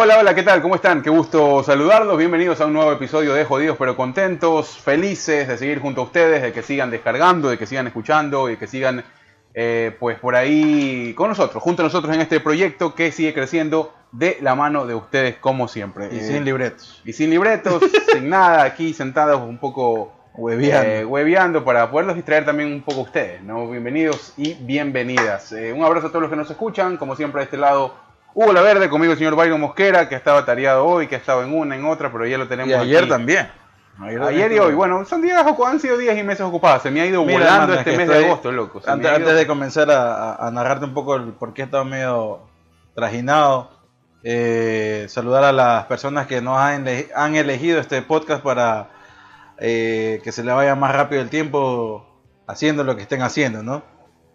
Hola, hola, ¿qué tal? ¿Cómo están? Qué gusto saludarlos. Bienvenidos a un nuevo episodio de Jodidos pero Contentos. Felices de seguir junto a ustedes, de que sigan descargando, de que sigan escuchando y de que sigan eh, pues por ahí con nosotros, junto a nosotros en este proyecto que sigue creciendo de la mano de ustedes como siempre. Y Eh, sin libretos. y sin libretos, sin nada, aquí sentados un poco Hueveando. eh, hueveando para poderlos distraer también un poco a ustedes, ¿no? Bienvenidos y bienvenidas. Eh, un abrazo a todos los que nos escuchan, como siempre a este lado Hugo La Verde, conmigo el señor Byron Mosquera, que estaba tareado hoy, que ha estado en una, en otra, pero ya lo tenemos Y ayer aquí. también. Ayer y hoy, bueno, son días, han sido días y meses ocupados. Se me ha ido Mira, volando este mes de agosto, loco. Se Antes, ha ido- antes de comenzar a, narrarte un poco el por qué he estado medio trajinado, eh, saludar a las personas que nos han, han elegido este podcast para eh, que se le vaya más rápido el tiempo haciendo lo que estén haciendo, ¿no?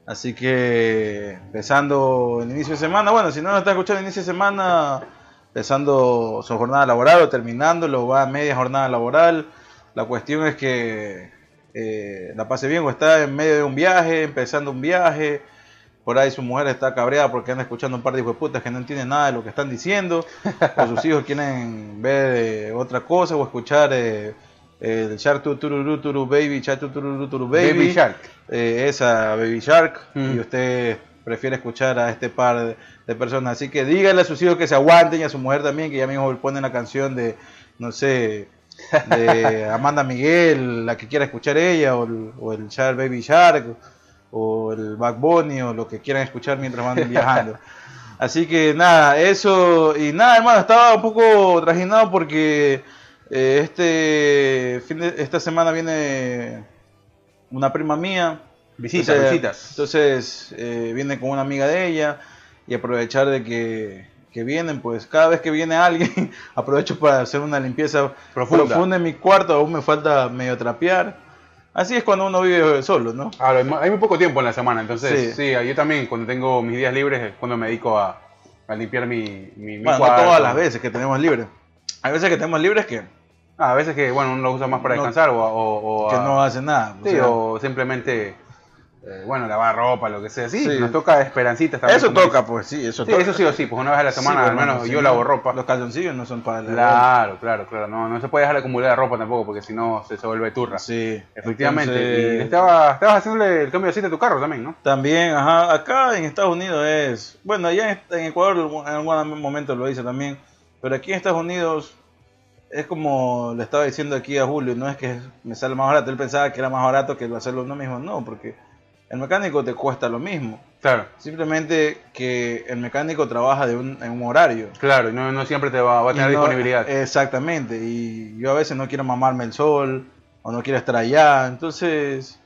Así que empezando el inicio de semana, bueno, si no nos está escuchando el inicio de semana, empezando su jornada laboral o terminándolo, va a media jornada laboral. La cuestión es que eh, la pase bien o está en medio de un viaje, empezando un viaje. Por ahí su mujer está cabreada porque anda escuchando un par de hijos de putas que no entienden nada de lo que están diciendo. O sus hijos quieren ver eh, otra cosa o escuchar eh, el Shark Tururu Turu Baby, Shark Tururu Turu Baby. Baby Shark. eh, esa Baby Shark. Mm. Y usted prefiere escuchar a este par de, de personas. Así que dígale a sus hijos que se aguanten y a su mujer también, que ya mismo ponen la canción de, no sé, de Amanda Miguel, la que quiera escuchar ella, o el, o el Shark Baby Shark, o el Back Bunny, o lo que quieran escuchar mientras van viajando. Así que nada, eso, y nada, hermano, estaba un poco trajinado porque eh, este fin de, esta semana viene una prima mía. Visitas, Entonces, visitas. Entonces eh, viene con una amiga de ella y aprovechar de que, que vienen, pues cada vez que viene alguien, aprovecho para hacer una limpieza Profunda. profunda en mi cuarto, aún me falta medio trapear. Así es cuando uno vive solo, ¿no? Ahora, hay mu- hay muy poco tiempo en la semana, entonces sí, Sí. yo también cuando tengo mis días libres es cuando me dedico a, a limpiar mi, mi, mi Bueno, no cuarto. todas las veces que tenemos libre. Hay veces que tenemos libres que, Ah, a veces que bueno, uno lo usa más para No. descansar o, o, o que a- no hacen nada. o sí, sea, o simplemente eh, bueno, lavar ropa, lo que sea. Sí, Sí. nos toca esperancitas también. eso toca, pues sí, eso Sí, toca. eso sí o sí, pues una vez a la semana al menos yo lavo ropa. Los calzoncillos no son para la Claro, claro, claro. No, no se puede dejar acumular la ropa tampoco porque si no se, se vuelve turra. Sí, Efectivamente. entonces- Y estaba, estabas haciéndole el cambio de aceite a tu carro también, ¿no? También, ajá, acá en Estados Unidos es, bueno, allá en, en Ecuador en algún momento lo hice también, pero aquí en Estados Unidos es como le estaba diciendo aquí a Julio, no es que me sale más barato, él pensaba que era más barato que hacerlo uno mismo, no, porque el mecánico te cuesta lo mismo, Claro, simplemente que el mecánico trabaja de un, en un horario. claro, y no, no siempre te va, va a tener no- disponibilidad. Exactamente, y yo a veces no quiero mamarme el sol, o no quiero estar allá, entonces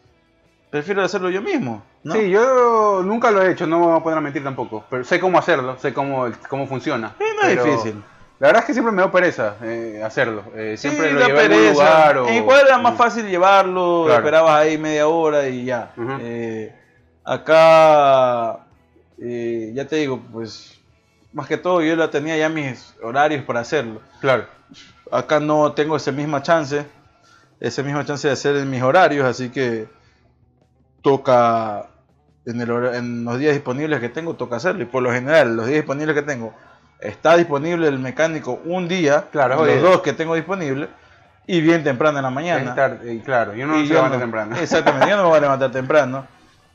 prefiero hacerlo yo mismo. ¿no? Sí, yo nunca lo he hecho, no me voy a poner a mentir tampoco, pero sé cómo hacerlo, sé cómo, cómo funciona. Eh, no es pero difícil. La verdad es que siempre me da pereza eh, hacerlo. Eh, siempre Sí, lo llevé pereza. lugar o... En Ecuador era más Mm. fácil llevarlo, Claro. esperabas ahí media hora y ya. Eh, acá, ya te digo, pues, más que todo yo la tenía ya mis horarios para hacerlo. Claro. Acá no tengo esa misma chance, esa misma chance de hacer en mis horarios, así que toca, en, el en los días disponibles que tengo, toca hacerlo. Y por lo general, los días disponibles que tengo, está disponible el mecánico un día, Claro, los oye. dos que tengo disponibles, y bien temprano en la mañana. Estar- eh, claro, yo no Y se yo levanta no- temprano. Exactamente, yo no me voy a levantar temprano.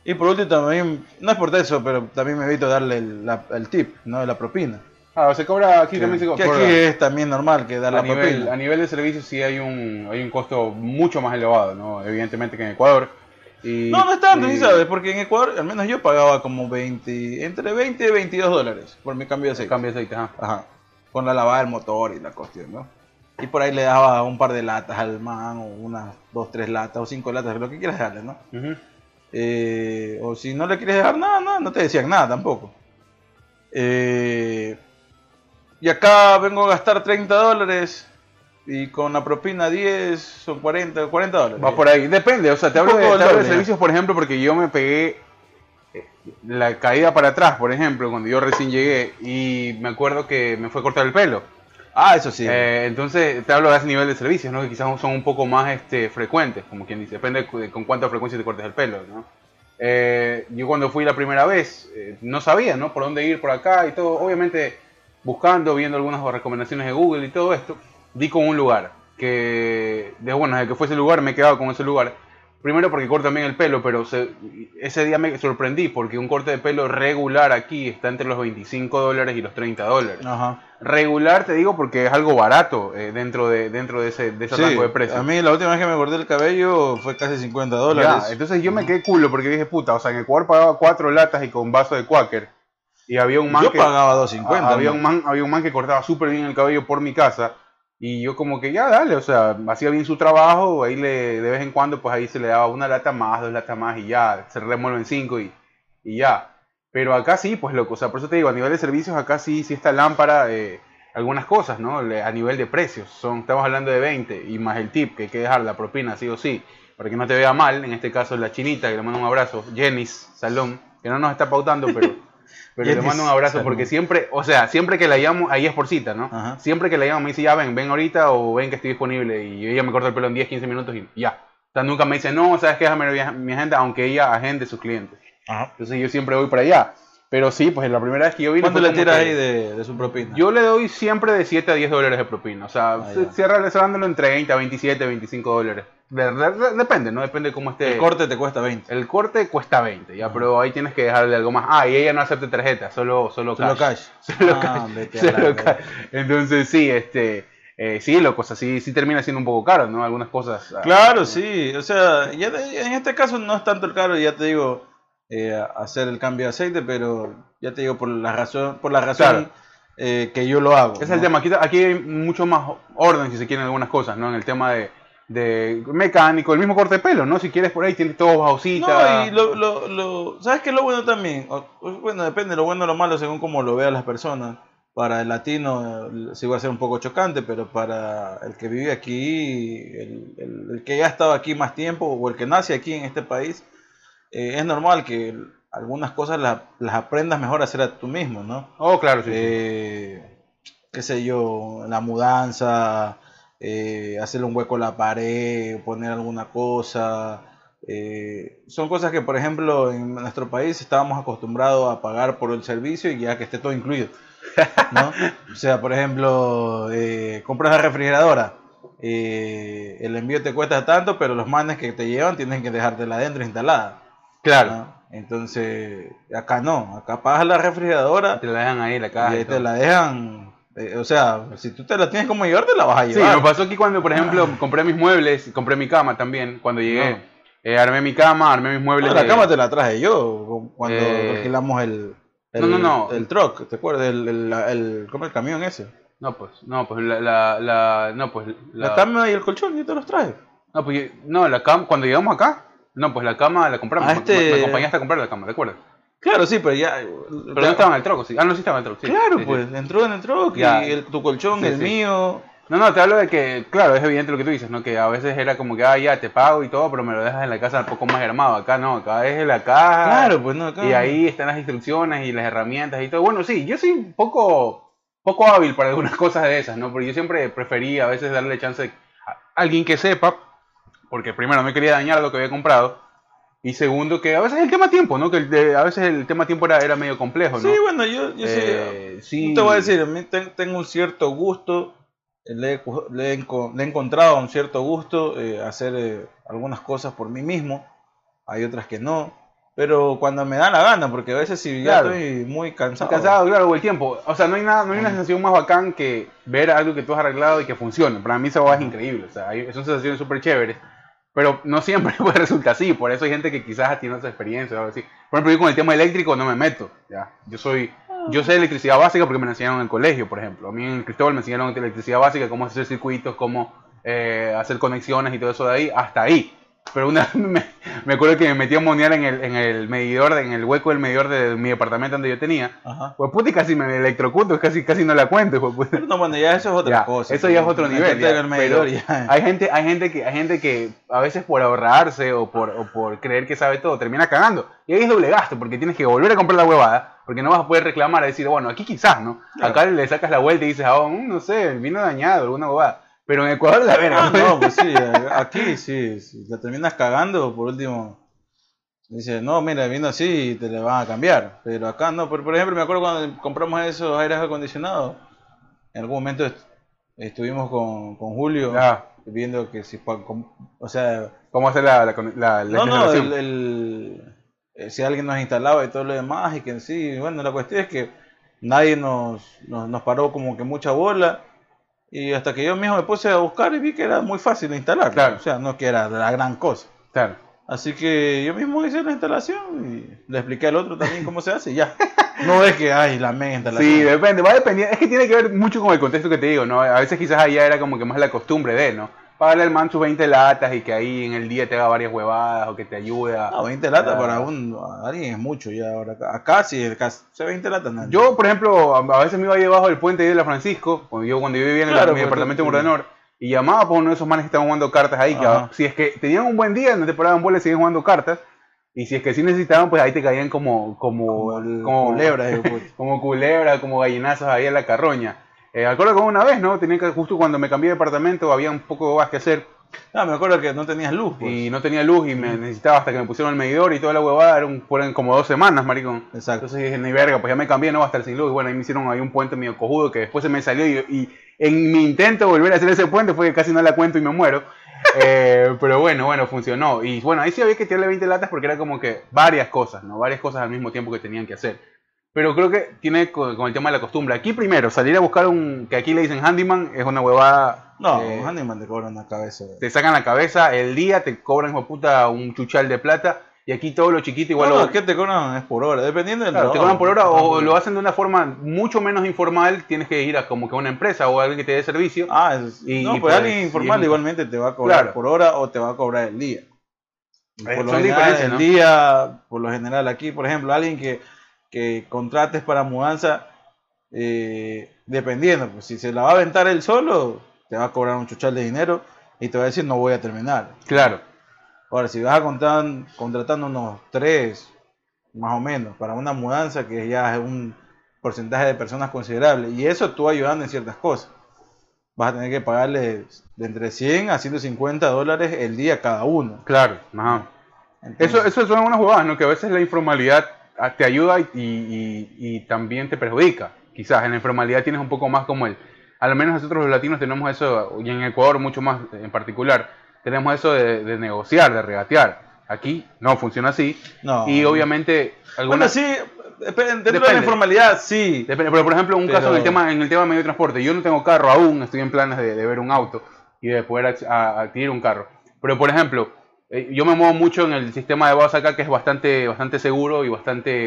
Y por último también, no es por eso, pero también me evito darle el, la- el tip, ¿no? La propina. Ah, se cobra aquí Que, también se que cobra. aquí es también normal que dar a la nivel, propina. a nivel de servicio sí hay un, hay un costo mucho más elevado, ¿no? Evidentemente que en Ecuador. Y, No, no es tanto, y- ¿sí sabes? Porque en Ecuador, al menos yo pagaba como 20, entre 20 y 22 dólares por mi cambio de aceite. Cambio de aceite, ajá. Ajá. Con la lavada del motor y la cuestión, ¿no? Y por ahí le daba un par de latas al man, o unas dos, tres latas, o cinco latas, lo que quieras darle, ¿no? Eh, o si no le quieres dejar nada, no, no te decían nada tampoco. Eh, y acá vengo a gastar 30 dólares y con la propina 10 son 40, 40 dólares. Va por ahí, depende, o sea, te hablo, de, te hablo de servicios, por ejemplo, porque yo me pegué eh, la caída para atrás, por ejemplo, cuando yo recién llegué y me acuerdo que me fue a cortar el pelo. Ah, eso sí. Eh, entonces, te hablo de ese nivel de servicios, ¿no? Que quizás son un poco más este, frecuentes, como quien dice, depende de con cuánta frecuencia te cortes el pelo, ¿no? Eh, yo cuando fui la primera vez, eh, no sabía, ¿no? Por dónde ir por acá y todo. Obviamente, buscando, viendo algunas recomendaciones de Google y todo esto, di con un lugar. Que, de, bueno, desde que fue ese lugar me he quedado con ese lugar. Primero porque corta bien el pelo, pero ese día me sorprendí porque un corte de pelo regular aquí está entre los 25 dólares y los 30 dólares. Ajá. Regular te digo porque es algo barato eh, dentro de dentro de ese, de ese Sí, rango de precios. a mí la última vez que me corté el cabello fue casi 50 dólares. Ya, entonces yo me quedé culo porque dije, puta, o sea, en Ecuador pagaba cuatro latas y con vaso de Quaker. Y había un man Yo que, pagaba 250. había, un man, había un man que cortaba súper bien el cabello por mi casa. Y yo como que ya, dale, o sea, hacía bien su trabajo, ahí le, de vez en cuando, pues ahí se le daba una lata más, dos latas más y ya, se remuelven cinco y, y ya. Pero acá sí, pues loco, o sea, por eso te digo, a nivel de servicios, acá sí, sí está lámpara, eh, algunas cosas, ¿no? A nivel de precios, son, estamos hablando de 20 y más el tip, que hay que dejar la propina, sí o sí, para que no te vea mal, en este caso la chinita, que le mando un abrazo, Jenis Salón, que no nos está pautando, pero, pero le mando un abrazo porque siempre, o sea, siempre que la llamo, ahí es por cita, ¿no? Ajá. Siempre que la llamo me dice, ya ven, ven ahorita o ven que estoy disponible y ella me corta el pelo en 10, 15 minutos y ya. O sea, nunca me dice, no, sabes que déjame mi agenda, aunque ella agende sus clientes. Ajá. Entonces yo siempre voy para allá. Pero sí, pues la primera vez que yo vine... ¿Cuánto le que- ahí de, de su propina? Yo le doy siempre de 7 a 10 dólares de propina. O sea, Ah, se- cierra cerrándolo en 30, 27, 25 dólares. De- de- de- depende, ¿no? Depende de cómo esté. el corte te cuesta 20. El corte cuesta 20, ya, pero ahí tienes que dejarle algo más. Ah, y ella no acepta tarjeta, solo, solo Solo cash. cash. Solo Ah, cash. Solo cash. Entonces sí, este, eh, sí, loco, o sea, sí, sí termina siendo un poco caro, ¿no? Algunas cosas. ah, Claro, sí. O sea, ya te- en este caso no es tanto el caro, ya te digo, eh, hacer el cambio de aceite, pero ya te digo por la razón, por la razón Claro. eh, que yo lo hago. Es ¿no? el tema. Aquí, aquí hay mucho más orden, si se quieren, algunas cosas, ¿no? En el tema de, de mecánico, el mismo corte de pelo, ¿no? Si quieres por ahí, tienes todo bajosita. No, y lo, lo, lo- ¿sabes qué lo bueno también? Bueno, depende, lo bueno o lo malo según como lo vean las personas. Para el latino sí va a ser un poco chocante, pero para el que vive aquí, el, el- el que ya ha estado aquí más tiempo o el que nace aquí en este país, eh, es normal que algunas cosas la- las aprendas mejor a hacer a tú mismo, ¿no? Oh, claro, sí. sí. Eh, qué sé yo, la mudanza, eh, hacerle un hueco a la pared, poner alguna cosa. eh, son cosas que, por ejemplo, en nuestro país estábamos acostumbrados a pagar por el servicio y ya que esté todo incluido. ¿no? O sea, por ejemplo, eh, compras la refrigeradora. el envío te cuesta tanto, pero los manes que te llevan tienen que dejártela adentro instalada. Claro. ¿no? Entonces, acá no, acá pagas la refrigeradora Te la dejan ahí la caja. y te la dejan. eh, o sea, si tú te la tienes como llevar, te la vas a Sí, llevar. me pasó aquí cuando, por ejemplo, compré mis muebles, compré mi cama también. Cuando llegué, No. eh, armé mi cama, armé mis muebles. No, la de- cama te la traje yo cuando Eh, alquilamos el, el, no, no, no. el truck, ¿te acuerdas? El, el, el- ¿Cómo el camión ese? No, pues, no, pues la, la, la- no, pues La, la, cama y el colchón, yo te los traje. no, pues, no, la cama, cuando llegamos acá, no, pues la cama la compramos. Ah, este- me, me acompañaste a comprar la cama, ¿te acuerdas? Claro, sí, pero ya. Pero no estaba en el troco, sí. Ah, no, sí estaba en el troco, sí. Claro, Sí, sí. pues, entró en el truck Ya. y el- tu colchón, el mío. No, no, te hablo de que, claro, es evidente lo que tú dices, ¿no? Que a veces era como que, ah, ya, te pago y todo, pero me lo dejas en la casa un poco más armado. Acá no, acá es en la caja. Claro, pues no, acá. Y ahí están las instrucciones y las herramientas y todo. Bueno, sí, yo soy un poco, poco hábil para algunas cosas de esas, ¿no? Porque yo siempre preferí a veces darle chance a alguien que sepa, porque primero no quería dañar lo que había comprado, y segundo que a veces el tema tiempo, ¿no? Que el de- a veces el tema tiempo era, era medio complejo, ¿no? Sí, bueno, yo, yo sí. Eh, sí. Te voy a decir, a mí ten- tengo un cierto gusto, le le le he encontrado un cierto gusto eh, hacer eh, algunas cosas por mí mismo, hay otras que no, pero cuando me da la gana, porque a veces si ya Claro. estoy muy cansado. Cansado, claro, o el tiempo. O sea, no hay nada, no hay una sensación más bacán que ver algo que tú has arreglado y que funcione. Para mí esa es increíble. O sea, hay- son sensaciones súper chéveres. Pero no siempre pues, resulta así. Por eso hay gente que quizás tiene esa experiencia o algo así. Por ejemplo, yo con el tema eléctrico no me meto. ¿ya? Yo soy, yo sé electricidad básica porque me la enseñaron en el colegio, por ejemplo. A mí en Cristóbal me enseñaron electricidad básica, cómo hacer circuitos, cómo eh, hacer conexiones y todo eso de ahí, hasta ahí. Pero una vez me, me acuerdo que me metí a monear en el, en el medidor, en el hueco del medidor de mi departamento donde yo tenía. Ajá. Pues puta, y casi me electrocuto, casi, casi no la cuento. pues, puta. Pero no, bueno, ya eso es otra Ya, cosa. eso ya es otro nivel. Ya, el medidor pero ya. Hay gente, hay gente que, hay gente que a veces por ahorrarse o por, o por creer que sabe todo termina cagando. Y ahí es doble gasto, porque tienes que volver a comprar la huevada, porque no vas a poder reclamar a decir, bueno, aquí quizás, ¿no? Claro. Acá le sacas la vuelta y dices, ah, mm, no sé, vino dañado, alguna huevada. Pero en Ecuador la verga. No, pues sí, aquí sí, si la terminas cagando, por último, Dice, no, mira, vino así y te le van a cambiar. Pero acá no, por, por ejemplo, me acuerdo cuando compramos esos aires acondicionados. En algún momento est- estuvimos con, con Julio Ah. viendo que si, o sea, ¿Cómo hacer la, la, la- la no, no, el, el- eh, si alguien nos instalaba y todo lo demás, y que sí, bueno, la cuestión es que nadie nos, nos, nos paró como que mucha bola, y hasta que yo mismo me puse a buscar y vi que era muy fácil de instalar, Claro. o sea, no que era la gran cosa. Claro. Así que yo mismo hice la instalación y le expliqué al otro también cómo se hace y ya. No es que, ay, la mega instalación. Sí, depende, va dependiendo. Es que tiene que ver mucho con el contexto que te digo, ¿no? A veces quizás allá era como que más la costumbre de, ¿no? Pagarle al man sus 20 latas y que ahí en el día te haga varias huevadas o que te ayude a... No, 20 latas Ah. para un, a alguien es mucho ya ahora. Acá, sí, acá, se 20 latas. Yo, por ejemplo, a veces me iba ahí debajo del puente de la Francisco, cuando yo, cuando yo vivía en el- Claro, mi departamento en Mordenor, y llamaba por uno de esos manes que estaban jugando cartas ahí, que si es que tenían un buen día, no te paraban bola y seguían jugando cartas, y si es que sí necesitaban, pues ahí te caían como... Como, como, como- culebra, digo, puta. como culebra, como gallinazos ahí en la carroña. Eh, acuerdo como una vez, ¿no? Tenía que, justo cuando me cambié de departamento había un poco más que hacer Ah, me acuerdo que no tenías luz, pues. y no tenía luz y me necesitaba hasta que me pusieron el medidor y toda la huevada, eran, fueron como dos semanas, maricón. Exacto. Entonces dije, ni verga, pues ya me cambié, no va a estar sin luz. Y bueno, ahí me hicieron ahí un puente medio cojudo que después se me salió y, y en mi intento de volver a hacer ese puente fue que casi no la cuento y me muero. Eh, pero bueno, bueno, funcionó. Y bueno, ahí sí había que tirarle 20 latas porque era como que varias cosas, ¿no? Varias cosas al mismo tiempo que tenían que hacer. Pero creo que tiene con, con el tema de la costumbre. Aquí primero, salir a buscar un, que aquí le dicen handyman, es una huevada. No, eh, un handyman te cobra una cabeza. te sacan la cabeza el día, te cobran, hijo puta, un chuchal de plata. Y aquí todo lo chiquito igual no, lo, no, ¿qué te cobran? Es por hora, dependiendo del Claro, te trabajo. cobran por hora o lo hacen de una forma mucho menos informal, tienes que ir a como que a una empresa o a alguien que te dé servicio. Ah, es- Y- no, y pues pues, alguien informal igualmente te va a cobrar Claro. por hora o te va a cobrar el día. Eh, Por lo son general, diferencias, el ¿no? día, por lo general aquí, por ejemplo, alguien que, que contrates para mudanza, eh, dependiendo, pues si se la va a aventar él solo, te va a cobrar un chuchal de dinero y te va a decir no voy a terminar. Claro, Ahora, si vas a contar, contratando unos tres, más o menos, para una mudanza que ya es un porcentaje de personas considerable, y eso tú ayudando en ciertas cosas, vas a tener que pagarle de entre 100 a 150 dólares el día cada uno. claro. Ajá. Entonces, Eso, eso son unas huevadas, ¿no? Que a veces la informalidad te ayuda y, y- y también te perjudica. Quizás en la informalidad tienes un poco más como el... Al menos nosotros los latinos tenemos eso, y en Ecuador mucho más en particular, tenemos eso de, de negociar, de regatear. Aquí no funciona así. no. Y obviamente Bueno, algunas... sí, dep- dentro de la Depende. informalidad, sí. Depende, pero por ejemplo, un Pero- caso en el tema en el tema de medio de transporte, yo no tengo carro aún, estoy en planes de, de ver un auto y de poder adquirir un carro. Pero por ejemplo, eh, yo me muevo mucho en el sistema de bus acá que es bastante bastante seguro y bastante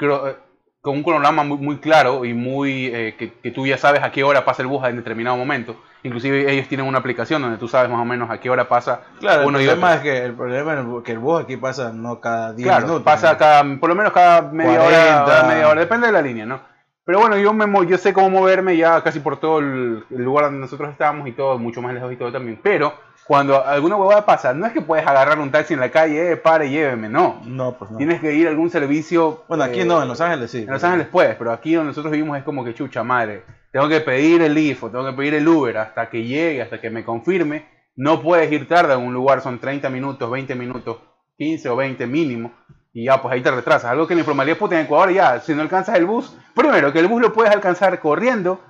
eh, con un cronograma muy, muy claro y muy eh, que, que tú ya sabes a qué hora pasa el bus en determinado momento. Inclusive ellos tienen una aplicación donde tú sabes más o menos a qué hora pasa Claro, uno el y problema otro. es que el problema es que el bus aquí pasa no cada 10 Claro, minutos. pasa ¿no? cada, por lo menos cada media hora, 40. cada media hora, depende de la línea, ¿no? Pero bueno, yo me yo sé cómo moverme ya casi por todo el, el lugar donde nosotros estamos y todo, mucho más lejos y todo también. Pero cuando alguna huevada pasa, no es que puedes agarrar un taxi en la calle, eh, pare, lléveme, no. No, pues no. Tienes que ir a algún servicio. Bueno, aquí eh, no, en Los Ángeles sí. En Los Ángeles puedes, pero aquí donde nosotros vivimos es como que chucha madre. Tengo que pedir el IFO, tengo que pedir el Uber hasta que llegue, hasta que me confirme. No puedes ir tarde a un lugar, son 30 minutos, 20 minutos, 15 o 20 mínimo. Y ya, pues ahí te retrasas. Algo que en la informalidad, puta, en Ecuador ya, si no alcanzas el bus, primero que el bus lo puedes alcanzar corriendo,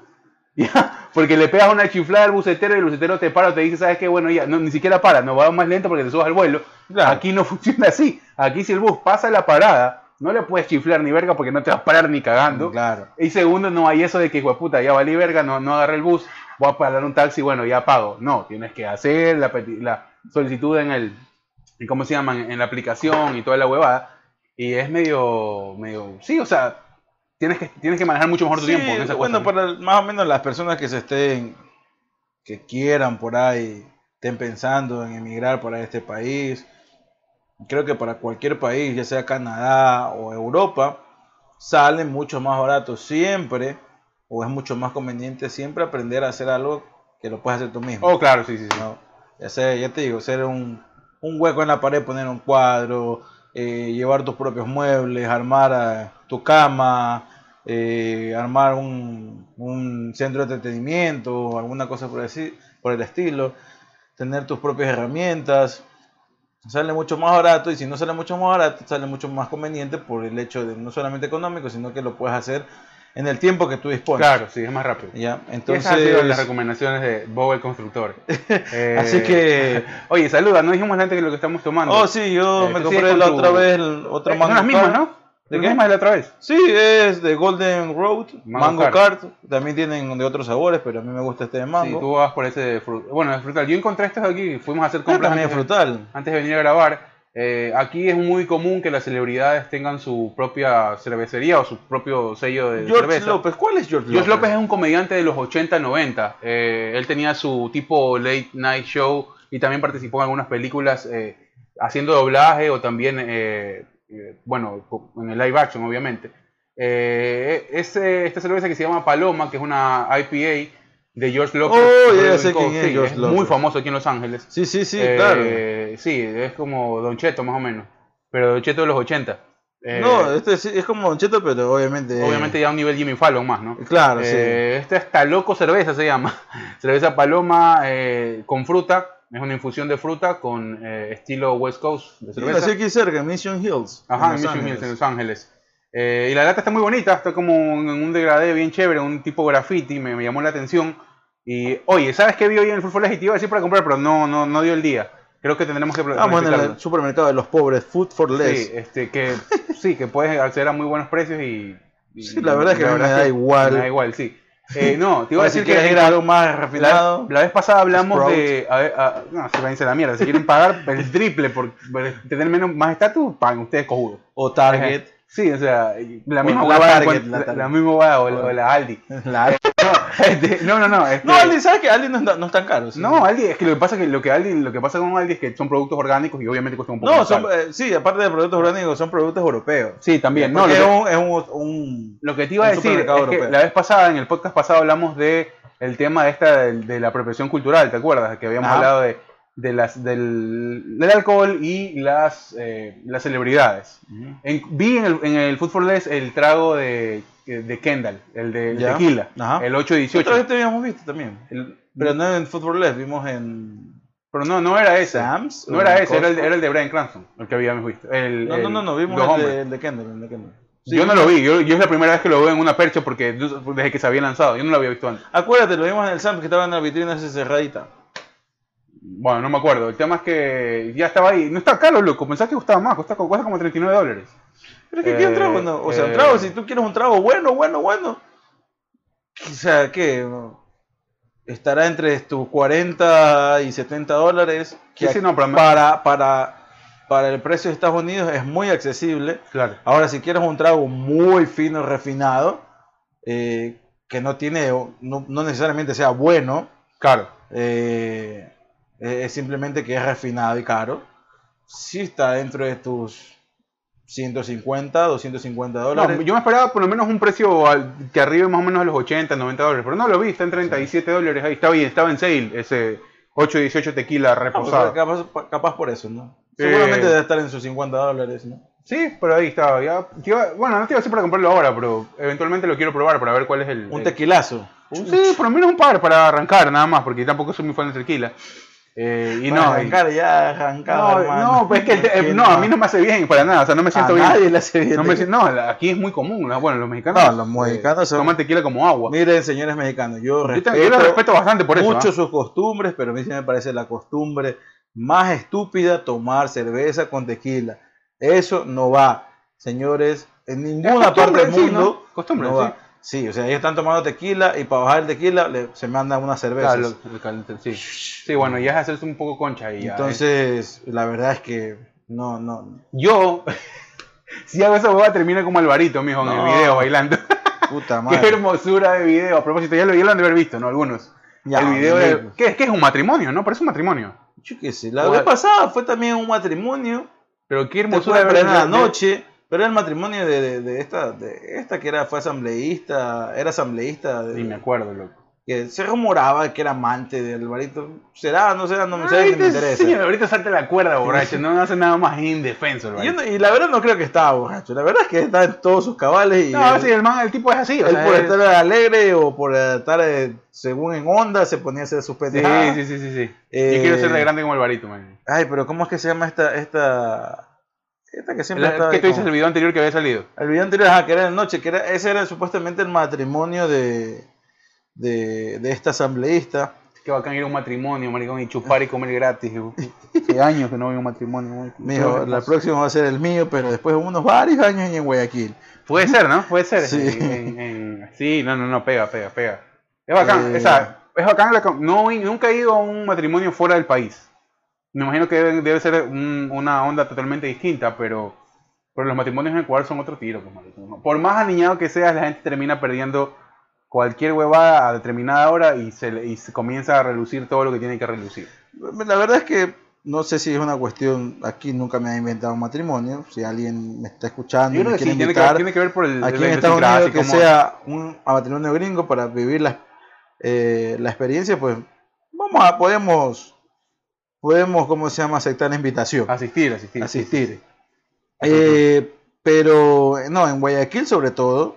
ya, porque le pegas una chiflada al bucetero y el bucetero te para, te dice, ¿sabes qué? Bueno, ya, no, ni siquiera para, no va más lento porque te subas al vuelo. Claro. Aquí no funciona así. Aquí si el bus pasa la parada, no le puedes chiflar ni verga porque no te vas a parar ni cagando. Claro. Y segundo, no hay eso de que, hijo puta, ya valí verga, no, no agarré el bus, voy a pagar un taxi, bueno, ya pago. No, tienes que hacer la, la solicitud en el, en ¿cómo se llaman? En la aplicación y toda la huevada. Y es medio, medio, sí, o sea, tienes que, tienes que manejar mucho mejor tu Sí, tiempo. en esas bueno, cosas, ¿no? para más o menos las personas que se estén, que quieran por ahí, estén pensando en emigrar para este país, creo que para cualquier país, ya sea Canadá o Europa, sale mucho más barato siempre, o es mucho más conveniente siempre aprender a hacer algo que lo puedes hacer tú mismo. Oh, claro, sí, sí, sí. ¿no? Ya sea, ya te digo, hacer un, un hueco en la pared, poner un cuadro, eh, llevar tus propios muebles, armar eh, tu cama, eh, armar un, centro de entretenimiento, alguna cosa por, así, por el estilo, tener tus propias herramientas. sale mucho más barato y si no sale mucho más barato, sale mucho más conveniente por el hecho de no solamente económico, sino que lo puedes hacer en el tiempo que tú dispones. Claro, sí, es más rápido. ¿Ya? Entonces, Esas han sido las recomendaciones de Bob el constructor. Eh, así que, Oye, saluda, no dijimos antes que lo que estamos tomando. oh sí, yo Eh, me compré la tu- otra vez el otro Eh, mango son las mismas. ¿no? ¿De qué? de la otra vez. Sí, es de Golden Road, Mango Mango. Card. También tienen de otros sabores, pero a mí me gusta este de Sí, mango. tú vas por ese de fru- Bueno, de frutal. Yo encontré estos aquí, fuimos a hacer Ah, compras también es antes, frutal. antes de venir a grabar. Eh, aquí es muy común que las celebridades tengan su propia cervecería o su propio sello de George cerveza. López, ¿cuál es George López? George López es un comediante de los 80-90. Eh, él tenía su tipo late night show y también participó en algunas películas eh, haciendo doblaje o también, bueno, en el live action, obviamente. Ese- esta cerveza que se llama Paloma, que es una IPA de George López. Oh, ya Rodrigo sé quién Cole, es sí, George muy famoso aquí en Los Ángeles. Sí, sí, sí, Eh, claro. Sí, es como Don Cheto más o menos, pero Don Cheto de los 80. Eh, no, este sí- es como Don Cheto, pero obviamente... obviamente ya a un nivel Jimmy Fallon más, ¿no? Claro, Eh, Esta está loco cerveza se llama. cerveza paloma eh, con fruta. Es una infusión de fruta con eh, estilo West Coast de sí. cerveza. Nació aquí cerca, en Mission Hills. Ajá, en Mission. Hills, en Los Ángeles. Eh, y la lata está muy bonita, está como en un degradé bien chévere, un tipo graffiti, me, me llamó la atención. Y oye, ¿sabes qué vi hoy en el Full Flash? Y te iba a decir para comprar, pero no, no, no dio el día. Creo que tendremos que pl- Estamos en el supermercado de los pobres, Food for Less. Sí, este, que, sí, que puedes acceder a muy buenos precios y... y- Sí, la verdad es que a mí me verdad da es igual. Me da igual, sí. Eh, no, te iba a Ahora, si decir quieres que ir a algo más la, refinado, la vez pasada hablamos Sprout. de... A ver, a- no, se váyanse a la mierda. Si quieren pagar el triple por, por tener menos, más estatus, paguen ustedes cojudos. o Target, Sí, o sea, la misma la Target, encuent- la la, misma huevada, o, la- o la Aldi. la- No, este, no, no, no. este- No, Aldi, ¿sabes que Aldi no, está- no es tan caro? sí. no, Aldi, es que lo que pasa que lo que Aldi, lo que pasa con Aldi es que son productos orgánicos y obviamente cuestan un poco No, más son, eh, sí, aparte de productos orgánicos, son productos europeos. Sí, también. No, Porque lo que- es, un, es un, un- Lo que te iba a decir es que la vez pasada, en el podcast pasado, hablamos de el tema de esta de, de la apropiación cultural, ¿te acuerdas? Que habíamos Ajá. hablado de, de las, del, del alcohol y las, eh, las celebridades. En- vi en el, en el Less el trago de, de Kendall, el de el tequila, Ajá. el 818. Otra vez te habíamos visto también. El- Pero no en Football Less, vimos en pero no, no era ese. Sam's. No era ese, era el, era el de Brian Cranston, el que habíamos visto. El- No, no, no, no, vimos el de, el de Kendall. el de Kendall. Sí, yo no lo vi, yo, yo es la primera vez que lo veo en una percha porque desde que se había lanzado, yo no lo había visto antes. Acuérdate, lo vimos en el Sam's que estaba en la vitrina esa cerradita. Bueno, no me acuerdo. El tema es que ya estaba ahí. No está caro, loco. Pensaba que costaba más. Cuesta, cuesta como 39 dólares. Pero es que aquí un Eh, trago, no. O sea, un eh. trago, si tú quieres un trago bueno, bueno, bueno. O sea, ¿qué? Estará entre tus 40 y 70 dólares. Que Sí, sí, no, me- para, para, para el precio de Estados Unidos es muy accesible. Claro. Ahora, si quieres un trago muy fino, refinado, eh, que no tiene, no, no necesariamente sea bueno, Claro. eh, es simplemente que es refinado y caro, sí está dentro de tus 150, 250 No, dólares. yo me esperaba por lo menos un precio al- que arribe más o menos a los 80, 90 dólares. Pero no lo vi. Está en 37 dólares. Ahí está bien. Estaba en sale ese 818 tequila Ah, pues, reposado. capaz, capaz por eso, ¿no? Eh. Seguramente debe estar en sus 50 dólares, ¿no? Sí, pero ahí estaba. Ya, bueno, no te iba a decir para comprarlo ahora, pero eventualmente lo quiero probar para ver cuál es el. Un el- tequilazo. Sí, por lo menos un par para arrancar, nada más, porque tampoco soy muy fan del tequila. Eh, y no, arrancar ya arrancado, no, no, pues es que, ¿Quién no, a mí no me hace bien para nada, o sea, no me siento a bien. nadie le hace bien. No, me aquí es muy común, ¿no? bueno, los mexicanos, No, los mexicanos son- toman tequila como agua. Miren, señores mexicanos, yo Yo, respeto, yo bastante por eso. mucho ¿ah? sus costumbres, pero a mí sí me parece la costumbre más estúpida tomar cerveza con tequila. Eso no va, señores, en ninguna parte del sí, mundo. ¿no? Costumbre, no sí. va. Sí, o sea, ellos están tomando tequila y para bajar el tequila le- se mandan unas cervezas. Claro, sí. sí, bueno, ya es hacerse un poco concha ya. ¿eh? Entonces, la verdad es que no, no. Yo, si hago esa hueá, termino como Alvarito, mijo, en el video bailando. Puta Qué madre. hermosura de video. A propósito, ya lo, ya lo han de haber visto, ¿no? Algunos. Ya, el video de. ¿Qué es? ¿Qué es un matrimonio, no? Parece un matrimonio. Yo qué sé, la O- vez pasada fue también un matrimonio. Pero qué hermosura de plena de- noche, pero era el matrimonio de, de- de esta, de esta que era, fue asambleísta, era asambleísta, de- Ni me acuerdo, loco. que se rumoraba que era amante de Alvarito. ¿Será? No será, no me, me interesa. sí, ahorita salta la cuerda, borracho. No hace nada más indefenso. el Y, no- y la verdad no creo que estaba borracho. La verdad es que está en todos sus cabales y No, él, sí, el, man, el tipo es así. O él sea, por es- estar alegre o por estar eh, según en onda se ponía a hacer sus Sí, pendejadas. sí, sí, sí, sí. Eh, Yo quiero ser de grande como Alvarito, man. Ay, pero ¿cómo es que se llama esta esta esta que siempre ¿Qué tú dices como- el video anterior que había salido? El video anterior, ajá, que era de noche, que era, ese era supuestamente el matrimonio de, de, de esta asambleísta. Qué bacán ir a un matrimonio, maricón, y chupar y comer gratis. Hace años que no voy a un matrimonio. dijo, la próxima va a ser el mío, pero después de unos varios años en Guayaquil. Puede ser, ¿no? Puede ser. Sí. En- en- sí, no, no, no, pega, pega, pega. Es bacán, Eh. esa, es bacán. la no, nunca he ido a un matrimonio fuera del país. Me imagino que debe, debe ser un- una onda totalmente distinta, pero, pero los matrimonios en Ecuador son otro tiro. pues. Por más aniñado que seas, la gente termina perdiendo cualquier huevada a determinada hora y se, y se comienza a relucir todo lo que tiene que relucir. La verdad es que no sé si es una cuestión, aquí nunca me ha inventado un matrimonio, si alguien me está escuchando Yo y creo me que quiere sí, tiene que, invitar, tiene que ver por el, aquí en Estados Unidos que sea un matrimonio gringo para vivir la, eh, la experiencia, pues vamos a, podemos, podemos, ¿cómo se llama?, aceptar la invitación. Asistir, asistir. asistir. Eh, pero no, en Guayaquil sobre todo,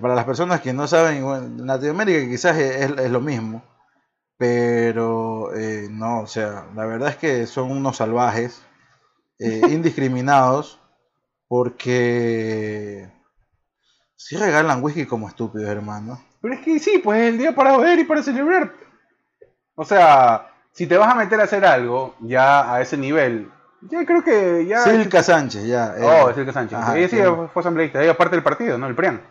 para las personas que no saben, bueno, en Latinoamérica quizás es lo mismo, pero eh, no, o sea, la verdad es que son unos salvajes, eh, indiscriminados, porque si regalan whisky como estúpidos, hermano. Pero es que sí, pues es el día para joder y para celebrar. O sea, si te vas a meter a hacer algo ya a ese nivel, ya creo que ya... Silka Sánchez, ya. Oh, eh, Silka Sánchez. ajá, ella sí fue asambleísta, ella parte del partido, ¿no? El PRIAN.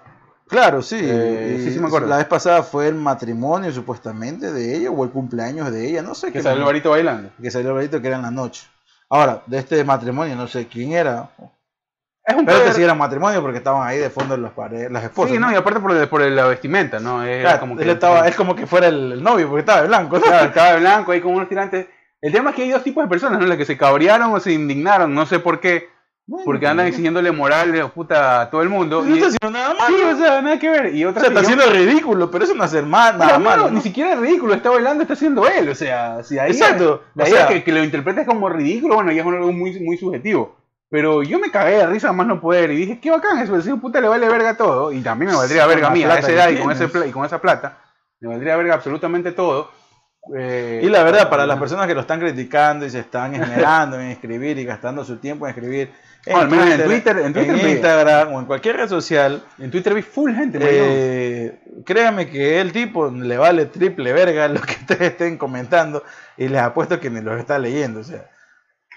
Claro, sí. Eh, sí, sí me acuerdo. La vez pasada fue el matrimonio supuestamente de ella o el cumpleaños de ella, no sé Que salió Alvarito bailando. que salió Alvarito que era en la noche. Ahora, de este matrimonio no sé quién era. Es un Pero poder... este sí era matrimonio porque estaban ahí de fondo las paredes, las esposas. Sí, no, y aparte por, el- por la vestimenta, ¿no? Es Claro, como él estaba, es como que fuera el, el novio porque estaba de blanco, ¿no? Claro, estaba de blanco ahí con unos tirantes. El tema es que hay dos tipos de personas, ¿no? Las que se cabrearon o se indignaron, no sé por qué. Bueno, Porque andan pues, exigiéndole moral de puta a todo el mundo. No y- está haciendo nada Sí, malo. o sea, nada que ver. Y O otra sea, está que yo- haciendo ridículo, pero eso no hace mal, nada Pero, malo. ¿no? Ni siquiera es ridículo, está bailando, está haciendo él. O sea, si ahí Exacto, La o sea- que, que lo interpretes como ridículo, bueno, ya es algo muy, muy subjetivo. Pero yo me cagué de risa más no poder y dije, qué bacán eso, el puta le vale verga todo. Y también me valdría Con verga a la mí a esa edad y con, ese y con esa plata. Me valdría verga absolutamente todo. Eh, Y la verdad, para las personas que lo están criticando y se están esmerando en escribir y gastando su tiempo en escribir Ah, al menos en Twitter- en Twitter vi- Instagram o en cualquier red social, En Twitter vi full gente, eh, créanme que el tipo le vale triple verga lo que ustedes estén comentando y les apuesto que ni los está leyendo. O sea,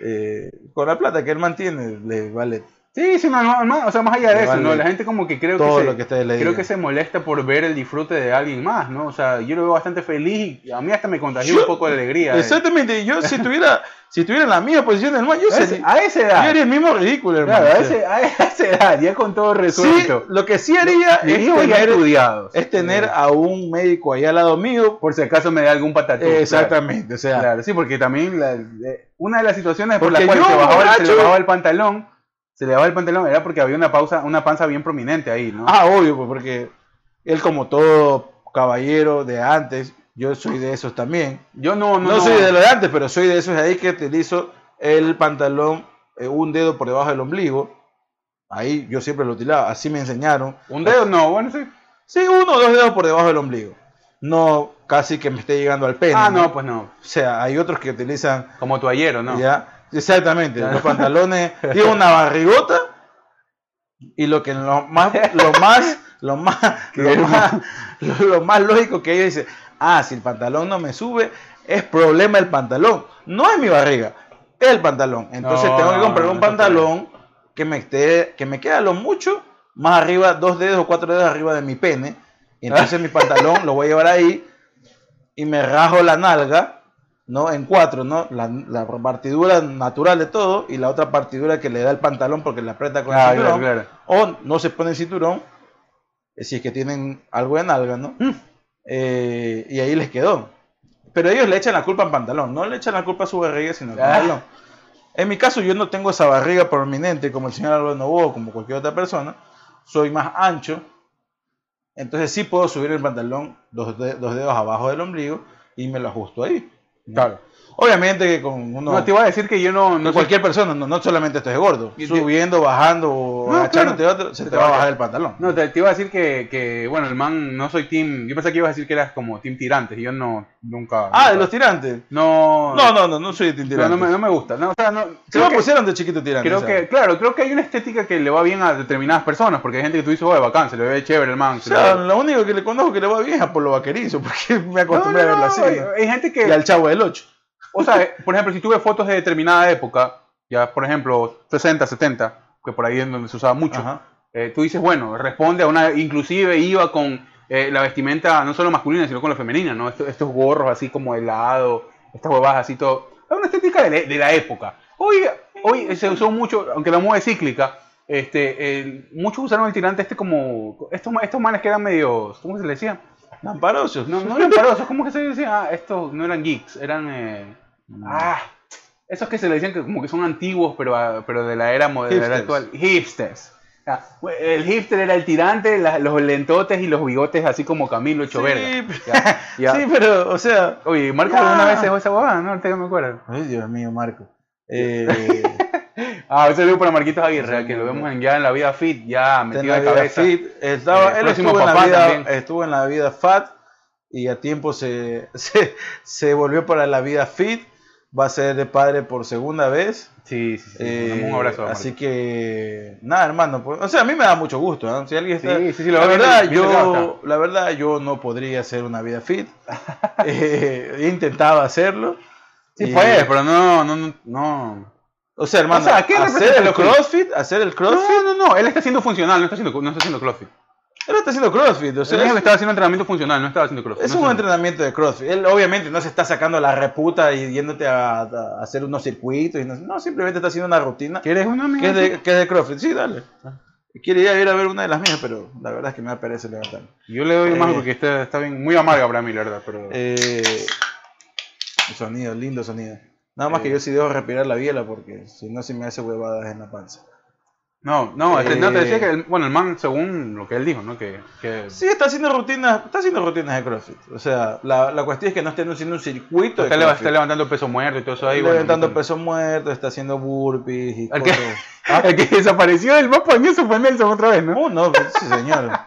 eh, con la plata que él mantiene, le vale Sí, sí, no, no, no, o sea, más allá de eso, vale ¿no? La gente como que creo todo que se, lo que creo digan. que se molesta por ver el disfrute de alguien más, ¿no? O sea, yo lo veo bastante feliz y a mí hasta me contagió Yo- un poco de alegría. de- Exactamente, yo si tuviera, si estuviera en la misma posición del man, yo, a, sería- a esa yo edad, haría el mismo ridículo, hermano. claro, a, O ese- a esa edad, ya con todo sí, resuelto. lo que sí haría es tener, estudiados. es tener a un médico ahí al lado mío. Por si acaso me da algún patatús. Exactamente, o Claro, sea, Claro, sí, porque también la- eh, una de las situaciones por las cuales yo, se, bajaba el pantalón, se le bajaba el pantalón, era porque había una pausa, una panza bien prominente ahí, ¿no? ah, obvio, pues, porque él como todo caballero de antes, yo soy de esos también. Yo no, No, no, soy de lo de antes, pero soy de esos ahí que utilizo el pantalón eh, un dedo por debajo del ombligo. Ahí yo siempre lo utilizaba, así me enseñaron. Un dedo no, bueno, sí. Sí, uno o dos dedos por debajo del ombligo. No casi que me esté llegando al pene. Ah, ¿no? no, pues no. O sea, hay otros que utilizan Como toallero, ¿no? ya. Exactamente, los pantalones tienen una barrigota. Y lo que lo más lo más lo más lo más, lo, lo más lógico que ellos dicen, ah, si el pantalón no me sube, es problema el pantalón, no es mi barriga, es el pantalón. Entonces No, tengo que comprar un pantalón que me esté, que me quede a lo mucho más arriba, dos dedos o cuatro dedos arriba de mi pene. Y entonces mi pantalón lo voy a llevar ahí y me rajo la nalga, ¿no? En cuatro, ¿no? La, la partidura natural de todo y la otra partidura que le da el pantalón porque le aprieta con Claro, el cinturón. claro, claro. O no se pone el cinturón, eh, si es que tienen algo de nalga, ¿no? Mm. Eh, y ahí les quedó. Pero ellos le echan la culpa al pantalón, no le echan la culpa a su barriga, sino al Ah. pantalón. En mi caso, yo no tengo esa barriga prominente como el señor Álvaro Novoa o como cualquier otra persona. Soy más ancho. Entonces sí puedo subir el pantalón dos, de- dos dedos abajo del ombligo y me lo ajusto ahí. Claro. Obviamente que con uno... No, te iba a decir que yo no... no cualquier persona, no, no solamente estés gordo. Y- Subiendo, bajando o No, claro. otro, se te te va a va a bajar el pantalón. No, te, te iba a decir que, que, bueno, el man, no soy team... Yo pensé que ibas a decir que eras como team tirantes y yo no, nunca... Ah, de los tirantes. No... No, no, no, no soy de no, tirantes. no me, no me gusta. No, o sea, no... Se me que- pusieron de chiquito tirantes. Creo ¿sabes? que, claro, creo que hay una estética que le va bien a determinadas personas, porque hay gente que tú dices, oye, bacán, se le ve chévere el man. O sea, lo único que le conozco que le va bien es a Polo Vaquerizo, porque me acostumbré a verlo así. hay, ¿no? hay gente Y que, al Chavo del 8. O sea, eh, por ejemplo, si tú ves fotos de determinada época, ya por ejemplo 60, 70, que por ahí es donde se usaba mucho, eh, tú dices, bueno, responde a una, inclusive iba con eh, la vestimenta no solo masculina, sino con la femenina, ¿no? Estos, estos gorros así como helado, estas huevadas así todo. Es una estética de la, de la época. Hoy, hoy se usó mucho, aunque la moda es cíclica, este, muchos usaron el tirante este como, estos, estos manes que eran medio, ¿cómo se le decía? Lamparosos. No, no eran parosos, ¿cómo que se decía? Ah, estos no eran geeks, eran... Ah, esos que se le decían que como que son antiguos, pero, ah, pero de la era moderna Hipsters. actual. Hipsters. Ah, El hipster era el tirante, la- los lentotes y los bigotes así como Camilo hecho Sí, Ya, ya. Sí, pero, o sea. Oye, Marco alguna vez dejó esa huevada, ¿no? Ahorita que me acuerdo. Ay, Dios mío, Marco. Eh, Ah, ese video para Marquitos Aguirre, Sí, que lo no, vemos no. en- ya en la vida fit, ya metido de cabeza. fit. Estaba, Eh, él próximo estuvo en, la vida, también. estuvo en la vida fat y a tiempo se, se, se volvió para la vida fit. Va a ser de padre por segunda vez. Sí, sí, sí. Eh, un abrazo. a así que, nada, hermano. pues, o sea, a mí me da mucho gusto. ¿no? Si alguien está. Sí, sí, sí, lo la, verdad, bien yo, la verdad, yo no podría hacer una vida fit. Eh, he intentado hacerlo. Sí, y- puedes, pero no, no, no. no. O sea, hermano, O sea, ¿qué hacer el crossfit, hacer el crossfit, No, no, no, él está siendo funcional, no está haciendo, no está haciendo CrossFit. Él está haciendo crossfit, o Él sea, es, estaba haciendo entrenamiento funcional, no estaba haciendo CrossFit. es no un sé. entrenamiento de crossfit. Él obviamente no se está sacando la reputa y yéndote a, a hacer unos circuitos, y no, no, simplemente está haciendo una rutina ¿Quieres una amiga? que es de, que es de crossfit. Sí, dale. Quiere ir a, ir a ver una de las mías, pero la verdad es que me da pereza. Yo le doy más Eh. porque está, está bien, muy amarga para mí, la verdad. Pero... Eh, sonido, lindo sonido. Nada más Eh. que yo sí debo respirar la biela porque si no, se me hace huevadas en la panza. No, no, este, no, te eh. decía que, el, bueno, el man, según lo que él dijo, ¿no? Que, que Sí, está haciendo rutinas, está haciendo rutinas de CrossFit. O sea, la, la cuestión es que no esté haciendo un circuito de está, leva- CrossFit. está levantando peso muerto y todo eso ahí. levantando peso muerto, está haciendo burpees y ¿El cosas. El que desapareció del mapa en eso fue Nelson otra vez, ¿no? Oh, no, pues, sí, señor.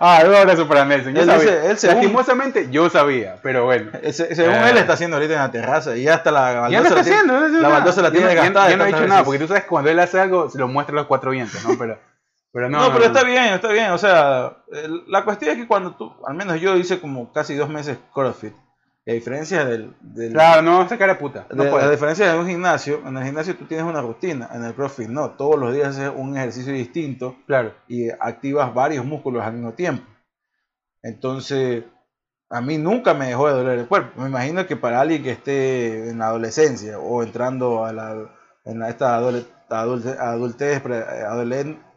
Ah, un abrazo para Nelson. Yo Él sabía. él según- Lastimosamente, yo sabía, pero bueno. Ese- según Eh. él está haciendo ahorita en la terraza y hasta la baldosa Ya lo está haciendo, no la baldosa la tiene no- gastada. Yo no he dicho nada, porque tú sabes que cuando él hace algo, se lo muestra a los cuatro vientos, ¿no? Pero, pero no, No, pero está bien, está bien. O sea, la cuestión es que cuando tú, al menos yo hice como casi dos meses CrossFit. Y a diferencia del, del Claro, no, cara de puta. No de- a puede. diferencia de un gimnasio, en el gimnasio tú tienes una rutina, en el CrossFit no, todos los días haces un ejercicio distinto Claro. y activas varios músculos al mismo tiempo. Entonces, a mí nunca me dejó de doler el cuerpo. Me imagino que para alguien que esté en la adolescencia o entrando a la en la- esta adole- adulte- adultez,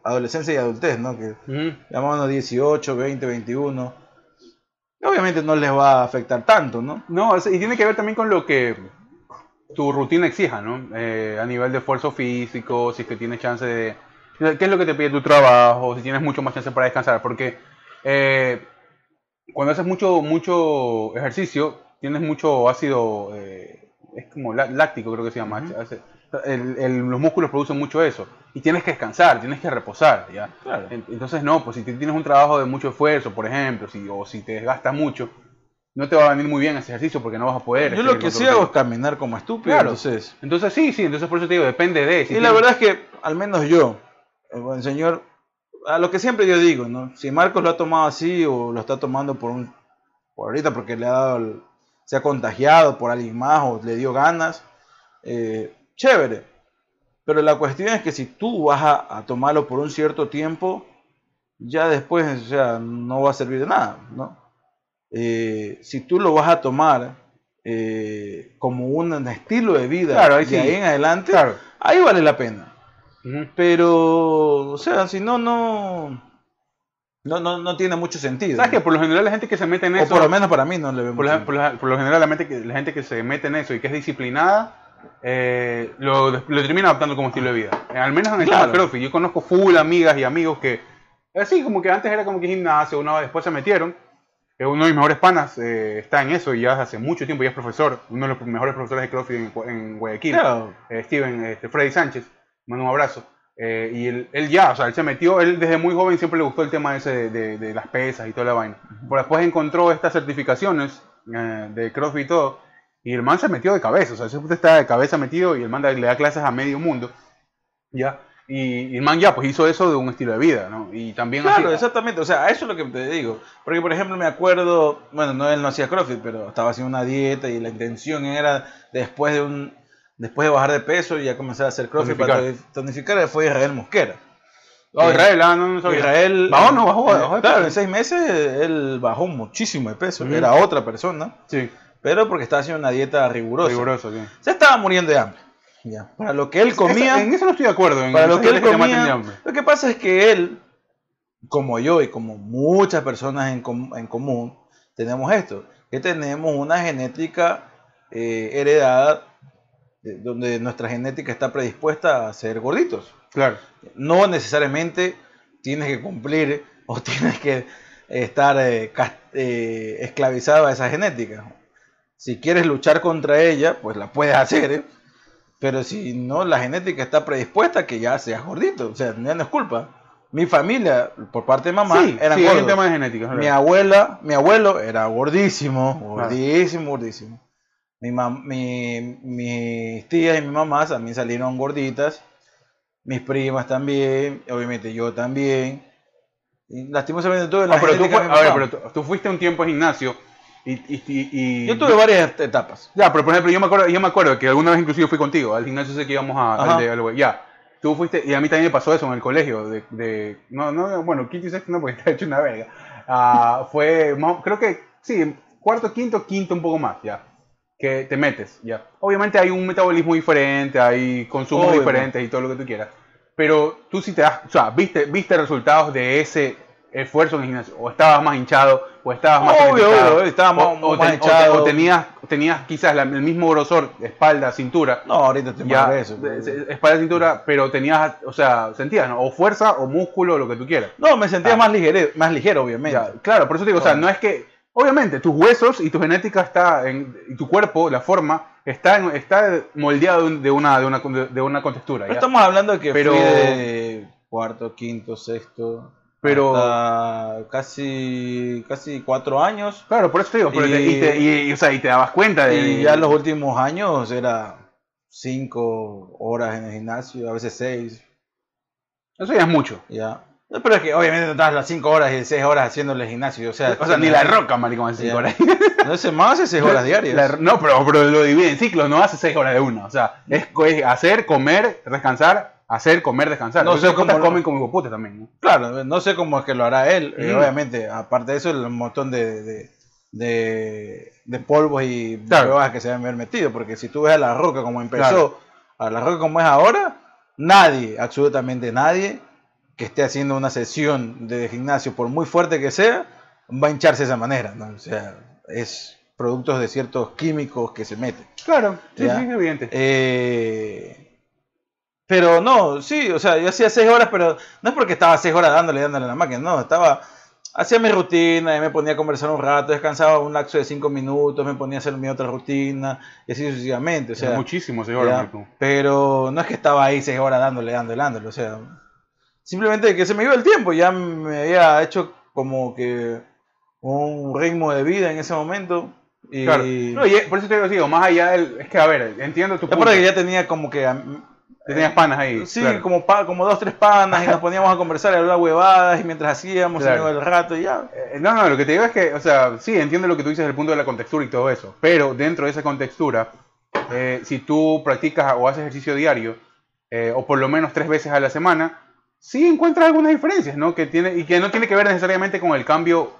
adolescencia y adultez, ¿no? Que Ujú. llamamos 18, 20, 21. Obviamente no les va a afectar tanto, ¿no? No, y tiene que ver también con lo que tu rutina exija, ¿no? Eh, a nivel de esfuerzo físico, si es que tienes chance de... ¿Qué es lo que te pide tu trabajo? Si tienes mucho más chance para descansar. Porque eh, cuando haces mucho, mucho ejercicio, tienes mucho ácido, eh, es como lá- láctico creo que se llama. El- el- los músculos producen mucho eso. Y tienes que descansar, tienes que reposar, ¿ya? Claro. En- Entonces no, pues si tienes un trabajo de mucho esfuerzo, por ejemplo, si, o si te desgastas mucho, no te va a venir muy bien ese ejercicio porque no vas a poder. Yo lo que sí hago es caminar como estúpido, Claro. entonces... Entonces sí, sí, entonces por eso te digo, depende de... si y la tienes- verdad es que, al menos yo, el buen señor, a lo que siempre yo digo, ¿no? Si Marcos lo ha tomado así o lo está tomando por un por ahorita porque le ha dado el- se ha contagiado por alguien más o le dio ganas, eh, chévere. Pero la cuestión es que si tú vas a, a tomarlo por un cierto tiempo, ya después, o sea, no va a servir de nada, ¿no? Eh, si tú lo vas a tomar eh, como un estilo de vida Claro, ahí de sí. ahí en adelante, Claro. ahí vale la pena. Ujú. Pero, o sea, si no, no, no, no, no tiene mucho sentido. ¿Sabes que Por lo general la gente que se mete en O eso... por lo menos para mí no le veo por, por por lo general la gente, que, la gente que se mete en eso y que es disciplinada, eh, lo, lo termina adaptando como estilo de vida. Eh, al menos en el Claro. tema del. Yo conozco full amigas y amigos que Así, como que antes era como que gimnasio, una después se metieron. Eh, Uno de mis mejores panas eh, está en eso y ya hace mucho tiempo ya es profesor, uno de los mejores profesores de CrossFit en, en Guayaquil. Claro. eh, Steven, este, Freddy Sánchez, mando un abrazo. Eh, y él, él ya, o sea, él se metió, él desde muy joven siempre le gustó el tema ese de, de- de las pesas y toda la vaina. Pero después encontró estas certificaciones eh, de CrossFit y todo, y el man se metió de cabeza, o sea, ese puto está de cabeza metido y el man le da clases a medio mundo, ya. Y, y el man ya, pues hizo eso de un estilo de vida, ¿no? Y también Claro, así- exactamente. O sea, eso es lo que te digo. Porque, por ejemplo, me acuerdo, bueno, no él no hacía CrossFit, pero estaba haciendo una dieta y la intención era, después de un después de bajar de peso y ya comenzar a hacer CrossFit para Tonificar. fue Israel Mosquera. Oh, Israel, ah, no, no sabía. Israel. Bajó, no, bajó, eh, bajó de Claro, en seis meses él bajó muchísimo de peso. Era otra persona, Sí, pero porque estaba haciendo una dieta rigurosa. sí. Se estaba muriendo de hambre. Ya. Para lo que él comía. Esa- en eso no estoy de acuerdo. En Para lo que él comía, lo que pasa es que él, como yo y como muchas personas en, com- en común, tenemos esto, que tenemos una genética eh, heredada de- donde nuestra genética está predispuesta a ser gorditos. Claro. No necesariamente tienes que cumplir o tienes que estar eh, eh, esclavizado a esa genética. Si quieres luchar contra ella, pues la puedes hacer, ¿eh? Pero si no, la genética está predispuesta a que ya seas gordito. O sea, no es culpa. Mi familia, por parte de mamá, sí, eran sí, gordos. tema de genética. Mi abuela, mi abuelo era gordísimo, gordísimo, gordísimo. Mi mi- mis tías y mi mamá también salieron gorditas. Mis primas también, obviamente yo también. Y lastimosamente tuve la Ah, pero tú, a ver, pero tú, tú fuiste un tiempo a gimnasio y, y, y- Yo tuve varias etapas. Ya, pero por ejemplo, yo me acuerdo, yo me acuerdo que alguna vez inclusive fui contigo al gimnasio ese que íbamos a, al de, al- ya. Tú fuiste, y a mí también me pasó eso en el colegio, de, de no, no, bueno, quinto y sexto no, porque está hecho una verga. Ah, fue, creo que, sí, cuarto, quinto, quinto un poco más, ya. Que te metes, ya. Obviamente hay un metabolismo diferente, hay consumos diferentes y todo lo que tú quieras. Pero tú sí te das, o sea, viste, viste resultados de ese esfuerzo en el gimnasio. O estabas más hinchado, o estabas más Obvio, obvio, estaba más- o, o más ten- o te- hinchado. o tenías, tenías quizás la- el mismo grosor, espalda, cintura. No, ahorita estoy Ya, eso. espalda, cintura, pero tenías, o sea, sentías, ¿no? O fuerza, o músculo, lo que tú quieras. No, me sentía Ah. más ligero, más ligero, obviamente. Ya, claro, por eso te digo, o sea, no es que, obviamente, tus huesos y tu genética está, en, y tu cuerpo, la forma, está, en- está moldeado de, un- de una, de una, de una contextura, estamos hablando de que Pero- fui de cuarto, quinto, sexto, Pero- hasta casi, casi cuatro años. Claro, por eso te digo, pero Y- y, te, y- o sea, y te dabas cuenta de... Y ya los últimos años era cinco horas en el gimnasio, a veces seis, Eso ya es mucho. ya. Pero es que obviamente no estabas las cinco horas y seis horas haciendo el gimnasio, o sea, O sea, ni la roca, maricón, hace cinco Ya. horas. No sé, más hace seis horas diarias. La- no, pero, pero lo divide en ciclos, no hace seis horas de una. O sea, es, es hacer, comer, descansar, hacer, comer, descansar. No sé cómo comen como hijo también. ¿no? Claro, no sé cómo es que lo hará él, eh, Mm. obviamente, aparte de eso, el montón de, de, de, de polvos y Claro. drogas que se deben haber metido, porque si tú ves a La Roca como empezó, Claro. a La Roca como es ahora, nadie, absolutamente nadie, que esté haciendo una sesión de gimnasio, por muy fuerte que sea, va a hincharse de esa manera, ¿no? O sea, es productos de ciertos químicos que se meten. Claro, sí, sí, es evidente. Eh, pero no, sí, o sea, yo hacía seis horas, pero no es porque estaba seis horas dándole, dándole a la máquina, no, estaba, hacía mi rutina, y me ponía a conversar un rato, descansaba un lapso de cinco minutos, me ponía a hacer mi otra rutina, y así sucesivamente, o sea, es muchísimo, seis horas, pero no es que estaba ahí seis horas dándole, dándole, dándole, o sea, simplemente que se me iba el tiempo, ya me había hecho como que un ritmo de vida en ese momento, y... Claro. No, y por eso te digo, más allá del. Es que, a ver, entiendo tu Es punto. porque ya tenía como que am- Tenías panas ahí. Sí, claro. como, pa- como dos, tres panas y nos poníamos a conversar y a hablar huevadas y mientras hacíamos Claro. el rato y ya. Eh, No, no, lo que te digo es que, o sea, sí, entiendo lo que tú dices desde el punto de la contextura y todo eso, pero dentro de esa contextura, eh, si tú practicas o haces ejercicio diario, eh, o por lo menos tres veces a la semana, sí encuentras algunas diferencias, ¿no? Que tiene, y que no tiene que ver necesariamente con el cambio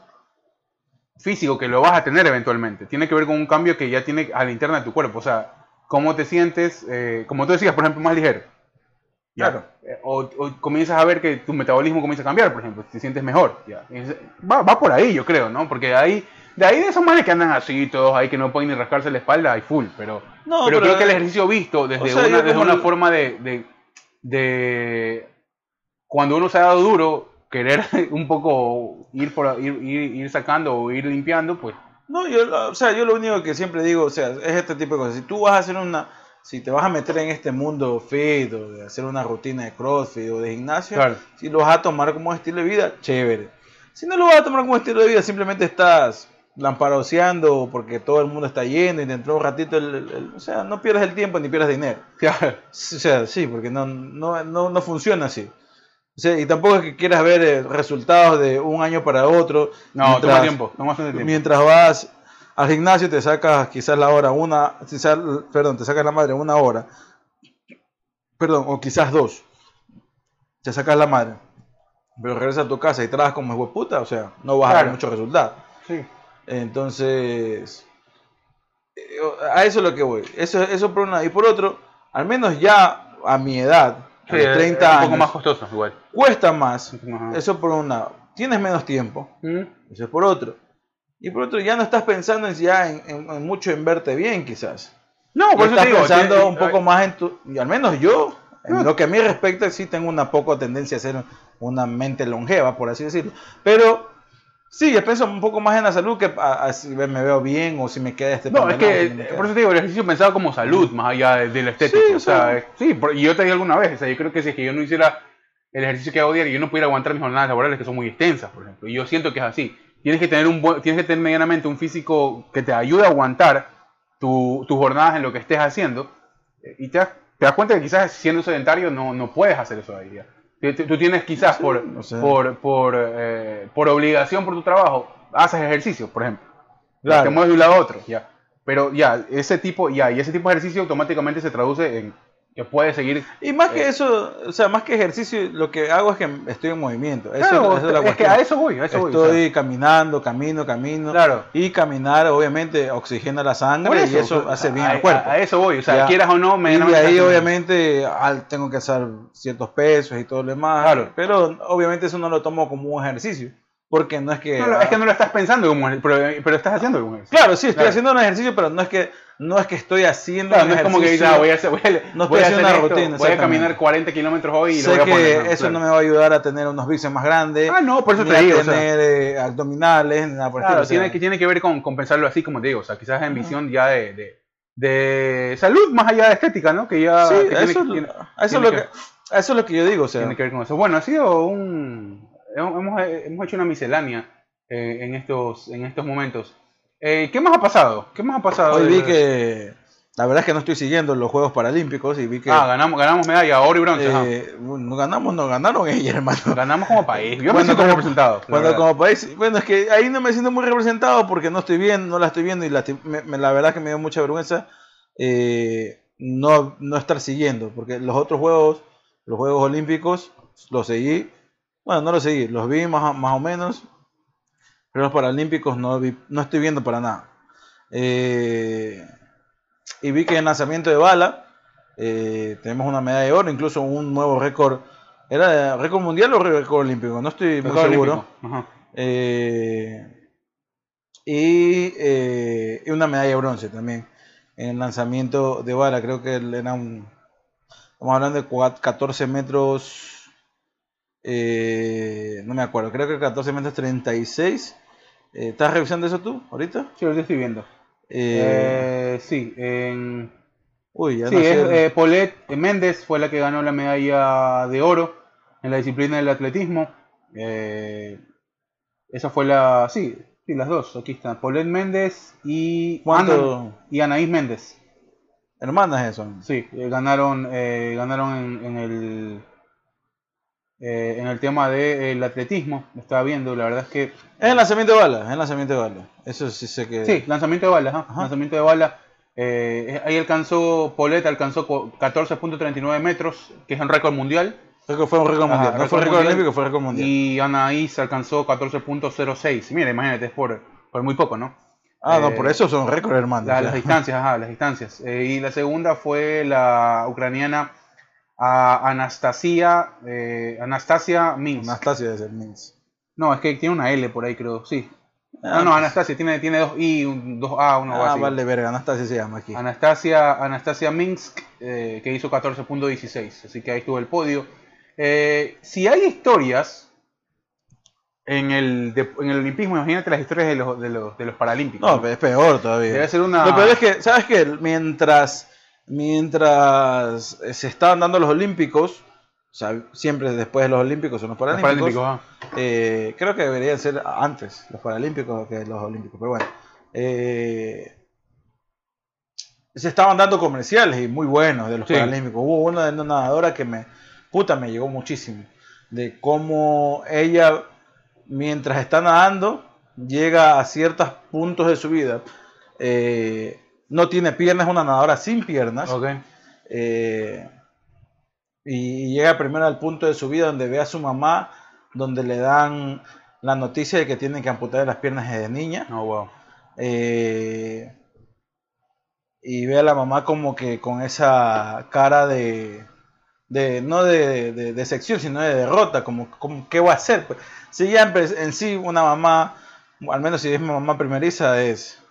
físico que lo vas a tener eventualmente, tiene que ver con un cambio que ya tiene a la interna de tu cuerpo, o sea, cómo te sientes, eh, como tú decías, por ejemplo, más ligero. Ya. Claro. Eh, O, o comienzas a ver que tu metabolismo comienza a cambiar, por ejemplo, te sientes mejor. Ya. Va, va por ahí, yo creo, ¿no? Porque de ahí, de ahí de esos manes que andan así, todos ahí que no pueden ni rascarse la espalda, hay full. Pero, No, pero, pero- creo que el ejercicio visto desde o sea, una, desde una el- forma de, de, de- Cuando uno se ha dado duro, querer un poco ir, por, ir, ir, ir sacando o ir limpiando, pues No, yo, o sea, yo lo único que siempre digo, o sea, es este tipo de cosas. Si tú vas a hacer una, si te vas a meter en este mundo fit o de hacer una rutina de crossfit o de gimnasio, Claro. si lo vas a tomar como estilo de vida, chévere. Si no lo vas a tomar como estilo de vida, simplemente estás lamparoseando porque todo el mundo está yendo y dentro de un ratito, el- el- el- o sea, no pierdas el tiempo ni pierdas dinero. claro, O sea, sí, porque no, no, no, no funciona así. O sea, y tampoco es que quieras ver eh, resultados de un año para otro. no, toma tiempo, toma tiempo. Mientras vas al gimnasio te sacas quizás la hora, una, quizás, perdón, te sacas la madre una hora, perdón, o quizás dos, te sacas la madre, pero regresas a tu casa y trabajas como hueputa, o sea, no vas a ver mucho resultado. Sí. Entonces, eh, a eso es lo que voy. Eso, eso por una. Y por otro, al menos ya a mi edad, a Sí, los es 30 un años, poco más costoso igual. cuesta más. Ajá. Eso por un lado. Tienes menos tiempo. Mm. Eso es por otro. Y por otro, ya no estás pensando en, ya en, en- en mucho en verte bien, quizás. No, por eso estás te digo, pensando un poco más en tu. Y al menos yo, en No. lo que a mí respecta, sí tengo una poca tendencia a ser una mente longeva, por así decirlo. Pero sí, yo pienso un poco más en la salud que a, a si me veo bien o si me queda este No, es que si por eso te digo, el ejercicio pensado como salud, más allá de, de lo estético. Sí, o sea, es- sí, por- y yo te dije alguna vez, o sea, yo creo que si es que yo no hiciera el ejercicio que hago diario, yo no pudiera aguantar mis jornadas laborales que son muy extensas, por ejemplo. Y yo siento que es así. Tienes que tener un buen, tienes que tener medianamente un físico que te ayude a aguantar tu- tus jornadas en lo que estés haciendo. eh, Y te das, te das cuenta que quizás siendo sedentario no, no puedes hacer eso ahí. ya. Tú- tienes quizás Sí, por, o sea. por, por, eh, por obligación por tu trabajo, haces ejercicio, por ejemplo. Claro. Te mueves de un lado a otro, ya. Pero ya, ese tipo, ya, y ese tipo de ejercicio automáticamente se traduce en que puedes seguir. Y más que Eh. eso, o sea, más que ejercicio, lo que hago es que estoy en movimiento. Eso, Claro, esa es la es que a eso voy, a eso voy. Estoy sea. caminando, camino, camino. Claro. Y caminar, obviamente, oxigena la sangre Por y eso hace bien al cuerpo. A, a eso voy, o sea, Ya. quieras o no, y de ahí, obviamente, al- tengo que hacer ciertos pesos y todo lo demás. Claro. Pero, obviamente, eso no lo tomo como un ejercicio. Porque no es que. No, no, es que no lo estás pensando como un- pero, pero estás haciendo como un ejercicio. Claro, sí, estoy Claro. haciendo un ejercicio, pero no es que, no es que estoy haciendo Claro, no es como que dices, ah, voy a hacer, voy a, No voy a hacer una esto, rutina, voy a caminar exactamente. 40 kilómetros hoy y lo sé voy a que poner. ¿no? eso Claro. no me va a ayudar a tener unos bíceps más grandes. Ah, no, por eso te a digo, o sea. tener eh, abdominales, nada por Claro, estilo, o sea, tiene, que, tiene que ver con, con pensarlo así como te digo, o sea, quizás en visión ya de, de, de salud más allá de estética, ¿no? Que ya Sí, que eso, que- tiene- eso tiene es lo que- que, eso es lo que yo digo, o sea, tiene que ver con eso. Bueno, ha sido un... Hemos, hemos hecho una miscelánea eh, en, estos, en estos momentos. Eh, ¿Qué más ha pasado? ¿Qué más ha pasado? hoy de- vi que, la verdad es que no estoy siguiendo los Juegos Paralímpicos y vi que Ah, ganamos, ganamos medalla, oro y bronce. eh, no ganamos, no ganaron ellos, hermano. Ganamos como país. Yo me Bueno, siento como- representado. Bueno, como país, bueno, es que ahí no me siento muy representado porque no estoy viendo, no la estoy viendo y la, me- me- la verdad que me dio mucha vergüenza eh, no, no estar siguiendo, porque los otros juegos, los Juegos Olímpicos, los seguí, bueno, no los seguí, los vi más, más o menos, pero los Paralímpicos no, vi- no estoy viendo para nada. Eh, y vi que en lanzamiento de bala eh, tenemos una medalla de oro, incluso un nuevo récord. ¿Era récord mundial o récord olímpico? No estoy muy seguro. ajá. Eh, y, y una medalla de bronce también en lanzamiento de bala. Creo que era un. Estamos hablando de cua- 14 metros. No me acuerdo, creo que 14 metros 36. Eh, ¿Estás revisando eso tú ahorita? Sí, lo estoy viendo. Eh, Eh, sí, en, uy, ya sí, no es, sé. Paulette Méndez fue la que ganó la medalla de oro en la disciplina del atletismo. Esa fue la. Sí, sí, las dos. Aquí están. Paulette Méndez y. Ana- y Anaís Méndez. Hermanas eso. Sí, ganaron, ganaron en, en el. Eh, en el tema del atletismo, lo estaba viendo, la verdad es que Es el lanzamiento de bala, es el lanzamiento de bala. Eso sí sé que. Sí, lanzamiento de bala, ajá, Ajá. lanzamiento de bala. Eh, ahí alcanzó, Paulette alcanzó co- 14.39 metros, que es un récord mundial. Creo que fue un récord Ajá, mundial. no fue récord mundial. olímpico, fue récord mundial. Y Anaís alcanzó 14.06. Mira, imagínate, es por, por muy poco, ¿no? ah, no, eh, por eso son récords, hermano. La- las distancias, ajá, las distancias. Eh, y la segunda fue la ucraniana a Anastasia, eh, Anastasia Minsk. Anastasia de ser Minsk. No, es que tiene una L por ahí, creo, sí. Ah, no, no, pues. Anastasia tiene, tiene dos I, un- dos A, uno Ah, así. vale, verga, Anastasia se llama aquí. Anastasia, Anastasia Minsk, eh, que hizo 14.16, así que ahí estuvo el podio. Eh, si hay historias En el, de- en el olimpismo, imagínate las historias de los, de los, de los paralímpicos. No, es peor todavía. Debe ser una... Lo peor es que, ¿sabes qué? Mientras, mientras se estaban dando los Olímpicos, o sea, siempre después de los Olímpicos son los los Paralímpicos. paralímpicos, ah. eh, creo que deberían ser antes los Paralímpicos que los Olímpicos, pero bueno. eh, se estaban dando comerciales y muy buenos de los Sí. Paralímpicos. Hubo una de una nadadora que me, puta, me llegó muchísimo. De cómo ella, mientras está nadando, llega a ciertos puntos de su vida. eh, no tiene piernas, es una nadadora sin piernas. Eh, y, llega primero al punto de su vida donde ve a su mamá, donde le dan la noticia de que tiene que amputar las piernas desde niña. Oh, wow. eh, y ve a la mamá como que con esa cara de, de no de, de, de sección, sino de derrota, como, como ¿qué va a hacer? Pues, si ya en, en sí una mamá, al menos si es mi mamá primeriza, es,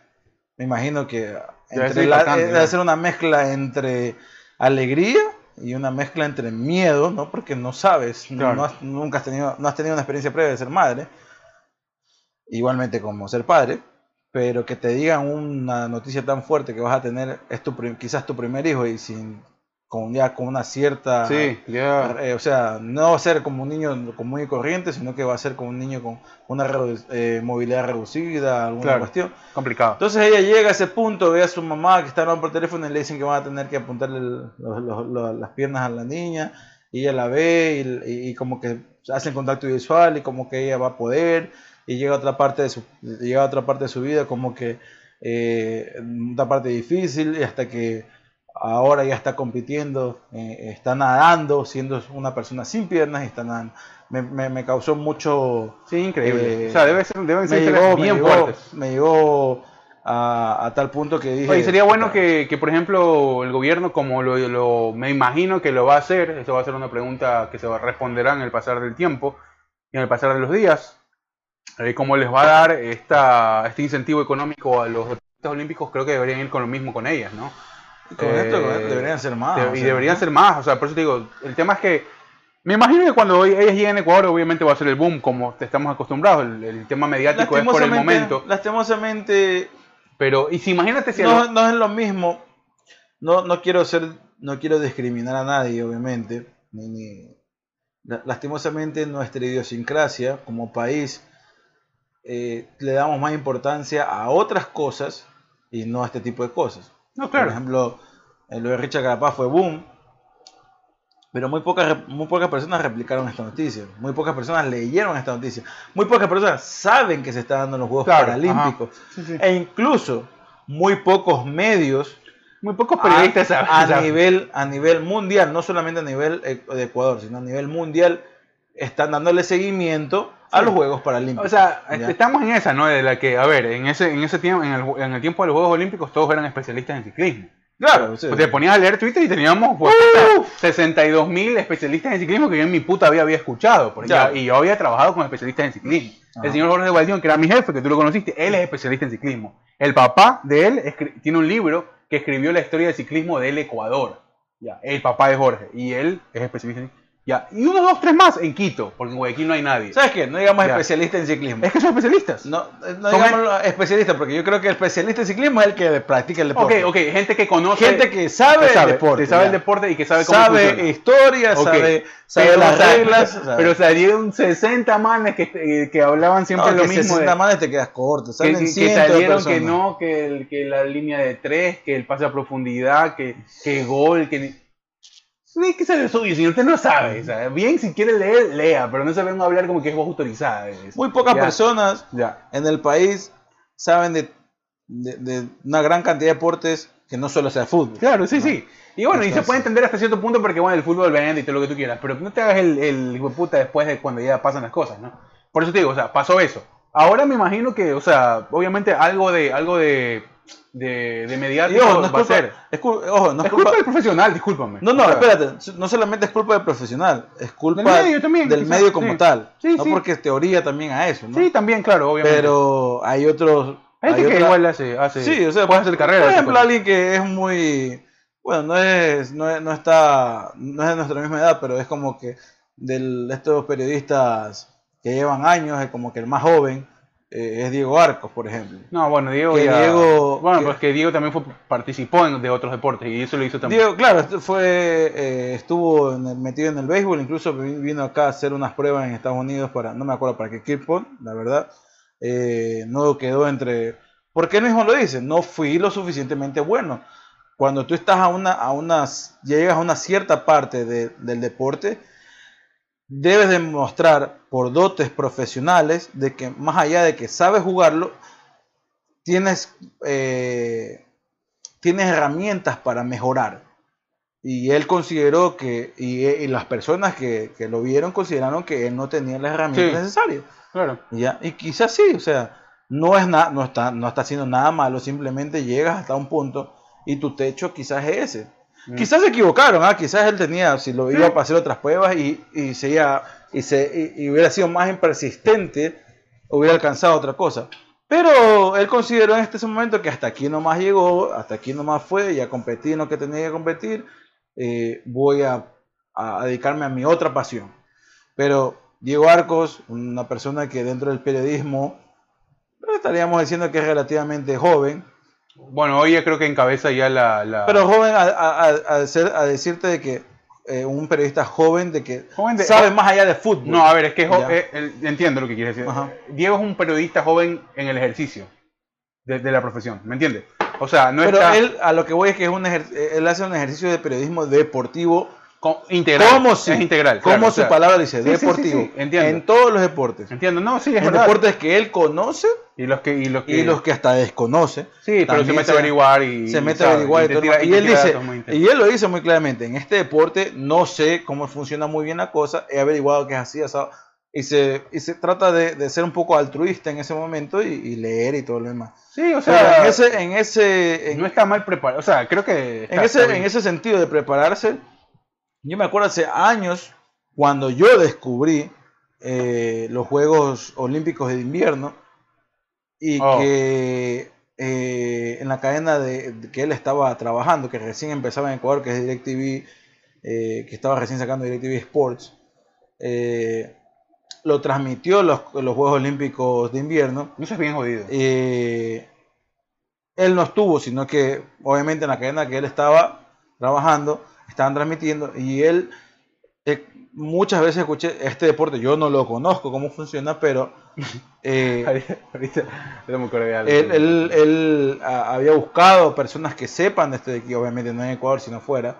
me imagino que entre la- impactante, eh, ¿no? debe ser una mezcla entre alegría y una mezcla entre miedo, ¿no? Porque no sabes, Claro. no has- nunca has tenido, no has tenido una experiencia previa de ser madre, igualmente como ser padre, pero que te digan una noticia tan fuerte que vas a tener, es tu, quizás tu primer hijo y sin, con ya con una cierta, Sí, eh, o sea, no va a ser como un niño común y corriente, sino que va a ser como un niño con una eh, movilidad reducida, alguna Claro. cuestión. Complicado. Entonces ella llega a ese punto, ve a su mamá que está hablando por teléfono y le dicen que van a tener que apuntarle el- los- los- los- las piernas a la niña y ella la ve y, y- y como que hacen contacto visual y como que ella va a poder y llega a otra parte de su, llega a otra parte de su vida como que eh, una parte difícil y hasta que ahora ya está compitiendo, eh, está nadando, siendo una persona sin piernas y está nadando. Me, me- me causó mucho Sí, increíble. eh, o sea, debe ser, deben me ser llegó, historias me bien llegó, fuertes. me llegó a, a tal punto que dije. Oye, sería bueno que, que, por ejemplo, el gobierno, como lo, lo- me imagino que lo va a hacer, eso va a ser una pregunta que se va- responderá en el pasar del tiempo y en el pasar de los días, eh, cómo les va a dar esta, este incentivo económico a los deportistas olímpicos, creo que deberían ir con lo mismo con ellas, ¿no? Con esto, con eh, esto deberían ser más. De- y sea, deberían ser más, o sea, por eso te digo, el tema es que me imagino que cuando ellas lleguen a Ecuador, obviamente va a ser el boom, como te estamos acostumbrados, el, el tema mediático es por el momento, Lastimosamente, pero, y si imagínate si... no, lo- no es lo mismo. No, no quiero ser, no quiero discriminar a nadie, obviamente. ni- ni- la- lastimosamente, nuestra idiosincrasia como país eh, le damos más importancia a otras cosas y no a este tipo de cosas. No, Por claro. ejemplo, eh, lo de Richard Carapaz fue boom, pero muy pocas, muy pocas personas replicaron esta noticia, muy pocas personas leyeron esta noticia, muy pocas personas saben que se está dando en los Juegos Claro, Paralímpicos, ajá. Sí, sí. e incluso muy pocos medios Muy pocos a, periodistas saben. a saben. nivel, a nivel mundial, no solamente a nivel eh, de Ecuador, sino a nivel mundial, están dándole seguimiento a Sí. los Juegos Paralímpicos. O sea, ¿ya? este, estamos en esa, ¿no? De la que, a ver, en ese, en ese tiempo, en el, en el tiempo de los Juegos Olímpicos, todos eran especialistas en ciclismo. Claro, sí. Pues te ponías a leer Twitter y teníamos pues, 62 mil especialistas en ciclismo que yo en mi puta vida había escuchado. porque Claro. ya- y yo había trabajado con especialistas en ciclismo. Ajá. El señor Jorge Valdión, que era mi jefe, que tú lo conociste, él es especialista en ciclismo. El papá de él tiene un libro que escribió la historia del ciclismo del Ecuador. Ya, el papá de Jorge. Y él es especialista en Ya, y uno, dos, tres más en Quito, porque en Guayaquil no hay nadie. ¿Sabes qué? No digamos Ya. especialista en ciclismo. Es que son especialistas. No, no digamos especialista, porque yo creo que el especialista en ciclismo es el que practica el deporte. Ok, ok, gente que conoce. Gente que sabe, que el deporte. que sabe el ya. deporte y que sabe cómo Sabe funciona. historia, Ok. sabe, sabe Pero, las reglas. sabe. Pero salieron 60 manes que, eh, que hablaban siempre no, lo que mismo. 60 de- manes te quedas corto. Salen que- salieron que no, que, el- que la línea de tres, que el pase a profundidad, que, que gol, que... Sí, que se le suyo, si usted no sabe. sea, bien, si quiere leer, lea, pero no se venga a hablar como que es voz autorizada. Muy pocas Ya, personas Ya. en el país saben de, de- de una gran cantidad de deportes que no solo sea fútbol. Claro, sí, sí. Y bueno, y se puede entender hasta cierto punto porque, bueno, el fútbol vende y todo lo que tú quieras, pero no te hagas el, el hijo de puta después de cuando ya pasan las cosas, ¿no? Por eso te digo, o sea, pasó eso. Ahora me imagino que, o sea, obviamente algo de, algo de, de, de Y mediático ojo, no es va a culpa, ser. es cul- ojo, no es es culpa culpa, del profesional, discúlpame. no, no, espérate, no solamente es culpa del profesional, es culpa Del medio también, del quizás, medio como sí. tal. Sí, no sí. porque teoría también a eso, ¿no? Sí, también, claro, obviamente. Pero hay otros. Hay gente que otra- igual hace, hace Sí, o sea, puede hacer carrera. Por ejemplo, alguien que es muy. Bueno, no es, no es- no está. No es de nuestra misma edad, pero es como que de estos periodistas que llevan años, es como que el más joven eh, es Diego Arcos, por ejemplo. No, bueno, Diego Que ya- Diego- Bueno, que- pues que Diego también fue, participó en, de otros deportes y eso lo hizo también. Diego, claro, fue, eh, estuvo en el- metido en el béisbol, incluso vi- vino acá a hacer unas pruebas en Estados Unidos para, no me acuerdo para qué equipo, la verdad. Eh, no quedó entre, porque él mismo lo dice, no fui lo suficientemente bueno. Cuando tú estás a una, a unas, llegas a una cierta parte de- del deporte, debes demostrar por dotes profesionales de que más allá de que sabes jugarlo, tienes, eh, tienes herramientas para mejorar. Y él consideró que, y, y las personas que, que lo vieron consideraron que él no tenía las herramientas Sí. necesarias. Claro. ¿ya? Y quizás sí, o sea, no, es na- no, está, no está haciendo nada malo, simplemente llegas hasta un punto y tu techo quizás es ese. Mm. Quizás se equivocaron, ¿ah? quizás él tenía, si lo iba a hacer otras pruebas y, y, seguía- y, se, y, y hubiera sido más persistente, hubiera alcanzado otra cosa. Pero él consideró en este momento que hasta aquí nomás llegó, hasta aquí nomás fue, ya competí en lo que tenía que competir, eh, voy a, a dedicarme a mi otra pasión. Pero Diego Arcos, una persona que dentro del periodismo, estaríamos diciendo que es relativamente joven, Bueno, hoy ya creo que encabeza ya la... la- pero joven a, a- a- a decirte de que eh, un periodista joven de que Joven de- sabe más allá de fútbol. No, a ver, es que eh, el- entiendo lo que quieres decir. Ajá. Diego es un periodista joven en el ejercicio de, de la profesión, ¿me entiendes? O sea, no pero está él a lo que voy es que es un ejer- él hace un ejercicio de periodismo deportivo co- integral. como si, es integral. como claro, o su sea, palabra dice, sí, sí, sí, deportivo. sí, entiendo. En todos los deportes. Entiendo, no, sí, es En verdad. deportes que él conoce Y los que... Y los que, y los que hasta desconoce. Sí, pero se mete a averiguar y... se mete a sabe, averiguar y, te tira- y te él dice y él lo dice muy claramente en este deporte no sé cómo funciona muy bien la cosa he averiguado que es así asado", y se y se trata de, de ser un poco altruista en ese momento y, y leer y todo lo demás Sí, o sea en ese en ese en, no está mal preparado. O sea, creo que... en ese bien. en ese sentido de prepararse yo me acuerdo hace años cuando yo descubrí eh, los Juegos Olímpicos de invierno y Oh. que eh, en la cadena de, de que él estaba trabajando, que recién empezaba en Ecuador, que es DirecTV, eh, que estaba recién sacando DirecTV Sports, eh, lo transmitió los, los Juegos Olímpicos de invierno. Eso es bien jodido. Eh, él no estuvo, sino que obviamente en la cadena que él estaba trabajando, estaban transmitiendo y él eh, muchas veces escuché este deporte, yo no lo conozco cómo funciona, pero eh, él, él- él, había buscado personas que sepan de este de aquí, obviamente no en Ecuador, sino fuera,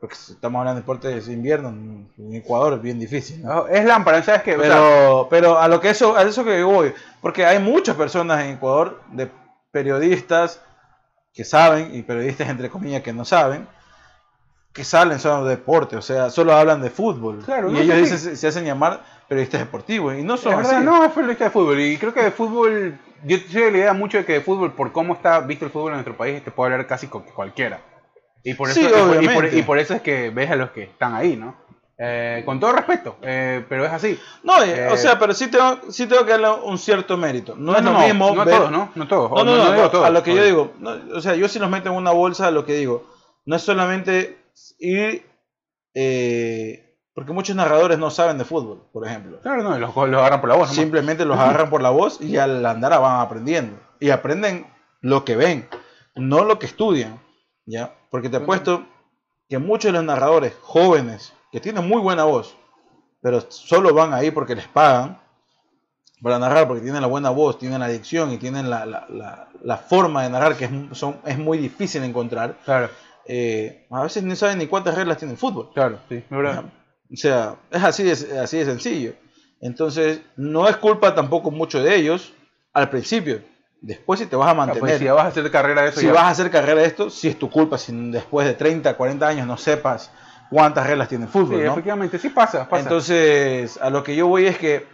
porque estamos hablando de deportes de invierno, en Ecuador es bien difícil. es lámpara, ¿sabes qué? Pero, pero a lo que eso, a eso que voy, porque hay muchas personas en Ecuador, de periodistas que saben, y periodistas entre comillas que no saben, que salen solo de deporte, o sea, solo hablan de fútbol. Claro, y no, ellos sí. se, se hacen llamar periodistas deportivos, y no son verdad, así. no, es periodista de fútbol. Y creo que de fútbol, yo de la idea mucho de que de fútbol, por cómo está visto el fútbol en nuestro país, te puede hablar casi con cualquiera. Y por eso, Sí, y por- y, por, eso es que ves a los que están ahí, ¿no? Eh, con todo respeto, eh, pero es así. No, Eh, o sea, pero sí tengo, sí tengo que darle un cierto mérito. No, es lo no, mismo. No ver- todos, ¿no? No todos. No, no, no, digo no, todos, a lo que yo digo, o sea, yo si los meto en una bolsa, a lo que digo, no es solamente ir, eh, porque muchos narradores no saben de fútbol, por ejemplo. Claro, no, los, los agarran por la voz. nomás. Simplemente los agarran por la voz y al andar van aprendiendo. Y aprenden lo que ven, no lo que estudian, ¿ya? Porque te apuesto que muchos de los narradores jóvenes, que tienen muy buena voz, pero solo van ahí porque les pagan para narrar, porque tienen la buena voz, tienen la dicción y tienen la, la- la- la forma de narrar que es, son, es muy difícil encontrar. Claro, eh, a veces no saben ni cuántas reglas tiene el fútbol. claro, sí, verdad. O sea, es así de, así de sencillo. Entonces, no es culpa tampoco mucho de ellos al principio. Después, si te vas a Ah, mantener, pues, si vas a hacer carrera de eso, si ya- vas a hacer carrera de esto, si es tu culpa. Si después de 30, 40 años no sepas cuántas reglas tiene el Sí, fútbol, ¿no? efectivamente, sí pasa, pasa. Entonces, a lo que yo voy es que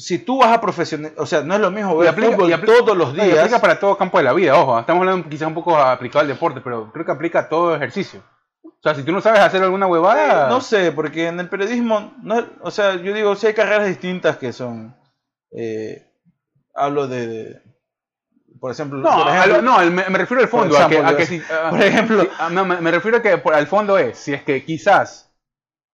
si tú vas a profesional, o sea, no es lo mismo Y ver aplica- fútbol y apli- todos los y días. aplica para todo campo de la vida, ojo. Estamos hablando quizás un poco aplicado al deporte, pero creo que aplica a todo ejercicio. O sea, si tú no sabes hacer alguna huevada. No sé, porque en el periodismo, no, o sea, yo digo, si hay carreras distintas que son, eh, hablo de, de- por ejemplo, No, por ejemplo, lo- no, me, me refiero al por fondo. a que, ejemplo, a que yo- si- a- por ejemplo, sí, a- no, me, me refiero a que por- al fondo es, si es que quizás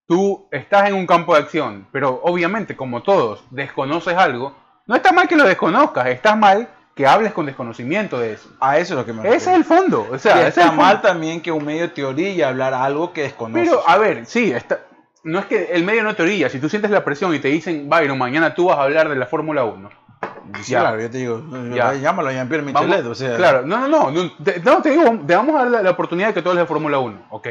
tú estás en un campo de acción, pero obviamente, como todos, desconoces algo, no está mal que lo desconozcas, está mal que hables con desconocimiento de eso. A eso es lo que me Ese es refiero. el fondo. O sea, está mal también que un medio de teoría hablar algo que desconoce. Pero, a ver, sí, está, no es que el medio no te orilla. Si tú sientes la presión y te dicen, Byron, mañana tú vas a hablar de la Fórmula 1. Sí, ya. claro, yo te digo, Ya. llámalo a Jean-Pierre Vamos- Michelet, o sea, Claro, no, no, no, no, te, no, te digo, te vamos a dar la, la oportunidad de que tú hables de Fórmula 1. Ok.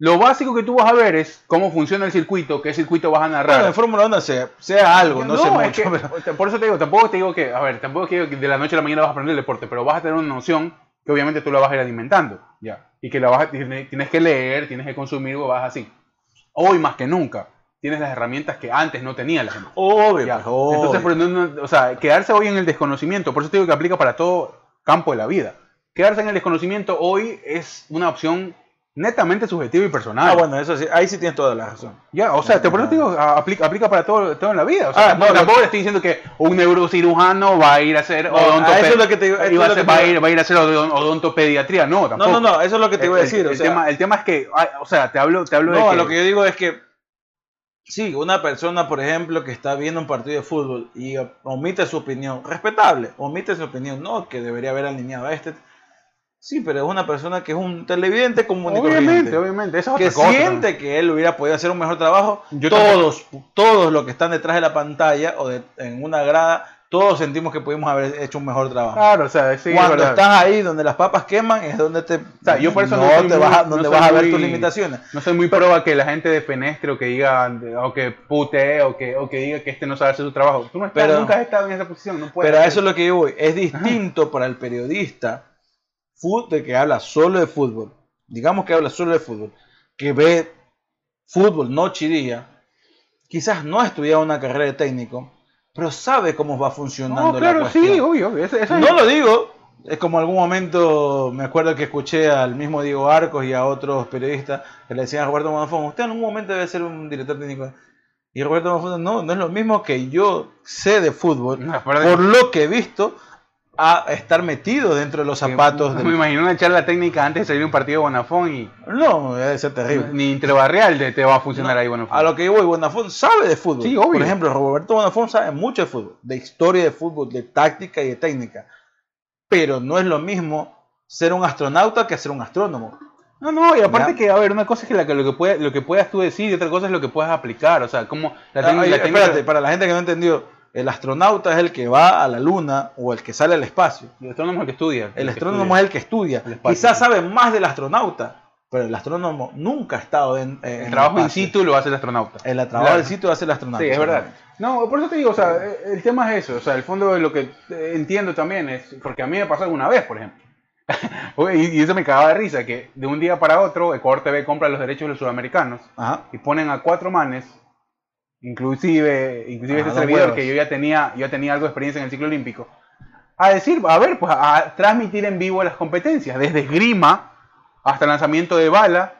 Lo básico que tú vas a ver es cómo funciona el circuito, qué circuito vas a narrar. Bueno, en Fórmula 1 sea, sea algo, no, sé es mucho. que- pero- por eso te digo, tampoco te digo que, a ver, tampoco que de la noche a la mañana vas a aprender el deporte, pero vas a tener una noción que obviamente tú la vas a ir alimentando, ya, y que la vas a, tienes, que leer, tienes que consumir, vas así. Hoy más que nunca tienes las herramientas que antes no tenía la gente. Obvio, pues, obvio. Entonces, no- no- o sea, quedarse hoy en el desconocimiento, por eso te digo que aplica para todo campo de la vida. Quedarse en el desconocimiento hoy es una opción netamente subjetiva y personal. Ah, bueno, eso sí, ahí sí tienes toda la razón. Ya, o sea, te, por eso digo, aplica, aplica para todo, todo en la vida. O sea, Ah, tampoco, no, tampoco le estoy diciendo que un neurocirujano va a ir a hacer No, a eso es lo que te digo, y eso va, a va ir, a hacer odon- odontopediatría. No, tampoco. No, no, no, eso es lo que te iba a El- decir. El, o el sea, tema, el tema es que, ay, o sea, te hablo, te hablo de no, lo que yo digo es que sí, una persona, por ejemplo, que está viendo un partido de fútbol y omite su opinión, respetable, omite su opinión, no que debería haber alineado a este. Sí, pero es una persona que es un televidente y obviamente, obviamente, es que cosa. siente que él hubiera podido hacer un mejor trabajo. Yo todos, todos los que están detrás de la pantalla o de- en una grada, todos sentimos que pudimos haber hecho un mejor trabajo. Claro, o sea, sí, Cuando estás ahí donde las papas queman es donde te sea, yo por eso no, no te muy- vas no donde vas a ver muy- tus limitaciones. No soy muy pro a que la gente defenestre o que diga, o que putee o que, o que diga que este no sabe hacer su trabajo. Tú no estás, Pero- nunca has estado en esa posición, no puedes. Pero a eso es lo que yo voy. Es distinto para el periodista fútbol que habla solo de fútbol. Digamos que habla solo de fútbol. Que ve fútbol noche y día. Quizás no ha estudiado una carrera de técnico, pero sabe cómo va funcionando No, claro, la cuestión. sí, obvio. Eso, eso es- No lo digo. Es como algún momento, me acuerdo que escuché al mismo Diego Arcos y a otros periodistas que le decían a Roberto Bonafón, usted en algún momento debe ser un director técnico. Y Roberto Bonafón, no, no es lo mismo que yo sé de fútbol, No, por lo que he visto, a estar metido dentro de los zapatos Me del... imagino una charla técnica antes de salir un partido de Bonafón y No, debe ser terrible. ni interbarrial de te va a funcionar No, ahí Bonafón. A lo que yo voy, Bonafón sabe de fútbol. Sí, obvio. Por ejemplo, Roberto Bonafón sabe mucho de fútbol, de historia de fútbol, de táctica y de técnica. Pero no es lo mismo ser un astronauta que ser un astrónomo. No, no, y aparte Ya. que, a ver, una cosa es que, la, que lo, que puede- lo que puedas tú decir y otra cosa es lo que puedas aplicar. O sea, como la, Ah, oye, la técnica- espérate, para la gente que no entendió, el astronauta es el que va a la luna o el que sale al espacio. El astrónomo es el que estudia. El astrónomo es el que estudia. El Quizás sabe más del astronauta, pero el astrónomo nunca ha estado en, en El trabajo in situ lo hace el astronauta. El trabajo Claro. del sitio hace el astronauta. Sí, es verdad. No, por eso te digo, o sea, el tema es eso. O sea, el fondo de lo que entiendo también es, porque a mí me pasó alguna vez, por ejemplo. Y eso me cagaba de risa, que de un día para otro Ecuador TV compra los derechos de los sudamericanos Ajá. y ponen a cuatro manes, inclusive, inclusive Ah, este servidor huevos. que yo ya tenía, yo tenía algo de experiencia en el ciclo olímpico, a decir, a ver, pues a transmitir en vivo las competencias, desde esgrima hasta lanzamiento de bala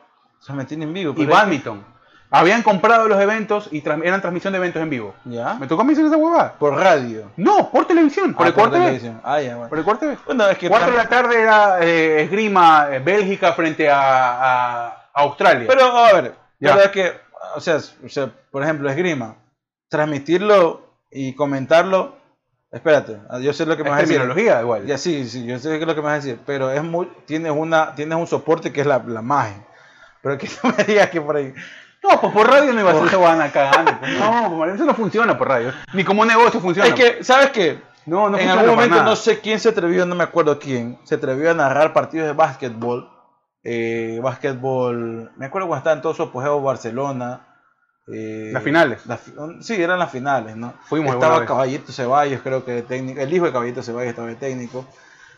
tiene en vivo. y es que- badminton. Habían comprado los eventos y tras- eran transmisión de eventos en vivo. ¿Ya? ¿Me tocó a mí hacer esa huevada? Por radio. No, por televisión, por Ah, el Ecuador TV. televisión. Ah, ya, bueno. Por el Ecuador TV. Bueno, es que 4 de la tarde era eh, esgrima eh, Bélgica frente a, a Australia. Pero, a ver, Ya. pero es que, o sea, o sea, por ejemplo, esgrima, transmitirlo y comentarlo, espérate, ah, yo sé lo que me es vas a decir. terminología igual. Ya sí, sí, yo sé lo que me vas a decir, pero es muy, tienes una, tienes un soporte que es la, la magia. Pero que no me digas que por ahí. No, pues por radio no iba a ser guana cagando. pues. No, pues, eso no funciona por radio. Ni como negocio funciona. Es que, ¿sabes qué? no, no en algún momento no sé quién se atrevió, no me acuerdo quién, se atrevió a narrar partidos de básquetbol. Eh, básquetbol, me acuerdo cuando estaba en todo su apogeo Barcelona. eh, Las finales. sí, eran las finales, ¿no? Fuimos estaba. Caballito Ceballos, creo que de técnico. El hijo de Caballito Ceballos estaba de técnico.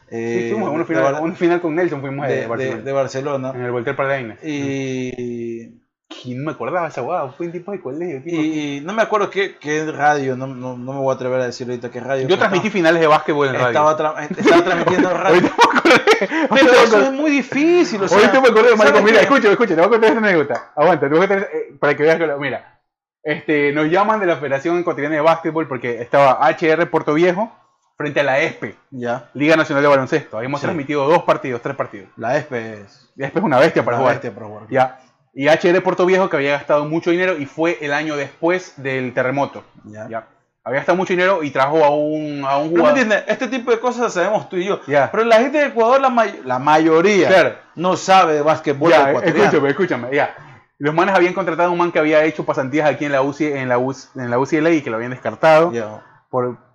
Sí, eh, fuimos a una de final, con Nelson fuimos de, Barcelona. de Barcelona. En el Voltaire Paradaines. Y, No me acordaba esa guada, fue un tipo de colegio. tipo. y, no me acuerdo qué, qué radio, no, no, no me voy a atrever a decir ahorita qué radio. Yo transmití estaba- finales de básquetbol en radio. Estaba, tra- estaba transmitiendo radio. Me acordé. Pero eso es muy difícil. O sea, Ahorita me acordé, ¿sabes mira, escucha, escucha, te voy a contar esta anécdota. Aguanta, te voy a contar, eh, para que veas que lo, mira. Este, nos llaman de la Federación Ecuatoriana de Básquetbol porque estaba HR Puerto Viejo frente a la ESPE, Ya, Liga Nacional de Baloncesto. Habíamos Sí. transmitido dos partidos, tres partidos. la ESPE es La ESPE es una bestia para una jugar. bestia para jugar. Ya. Y HR Puerto Viejo que había gastado mucho dinero y fue el año después del terremoto. Ya. Ya. Había gastado mucho dinero y trajo a un, a un ¿No me jugador. entiendes? Este tipo de cosas sabemos tú y yo. Ya. Pero la gente de Ecuador, la, may- la mayoría, Claro. no sabe de básquetbol Ya, ecuatoriano. escúchame, escúchame, ya. Los manes habían contratado a un man que había hecho pasantías aquí en la UCI, en la UCI, en la UCLA y que lo habían descartado Ya,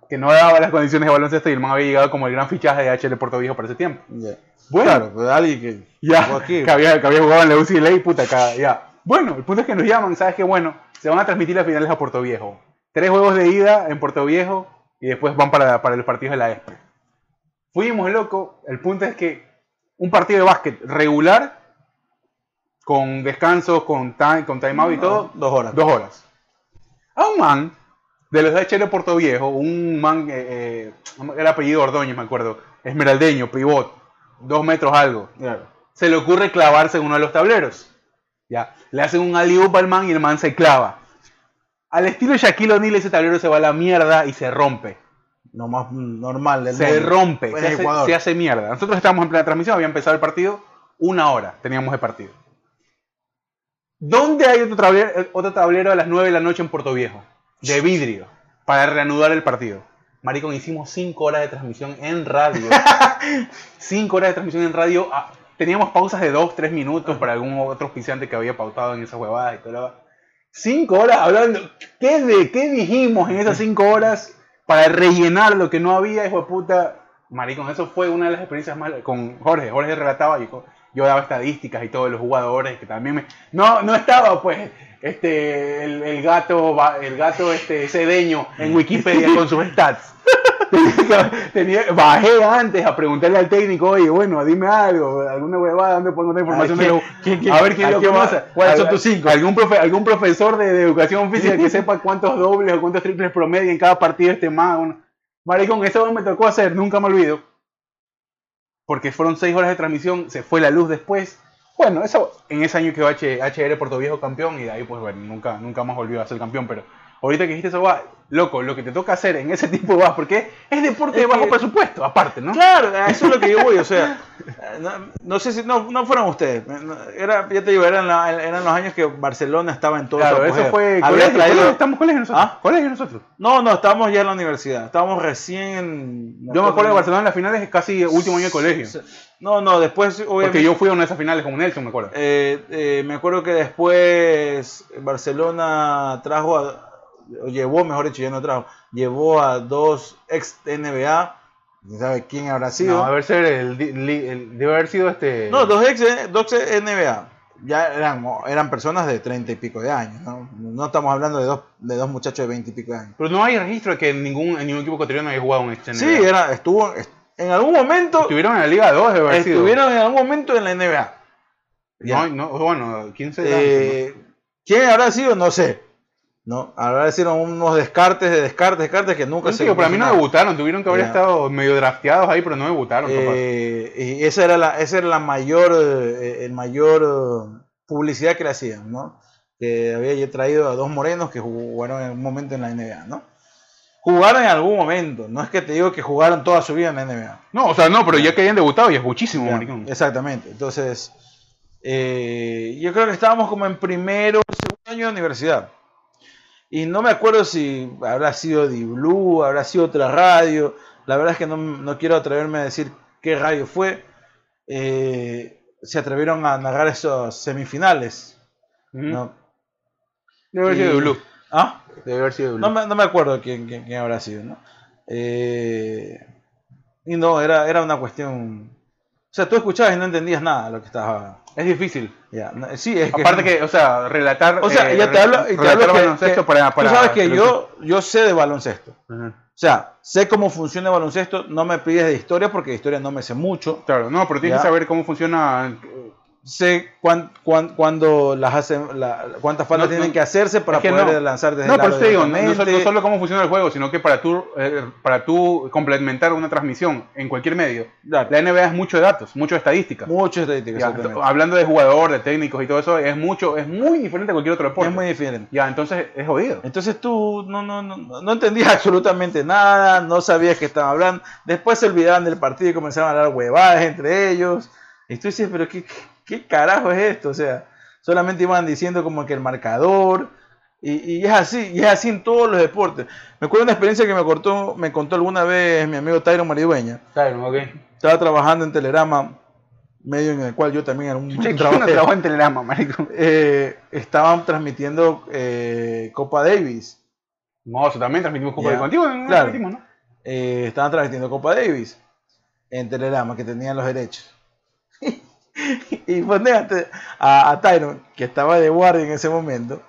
porque no daba las condiciones de baloncesto y el man había llegado como el gran fichaje de HR Puerto Viejo para ese tiempo. ya. Bueno. Claro, pues alguien que... Ya, que había, que había jugado en la UCLA y puta, acá, ya. Bueno, el punto es que nos llaman, ¿sabes qué? Bueno, se van a transmitir las finales a Puerto Viejo. Tres juegos de ida en Puerto Viejo y después van para, para los partidos de la ESPE. Fuimos, loco. El punto es que un partido de básquet regular, con descansos, con, time, con timeout y No, todo, Dos horas. dos horas. A un man de los de HR Puerto Viejo, un man, eh, eh, era apellido Ordóñez, me acuerdo, esmeraldeño, pivot, dos metros algo se le ocurre clavarse en uno de los tableros. Ya, le hacen un alley al man y el man se clava. Al estilo Shaquille O'Neal ese tablero se va a la mierda y se rompe. Lo más normal del Se mundo. rompe, Pues se hace, Ecuador. se hace mierda. Nosotros estábamos en plena transmisión, había empezado el partido, una hora teníamos el partido. ¿Dónde hay otro tablero, otro tablero a las 9 de la noche en Puerto Viejo? De vidrio, para reanudar el partido. Maricón, hicimos 5 horas de transmisión en radio. 5 horas de transmisión en radio. Ah, Teníamos pausas de 2, 3 minutos para algún otro auspiciante que había pautado en esa huevada y todo. 5 horas hablando. ¿Qué, de, ¿Qué dijimos en esas 5 horas para rellenar lo que no había, hijo de puta? Maricón, eso fue una de las experiencias más. Con Jorge, Jorge relataba y yo daba estadísticas y todos los jugadores que también me. No, no estaba, pues, este, el, el gato, el gato este, cedeño en Wikipedia con sus stats. Tenía tenía- bajé antes a preguntarle al técnico, oye, bueno, dime algo, alguna huevada, ¿dónde puedo encontrar información A ver, de ¿quién- lo- quién- quién- A ver quién a lo quién más? ¿Cuáles son tus cinco? Algún, profe- algún profesor de, de educación física que sepa cuántos dobles o cuántos triples promedio en cada partido este más. Bueno, Maricón, eso me tocó hacer, nunca me olvido. Porque fueron seis horas de transmisión, se fue la luz después. Bueno, eso en ese año quedó H- HR Puerto Viejo campeón y de ahí pues bueno, nunca, nunca más volvió a ser campeón. Pero ahorita que dijiste eso, va, loco, lo que te toca hacer en ese tipo de vas, porque es deporte Es de bajo que- presupuesto, aparte, ¿no? Claro, eso es lo que yo voy, o sea, no, no sé si no, no fueron ustedes, era, ya te digo, eran, la- eran los años que Barcelona estaba en todo Claro, eso apogeo. fue colegio, colegio, estamos colegio nosotros. ¿Ah? Colegio nosotros. No, no, estábamos ya en la universidad, estábamos recién en... Yo me acuerdo de Barcelona en las finales, es casi último año de colegio. No, no, después obviamente... Porque yo fui a una de esas finales con Nelson, me acuerdo. Eh, eh, me acuerdo que después Barcelona trajo a, o llevó, mejor dicho, ya no trajo, llevó a dos ex NBA, ¿quién sabe quién habrá No, sido? haber ser el, di- li- el- debe haber sido este. No, dos ex, dos ex NBA. Ya eran, eran personas de treinta y pico de años, ¿no? No estamos hablando de dos, de dos muchachos de veinte y pico de años. Pero no hay registro de que ningún, en ningún equipo ecuatoriano haya jugado un este Sí, era, estuvo, en algún momento, Estuvieron en la Liga 2, debe haber sido. estuvieron en algún momento en la NBA. No, no, bueno, 15 años. Eh, ¿Quién habrá sido? No sé. ¿No? Habrá sido unos descartes de descartes, descartes que nunca No, se tío, para mí no debutaron, tuvieron que haber estado medio drafteados ahí, pero no debutaron. Eh, y esa era la, esa era la mayor, eh, el mayor eh, publicidad que le hacían, ¿no? Que había traído a dos morenos que jugaron en algún momento en la NBA, ¿no? Jugaron en algún momento, no es que te digo que jugaron toda su vida en la NBA. No, o sea, no, pero ya que hayan debutado, ya es muchísimo, maricón. Exactamente. Entonces, eh, yo creo que estábamos como en primero, segundo año de universidad. Y no me acuerdo si habrá sido Di Blue, habrá sido otra radio. La verdad es que no, no quiero atreverme a decir qué radio fue. Eh, se atrevieron a narrar esos semifinales. ¿no? Debe haber sido Blue. ¿Ah? Debe haber sido No me, no me acuerdo quién, quién- quién habrá sido, ¿no? Eh, y no, era, era una cuestión... O sea, tú escuchabas y no entendías nada de lo que estaba... Es difícil. Ya, no, sí, es que... Aparte que, o sea, relatar. O sea, eh, ya te hablo, y te hablo que- baloncesto que para, para tú sabes que yo, yo sé de baloncesto. O sea, sé cómo funciona el baloncesto, no me pides de historia porque de historia no me sé mucho. Claro, no, pero tienes Ya. que saber cómo funciona. Sé cuán, cuán- cuándo las hacen, la- cuántas faltas No, tienen no. que hacerse para Es que poder no. lanzar desde No, eso te digo, no, no solo, directamente. no solo cómo funciona el juego, sino que para tú, eh, para tú complementar una transmisión en cualquier medio, Claro, la NBA es mucho de datos, mucho de estadística. mucho estadística, Ya, hablando de jugador, de técnicos y todo eso, es mucho, es muy diferente a cualquier otro deporte. Es muy diferente. Ya, entonces es jodido. Entonces tú no, no, no, no entendías absolutamente nada, no sabías qué estaban hablando. Después se olvidaban del partido y comenzaron a hablar huevadas entre ellos. Y tú dices, pero ¿qué, qué, qué carajo es esto? O sea, solamente iban diciendo como que el marcador, y, y es así, y es así en todos los deportes. Me acuerdo de una experiencia que me, cortó, me contó alguna vez mi amigo Tyron Maridueña. Tyron, ok. Estaba trabajando en Telerama, medio en el cual yo también era un Che, ¿quién no en Telerama, marico? Eh, estaban transmitiendo eh, Copa Davis. Mozo, también transmitimos Copa de contigo, ¿no? Claro. ¿no? Eh, estaban transmitiendo Copa Davis en Telerama, que tenían los derechos. y ponete a, a Tyron, que estaba de guardia en ese momento,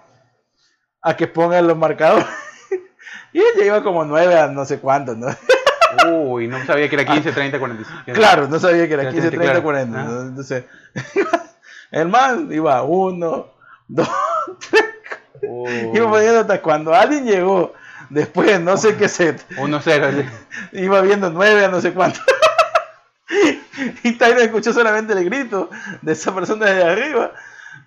a que pongan los marcadores. y ella iba como 9 a no sé cuántos, ¿no? Uy, no sabía que era 15, 30, 45. Claro, no sabía que era Ya, 15, sí, 30, claro. 40. Ah. ¿no? Entonces, el man iba 1, 2, Uy. iba poniendo hasta cuando alguien llegó después de no sé qué set, 1-0. iba viendo 9 a no sé cuánto. y Tyler escuchó solamente el grito de esa persona desde arriba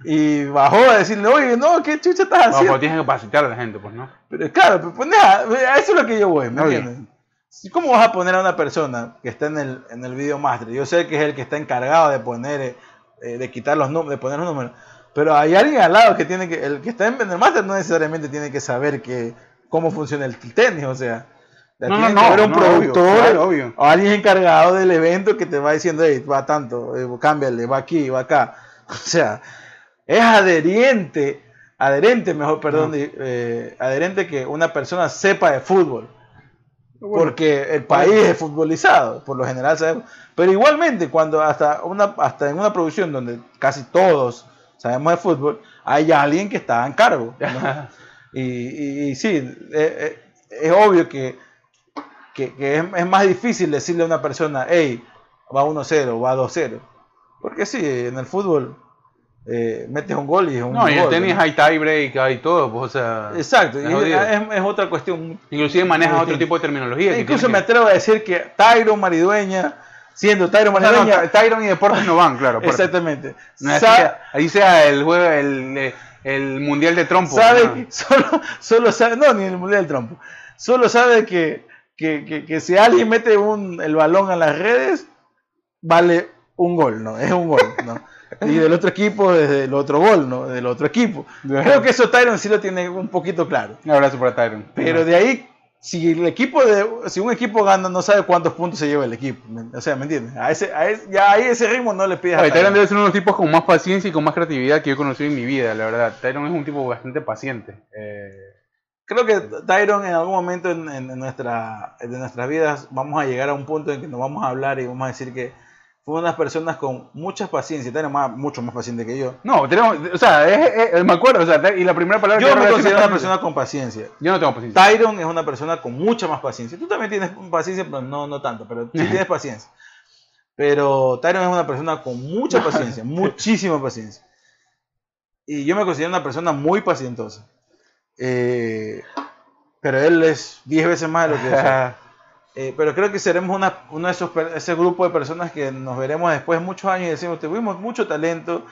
y bajó a decirle, oye, no, ¿qué chucha estás haciendo? pues tienes que capacitar a la gente, pues, ¿no? Pero claro, pero pones a, a eso es lo que yo voy, ¿me Oye. entiendes? ¿Cómo vas a poner a una persona que está en el, en el video master? Yo sé que es el que está encargado de poner, eh, eh, de quitar los números, de poner los números, pero hay alguien al lado que tiene que, el que está en el master no necesariamente tiene que saber que, cómo funciona el tenis, o sea, No, no, que no, un no, obvio, productor claro, obvio. o alguien encargado del evento que te va diciendo, hey, va tanto, eh, cámbiale, va aquí, va acá. O sea, es adherente, adherente, mejor, perdón, eh, adherente que una persona sepa de fútbol. Bueno. Porque el país es futbolizado, por lo general sabemos. Pero igualmente, cuando hasta, una, hasta en una producción donde casi todos sabemos de fútbol, hay alguien que está en cargo. ¿no? Y, y- y sí, eh, eh, es obvio que, que, que es, es más difícil decirle a una persona, hey, va 1-0, va 2-0. Porque sí, en el fútbol eh, metes un gol y es un No, y el gol, tenis ¿no? hay tiebreak, hay todo, pues, o sea. Exacto, es otra cuestión. Inclusive manejas otro tipo de terminología. Incluso me atrevo a decir que Tyron Maridueña, siendo Tyron no, Maridueña, Tyron y deportes no van, claro. aparte. exactamente, No ahí sea el juego, el, el mundial de trompo. sabe ¿no? solo, solo sabe, no, ni el mundial del trompo, solo sabe que, que, que, que si alguien mete un, el balón a las redes, vale un gol, ¿no? Es un gol, ¿no? Y del otro equipo, desde el otro gol, ¿no? Del otro equipo. Creo que eso Tyron sí lo tiene un poquito claro. Un abrazo para Tyron. Pero de ahí, si el equipo de, si un equipo gana, no sabe cuántos puntos se lleva el equipo. ¿me- O sea, ¿me entiendes? A ese, a ese- ya ahí ese ritmo no le pides a Tyron Tyron. debe ser uno de los tipos con más paciencia y con más creatividad que yo he conocido en mi vida, la verdad. Tyron es un tipo bastante paciente. Eh, Creo que Tyron en algún momento en, en- nuestra, de nuestras vidas vamos a llegar a un punto en que nos vamos a hablar y vamos a decir que fue una de las personas con mucha paciencia. Tyron más, mucho más paciente que yo. no, tenemos, o sea, es- es- me acuerdo, o sea, y la primera palabra Yo que me considero una persona con paciencia. Yo no tengo paciencia. Tyron es una persona con mucha más paciencia. Tú también tienes paciencia, pero no, no tanto, pero sí tienes paciencia. Pero Tyron es una persona con mucha paciencia, muchísima paciencia. Y yo me considero una persona muy pacientosa. Eh, pero él es 10 veces más de lo que yo. Eh, pero creo que seremos una, uno de esos ese grupo de personas que nos veremos después de muchos años y decimos, tuvimos mucho talento,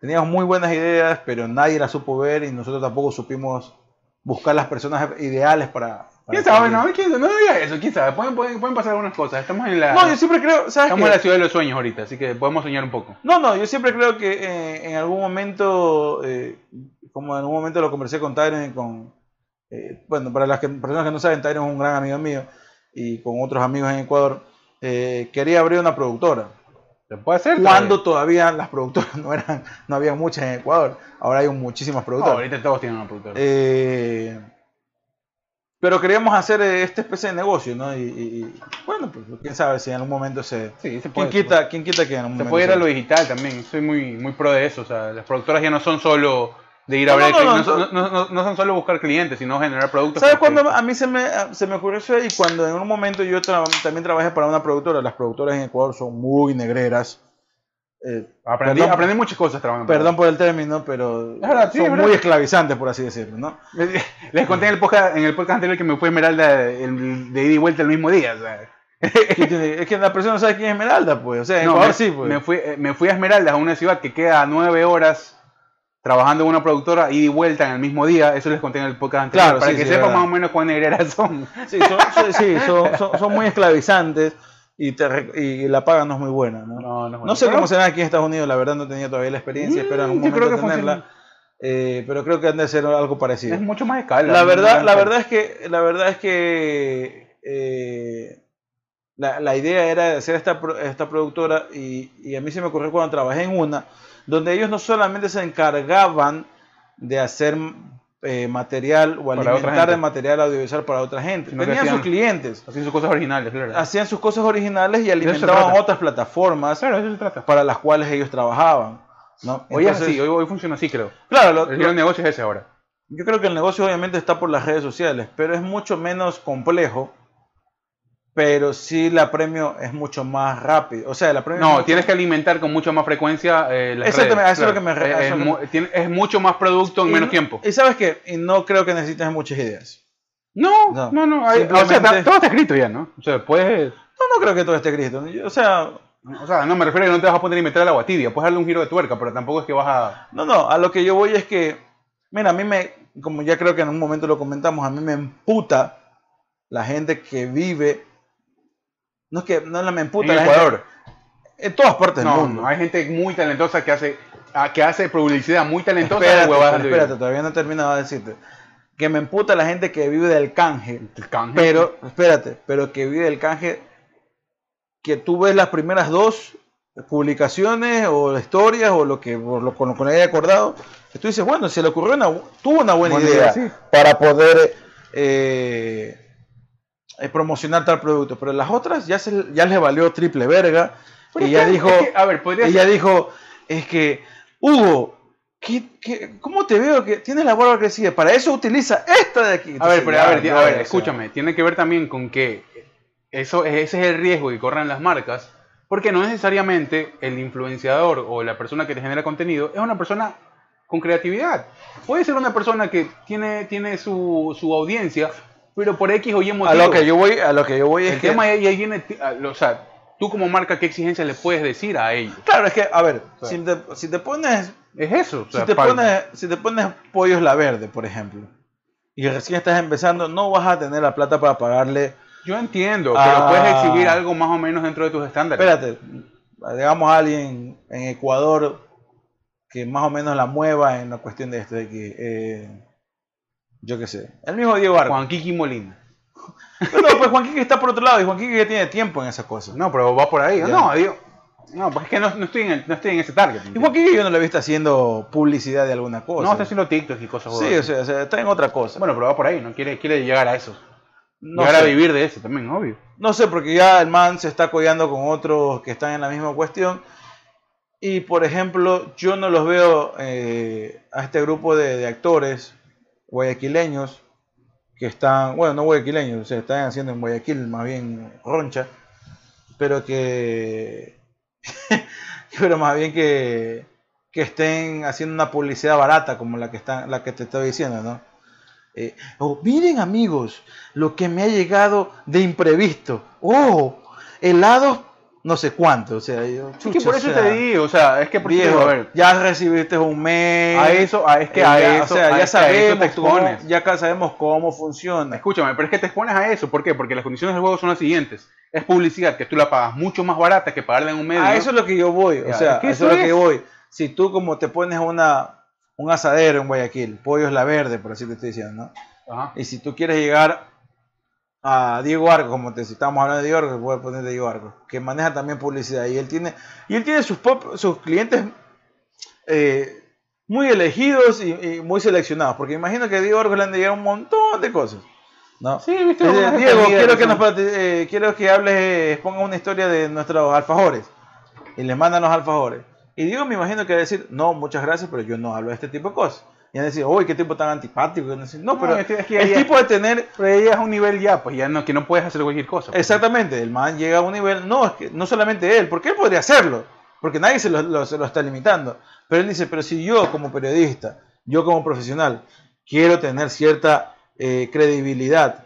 teníamos muy buenas ideas, pero nadie las supo ver y nosotros tampoco supimos buscar las personas ideales para... para ¿Quién sabe? cumplir". No, ¿Quién no diga eso, quién sabe. Pueden, pueden, pueden pasar algunas cosas. Estamos en la, No, yo siempre creo, ¿sabes estamos en la ciudad de los sueños ahorita, así que podemos soñar un poco. No, no, yo siempre creo que eh, en algún momento, eh, como en algún momento lo conversé con Tyron y con, eh, bueno, para las que- personas que no saben, Tyron es un gran amigo mío y con otros amigos en Ecuador, eh, quería abrir una productora. ¿Se puede hacer? Cuando todavía las productoras no eran, no había muchas en Ecuador, ahora hay muchísimas productoras. ahorita todos tienen una productora. Eh, pero queríamos hacer esta especie de negocio, ¿no? Y, bueno, pues quién sabe si en algún momento se... sí, se ¿Quién puede. quita, ¿Quién quita que en algún Se momento puede ir a lo digital también. Soy muy, muy pro de eso. O sea, las productoras ya no son solo de ir a No, ver, no, no, no, son- no. no- no- no son solo buscar clientes, sino generar productos. ¿Sabes cuándo a mí se me, se me ocurrió eso? Y cuando en un momento yo tra- también trabajé para una productora, las productoras en Ecuador son muy negreras. Eh, Aprendí, perdón, aprendí muchas cosas trabajando. perdón por el término, pero Es verdad, sí, son verdad. muy esclavizantes, por así decirlo, ¿no? Les conté en el podcast, en el podcast anterior que me fue Esmeralda el- de ida y vuelta el mismo día. Es que la persona no sabe quién es Esmeralda, pues. O sea, en Ecuador me, sí, pues. me fui, eh, me fui a Esmeraldas, a una ciudad que queda a nueve horas trabajando en una productora, y vuelta en el mismo día. Eso les conté en el podcast anterior. Claro, para sí, que sí, sepan más o menos cuán negreras son. Sí, son, sí, sí, son, son- son muy esclavizantes. y, te re- y la paga no es muy buena. No, No, no, es No sé cómo será aquí en Estados Unidos, la verdad no he tenido todavía la experiencia, Mm, espero en algún creo momento que tenerla. eh, pero creo que han de ser algo parecido. Es mucho más escala. La verdad, la verdad es que, la verdad es que eh, la, la idea era de hacer esta, esta productora y, y a mí se me ocurrió cuando trabajé en una, donde ellos no solamente se encargaban de hacer eh, material o Para alimentar de material audiovisual para otra gente. Sino Tenían sus hacían- clientes, Haciendo sus cosas originales, claro. hacían sus cosas originales y alimentaban otras plataformas Claro, para las cuales ellos trabajaban. ¿no? Hoy es así, hoy, hoy funciona así, creo. Claro, lo- El negocio es ese ahora. yo creo que el negocio obviamente está por las redes sociales, pero es mucho menos complejo. Pero sí la premio es mucho más rápido. O sea, la premio No, mucho- tienes que alimentar con mucha más frecuencia eh, las Exactamente, redes, a eso es lo que me es, mucho más producto en Y menos no- tiempo. Y sabes qué, y no creo que necesites muchas ideas. No, No. no, no. hay- o sea, todo está escrito ya, ¿no? O sea, puedes... No, no creo que todo esté escrito. Yo- O sea, O sea, no me refiero a que no te vas a poner a inventar el agua tibia. Puedes darle un giro de tuerca, pero tampoco es que vas a... no, no, a lo que yo voy es que, mira, a mí me, como ya creo que en un momento lo comentamos, a mí me emputa la gente que vive, no es que, no la me emputa, en la Ecuador. gente- en todas partes del No, mundo. no, hay gente muy talentosa que hace, ah, que hace publicidad muy talentosa Espérate, de espérate, todavía no he terminado de decirte. Que me emputa la gente que vive del canje. El canje. Pero, espérate, pero que vive del canje, que tú ves las primeras dos publicaciones o historias o lo que o lo, con lo que le haya acordado, tú dices, bueno, se le ocurrió una, tuvo una buena, Buena idea, idea, sí. para poder eh, eh, promocionar tal producto, pero las otras ya, se, ya les valió triple verga Pero y ya dijo, es que, a ver, podría ella ser- dijo, es que, Hugo, ¿qué, qué, cómo te veo que tienes la barba crecida? Para eso utiliza esta de aquí. A ver, Entonces, pero ya, a ver, ya, a ver, o sea, escúchame, tiene que ver también con que eso, ese es el riesgo que corren las marcas, porque no necesariamente el influenciador o la persona que te genera contenido es una persona con creatividad. Puede ser una persona que tiene, tiene su, su audiencia, pero por X o Y motivo. a lo que yo voy, a lo que yo voy es el que, tema ahí, ahí viene, a- o sea, tú como marca, ¿qué exigencias le puedes decir a ellos? claro, es que, a ver, sea, si te, si te pones, Es eso. o sea, si te pones, si te pones pollos la verde, por ejemplo, y recién estás empezando, no vas a tener la plata para pagarle, Yo entiendo, Ah. pero puedes exhibir algo más o menos dentro de tus estándares. espérate, digamos a alguien en Ecuador que más o menos la mueva en la cuestión de esto de que, eh, yo qué sé, el mismo Diego Arco. Juan Kiki Molina. No, pues Juan Quique está por otro lado y Juan Quique ya tiene tiempo en esas cosas. No, pero va por ahí. Ya. No, digo. No, pues es que no, no estoy, en el- no estoy en ese target. Y Juan Quique yo no lo he visto haciendo publicidad de alguna cosa. No, está haciendo TikToks y cosas Sí, o sea, o sea, está en otra cosa. Bueno, pero va por ahí, ¿no? Quiere, quiere llegar a eso. no llegar a vivir de eso también, obvio. No sé, porque ya el man se está codeando con otros que están en la misma cuestión. Y por ejemplo, yo no los veo eh, a este grupo de, de actores guayaquileños que están, bueno, no guayaquileños, o sea, están haciendo en Guayaquil más bien roncha, pero que, pero más bien que, que estén haciendo una publicidad barata como la que, están, la que te estoy diciendo, ¿no? Eh, oh, miren amigos, lo que me ha llegado de imprevisto. Oh, helados no sé cuánto. O sea, yo, Es que chucha, por o eso sea, te digo, o sea, es que por viejo, a ver, ya recibiste un mail. a eso, a, es que eh, a ya, eso, o sea, ya es eso te sabemos cómo, expones. ya sabemos cómo funciona. Escúchame, pero es que te expones a eso. ¿Por qué? Porque las condiciones del juego son las siguientes. Es publicidad que tú la pagas mucho más barata que pagarla en un medio. A eso es lo que yo voy. O sea, es que eso eso es lo que es. yo voy. Si tú como te pones una, un asadero en Guayaquil, pollos la verde, por así te estoy diciendo, ¿no? Ajá. Y si tú quieres llegar a Diego Arcos, como te si estamos hablando de Diego Arcos, voy a poner de Diego Arcos, que maneja también publicidad. Y él tiene, y él tiene sus, pop- sus clientes eh, muy elegidos y, y muy seleccionados. Porque imagino que a Diego Arcos le han de llegar un montón de cosas. ¿no? Sí, viste. Diego, quiero que, nos, eh, quiero que hables, eh, ponga una historia de nuestros alfajores. Y le mandan los alfajores. Y Diego me imagino que va a decir, no, muchas gracias, pero yo no hablo de este tipo de cosas. Y van a decir, uy, qué tipo tan antipático. Y decir, no, No, pero es que- es que el ya- tipo de tener Pero ahí es un nivel ya, pues ya no, que no puedes hacer cualquier cosa. pues. Exactamente, el man llega a un nivel, no, es que no solamente él, porque él podría hacerlo, porque nadie se lo, lo- se lo está limitando, pero él dice, pero si yo como periodista, yo como profesional, quiero tener cierta eh, credibilidad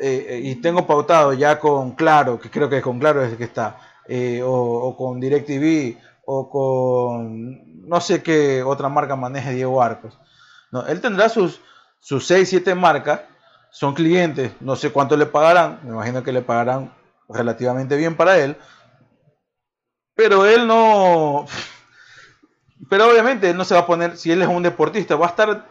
eh, eh, y tengo pautado ya con Claro, que creo que con Claro es el que está, eh, o, o con DirecTV, o con no sé qué otra marca maneje Diego Arcos, no, él tendrá sus, sus 6, 7 marcas, son clientes, no sé cuánto le pagarán, me imagino que le pagarán relativamente bien para él. Pero él no. Pero obviamente él no se va a poner, si él es un deportista, va a estar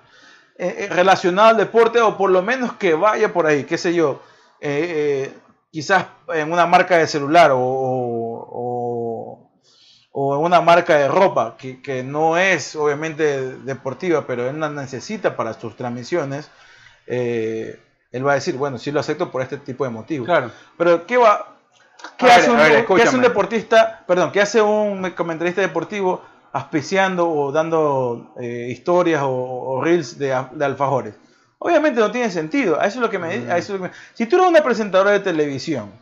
eh, eh, relacionado al deporte o por lo menos que vaya por ahí, qué sé yo. Eh, quizás en una marca de celular o, o, o una marca de ropa que, que, no es obviamente deportiva, pero él la necesita para sus transmisiones, eh, él va a decir, bueno, sí lo acepto por este tipo de motivos. Claro. Pero ¿qué va? ¿Qué, hace, un, ¿qué hace un deportista, perdón, qué hace un comentarista deportivo auspiciando o dando eh, historias o, o reels de, de, alfajores? Obviamente no tiene sentido. A eso es lo que me, a eso es lo que me, Si tú eres una presentadora de televisión,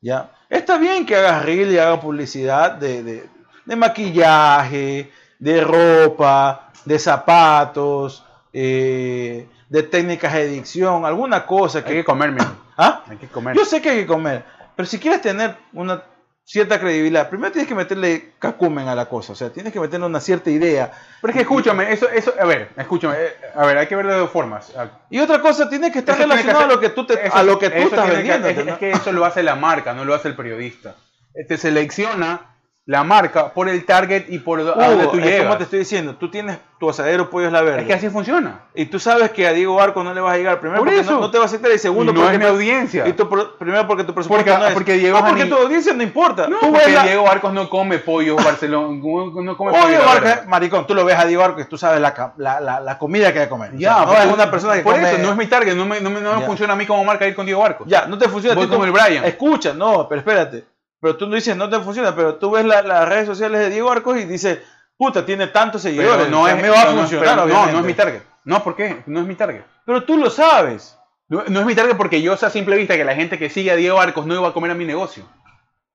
¿ya? Está bien que hagas reel y hagas publicidad de, de, de maquillaje, de ropa, de zapatos, eh, de técnicas de edición, alguna cosa que... Hay que comer, mijo. ¿Ah? Hay que comer. Yo sé que hay que comer, pero si quieres tener una cierta credibilidad, primero tienes que meterle cacumen a la cosa, o sea, tienes que meterle una cierta idea. Pero es que escúchame, eso, eso, a ver, escúchame, eh, a ver, hay que verlo de dos formas. Y otra cosa, tiene que estar eso relacionado que hacer, a lo que tú, te, eso, a lo que tú estás vendiendo. Que, es, es, que eso lo hace la marca, no lo hace el periodista. Te selecciona la marca por el target y por Hugo, a donde tú llegas. como te estoy diciendo, tú tienes tu asadero Pollos La Verde. Es que así funciona. Y tú sabes que a Diego Arco no le vas a llegar. Primero por porque eso. no, no, te va a aceptar y segundo no porque es mi audiencia. Y tu, primero porque tu presupuesto porque, no es. Porque, Diego no, porque tu audiencia no importa. No, tú porque la... Diego Arcos no come pollo Barcelona, no come pollo. Diego Arcos, maricón, tú lo ves a Diego Arcos tú sabes la, la, la, comida que hay que comer. Ya, o sea, no es una persona que por come... eso no es mi target, no me, no me, no me funciona a mí como marca ir con Diego Arcos. Ya, no te funciona. Voy como el Brian. Escucha, no, pero espérate. Pero tú no dices no te funciona, pero tú ves las la redes sociales de Diego Arcos y dices, puta, tiene tantos seguidores. Pero no es, me va a no, funcionar. No, no, no es mi target. No, ¿por qué? No es mi target. Pero tú lo sabes. No, no, es mi target porque yo sé a simple vista que la gente que sigue a Diego Arcos no iba a comer a mi negocio.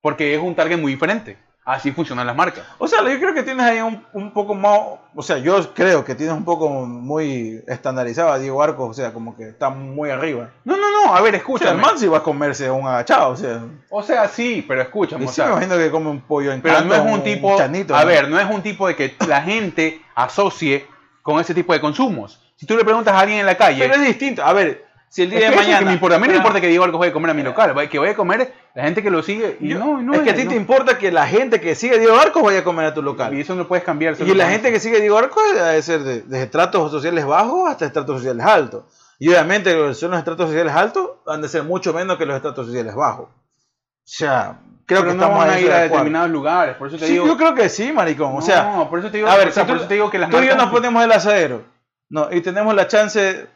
Porque es un target muy diferente. Así funcionan las marcas. O sea, yo creo que tienes ahí un, un, poco más, o sea, yo creo que tienes un poco muy estandarizado a Diego Arcos, o sea, como que está muy arriba. No, no, no, a ver, escucha. El man sí va a comerse un agachado, o sea. O sea, sí, pero. Y o sí me imagino que come un pollo en Pero caldo, no es un tipo, chanito, a ¿no? ver, no es un tipo de que la gente asocie con ese tipo de consumos. Si tú le preguntas a alguien en la calle, Pero es distinto, a ver, si el día es de que mañana... que me importa. A mí no Pero- importa que Diego Arcos vaya a comer a mi local, que vaya a comer la gente que lo sigue. Y Yo- no, no es que a ti no. te importa que la gente que sigue Diego Arcos vaya a comer a tu local. Y eso no puedes cambiar. Y la gente que sigue Diego Arcos debe ser de, de estratos sociales bajos hasta estratos sociales altos. Y obviamente son los estratos sociales altos han de ser mucho menos que los estratos sociales bajos. O sea, creo Pero que no estamos van a ir a determinados lugares. Por eso te Sí, digo. yo creo que sí, maricón. O sea, no, por eso te digo, a ver, o sea, si por tú- eso te digo que las tú y yo nos ponemos el asadero. No, y tenemos la chance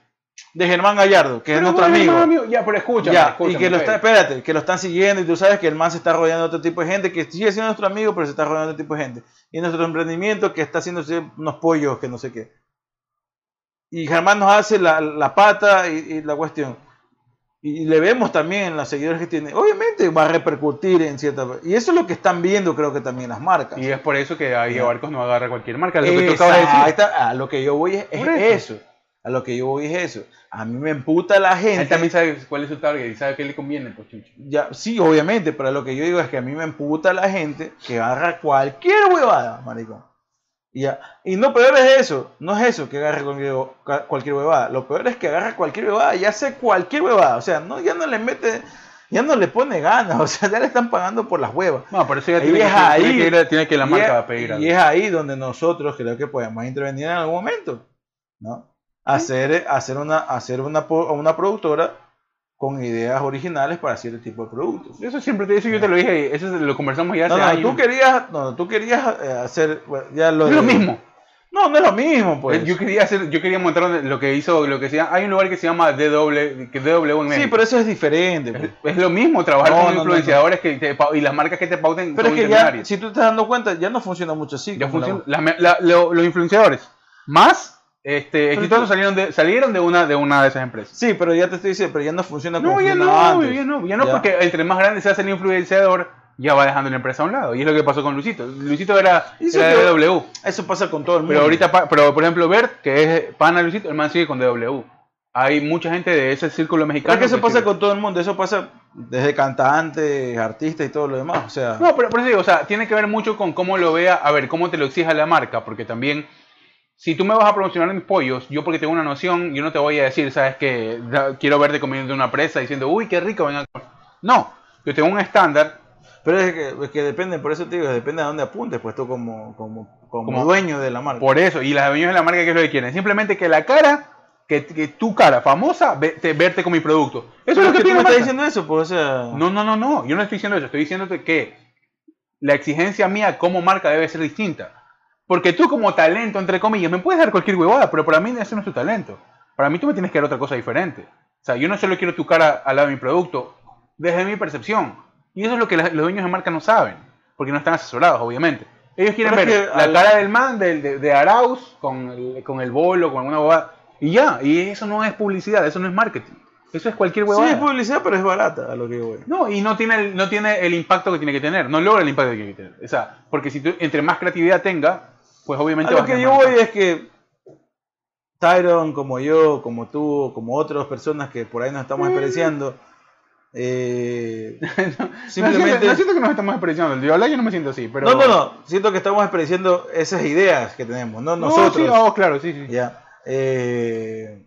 de Germán Gallardo, que es Pero nuestro bueno, amigo. amigo, Ya, pero escúchame. Ya, y que lo está, espérate, que lo están siguiendo y tú sabes que el man se está rodeando de otro tipo de gente que sigue siendo nuestro amigo, pero se está rodeando de otro tipo de gente. Y nuestro emprendimiento que está haciendo unos pollos que no sé qué. Y Germán nos hace la, la pata y, y la cuestión. Y le vemos también en los seguidores que tiene. Obviamente va a repercutir en cierta. Y eso es lo que están viendo, creo que también las marcas. Y es por eso que Diego Ya. Arcos no agarra cualquier marca. Lo que tú acabas de Exacto, decir. A lo que yo voy es, es eso. A lo que yo voy es eso. A mí me emputa la gente. Él también sabe cuál es su target y sabe qué le conviene, pues chucho. Ya, sí, obviamente, pero lo que yo digo es que a mí me emputa la gente que agarra cualquier huevada, maricón. Y, ya, y no peor es eso, no es eso que agarre cualquier, huevada. Lo peor es que agarra cualquier huevada y hace cualquier huevada. O sea, no, ya no le mete, ya no le pone ganas. O sea, ya le están pagando por las huevas. No, por eso ya Y tiene, que, es tiene ahí. que ir- tiene que la Y marca es- pedir Y algo. es ahí donde nosotros creo que podemos intervenir en algún momento, ¿no? Hacer, hacer, una, hacer una, una productora con ideas originales para cierto tipo de productos. Eso siempre te, eso yo te lo dije, eso lo conversamos ya hace No, no, años. tú querías, no, tú querías eh, hacer, ya lo es lo mismo. No, no es lo mismo, pues. Yo quería hacer, yo quería montar lo que hizo, lo que se llama, hay un lugar que se llama DW, que DW en sí, pero eso es diferente. pues. es, es lo mismo trabajar No, con influenciadores que te y las marcas que te pauten Pero es que ya, si tú te estás dando cuenta, ya no funciona mucho así. Ya funciona- la la- lo- los influenciadores más este, exitosos salieron de, salieron de una de una de esas empresas. Sí, pero ya te estoy diciendo, pero ya no funciona como No, ya no, antes. ya no, ya no, Ya. porque entre más grande se hace el influenciador, ya va dejando la empresa a un lado. Y es lo que pasó con Luisito. Luisito era, eso era que- de DW. Eso pasa con todo el mundo. Pero ahorita, pero por ejemplo, Bert, que es pana Luisito, el man sigue con DW. Hay mucha gente de ese círculo Pero mexicano. es que eso que pasa sigue. con todo el mundo, eso pasa desde cantantes, artistas y todo lo demás. O sea, No, pero por eso digo, o sea, tiene que ver mucho con cómo lo vea, a ver, cómo te lo exija la marca, porque también, si tú me vas a promocionar mis pollos, yo porque tengo una noción, yo no te voy a decir, sabes que quiero verte comiendo una presa diciendo, uy, qué rico, venga. a comer". No, yo tengo un estándar. Pero es que, es que depende, por eso te digo, depende de dónde apuntes, pues tú como, como, como, Como- dueño de la marca. Por eso, y las dueños de la marca, ¿qué es lo que quieren? Simplemente que la cara, que, que tu cara famosa, ve- te- verte con mi producto. Eso Pero es lo que tú me la estás marca. diciendo eso, pues, o sea... No, no, no, no. Yo no estoy diciendo eso. Estoy diciéndote que la exigencia mía como marca debe ser distinta. Porque tú como talento, entre comillas, me puedes dar cualquier huevada, pero para mí ese no es tu talento. Para mí tú me tienes que dar otra cosa diferente. O sea, yo no solo quiero tu cara al lado de mi producto, desde mi percepción. Y eso es lo que los dueños de marca no saben, porque no están asesorados, obviamente. Ellos quieren Pero ver es que la al- cara del man, del- de, de Arauz, con el, con el bolo, con alguna huevada. Y ya, y eso no es publicidad, eso no es marketing. Eso es cualquier Sí, huevada. es publicidad, pero es barata, a lo que voy. No, y no tiene, el, no tiene el impacto que tiene que tener, no logra el impacto que tiene que tener. O sea, porque si tú, entre más creatividad tenga, pues obviamente A lo que yo voy es que Tyron, como yo, como tú, como otras personas que por ahí nos estamos experienciando, eh, No siento, simplemente... no siento que nos estamos expresando. Yo, yo no me siento así, pero... No, no, no, siento que estamos experienciando esas ideas que tenemos, no No, nosotros. sí, oh, claro, sí, sí. Ya. Eh,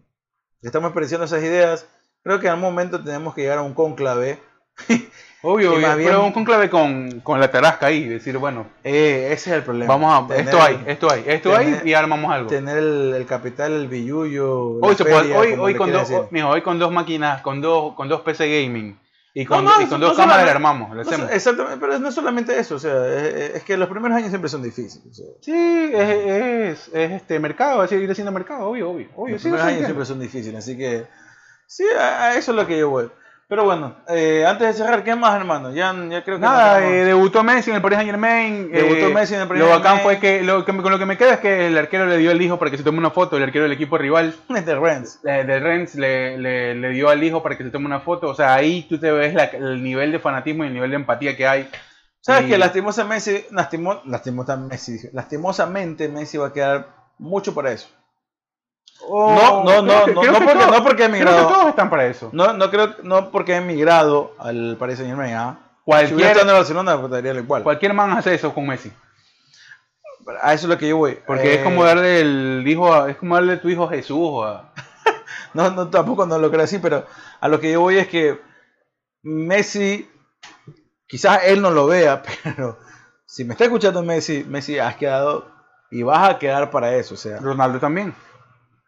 estamos expresando esas ideas. Creo que en algún momento tenemos que llegar a un cónclave. Obvio, Y bien- pero un conclave con, con la tarasca ahí, decir, bueno, Eh, ese es el problema. vamos a... Esto hay, esto hay, esto hay tener- y armamos algo. Tener el, el capital, el billullo. Hoy, la se puede- feria, hoy, hoy, con dos, decir. mijo, hoy con dos máquinas, con dos, con dos PC gaming y con, No, no, y con no dos cámaras le armamos, le hacemos. exactamente, pero no es solamente eso, o sea, es, es que los primeros años siempre son difíciles. o sea, Sí, es, es, es este mercado, va a seguir siendo mercado, obvio, obvio. obvio los sí, primeros años entiendo. siempre son difíciles, así que sí, a, a eso es lo que yo voy. Pero bueno, eh, antes de cerrar, ¿qué más, hermano? Ya, ya creo que Nada, no eh, debutó Messi en el Paris Saint Germain. Debutó Messi en el Paris Lo bacán fue que, lo que con lo que me queda es que el arquero le dio al hijo para que se tome una foto, el arquero del equipo rival de Rennes. eh, del Rennes le, le, le dio al hijo para que se tome una foto. O sea, ahí tú te ves la- el nivel de fanatismo y el nivel de empatía que hay. ¿Sabes Y- que lastimosamente Messi, lastimo- lastimosa Messi, lastimosamente Messi va a quedar mucho para eso? Oh, No, no, no, creo que- no, no que porque- todos- no porque que emigrado. todos están para eso. No, no creo, no porque he emigrado al Paris Saint Germain, ¿ah? Si Cualquier, estado en Barcelona, pues daría igual. cualquier man hace eso con Messi. A eso es lo que yo voy. Porque es Eh, como darle el hijo a, es como darle tu hijo a Jesús a- No, no, tampoco no lo creo así, pero a lo que yo voy es que Messi, quizás él no lo vea, pero si me está escuchando Messi, Messi has quedado y vas a quedar para eso. O sea, Ronaldo también.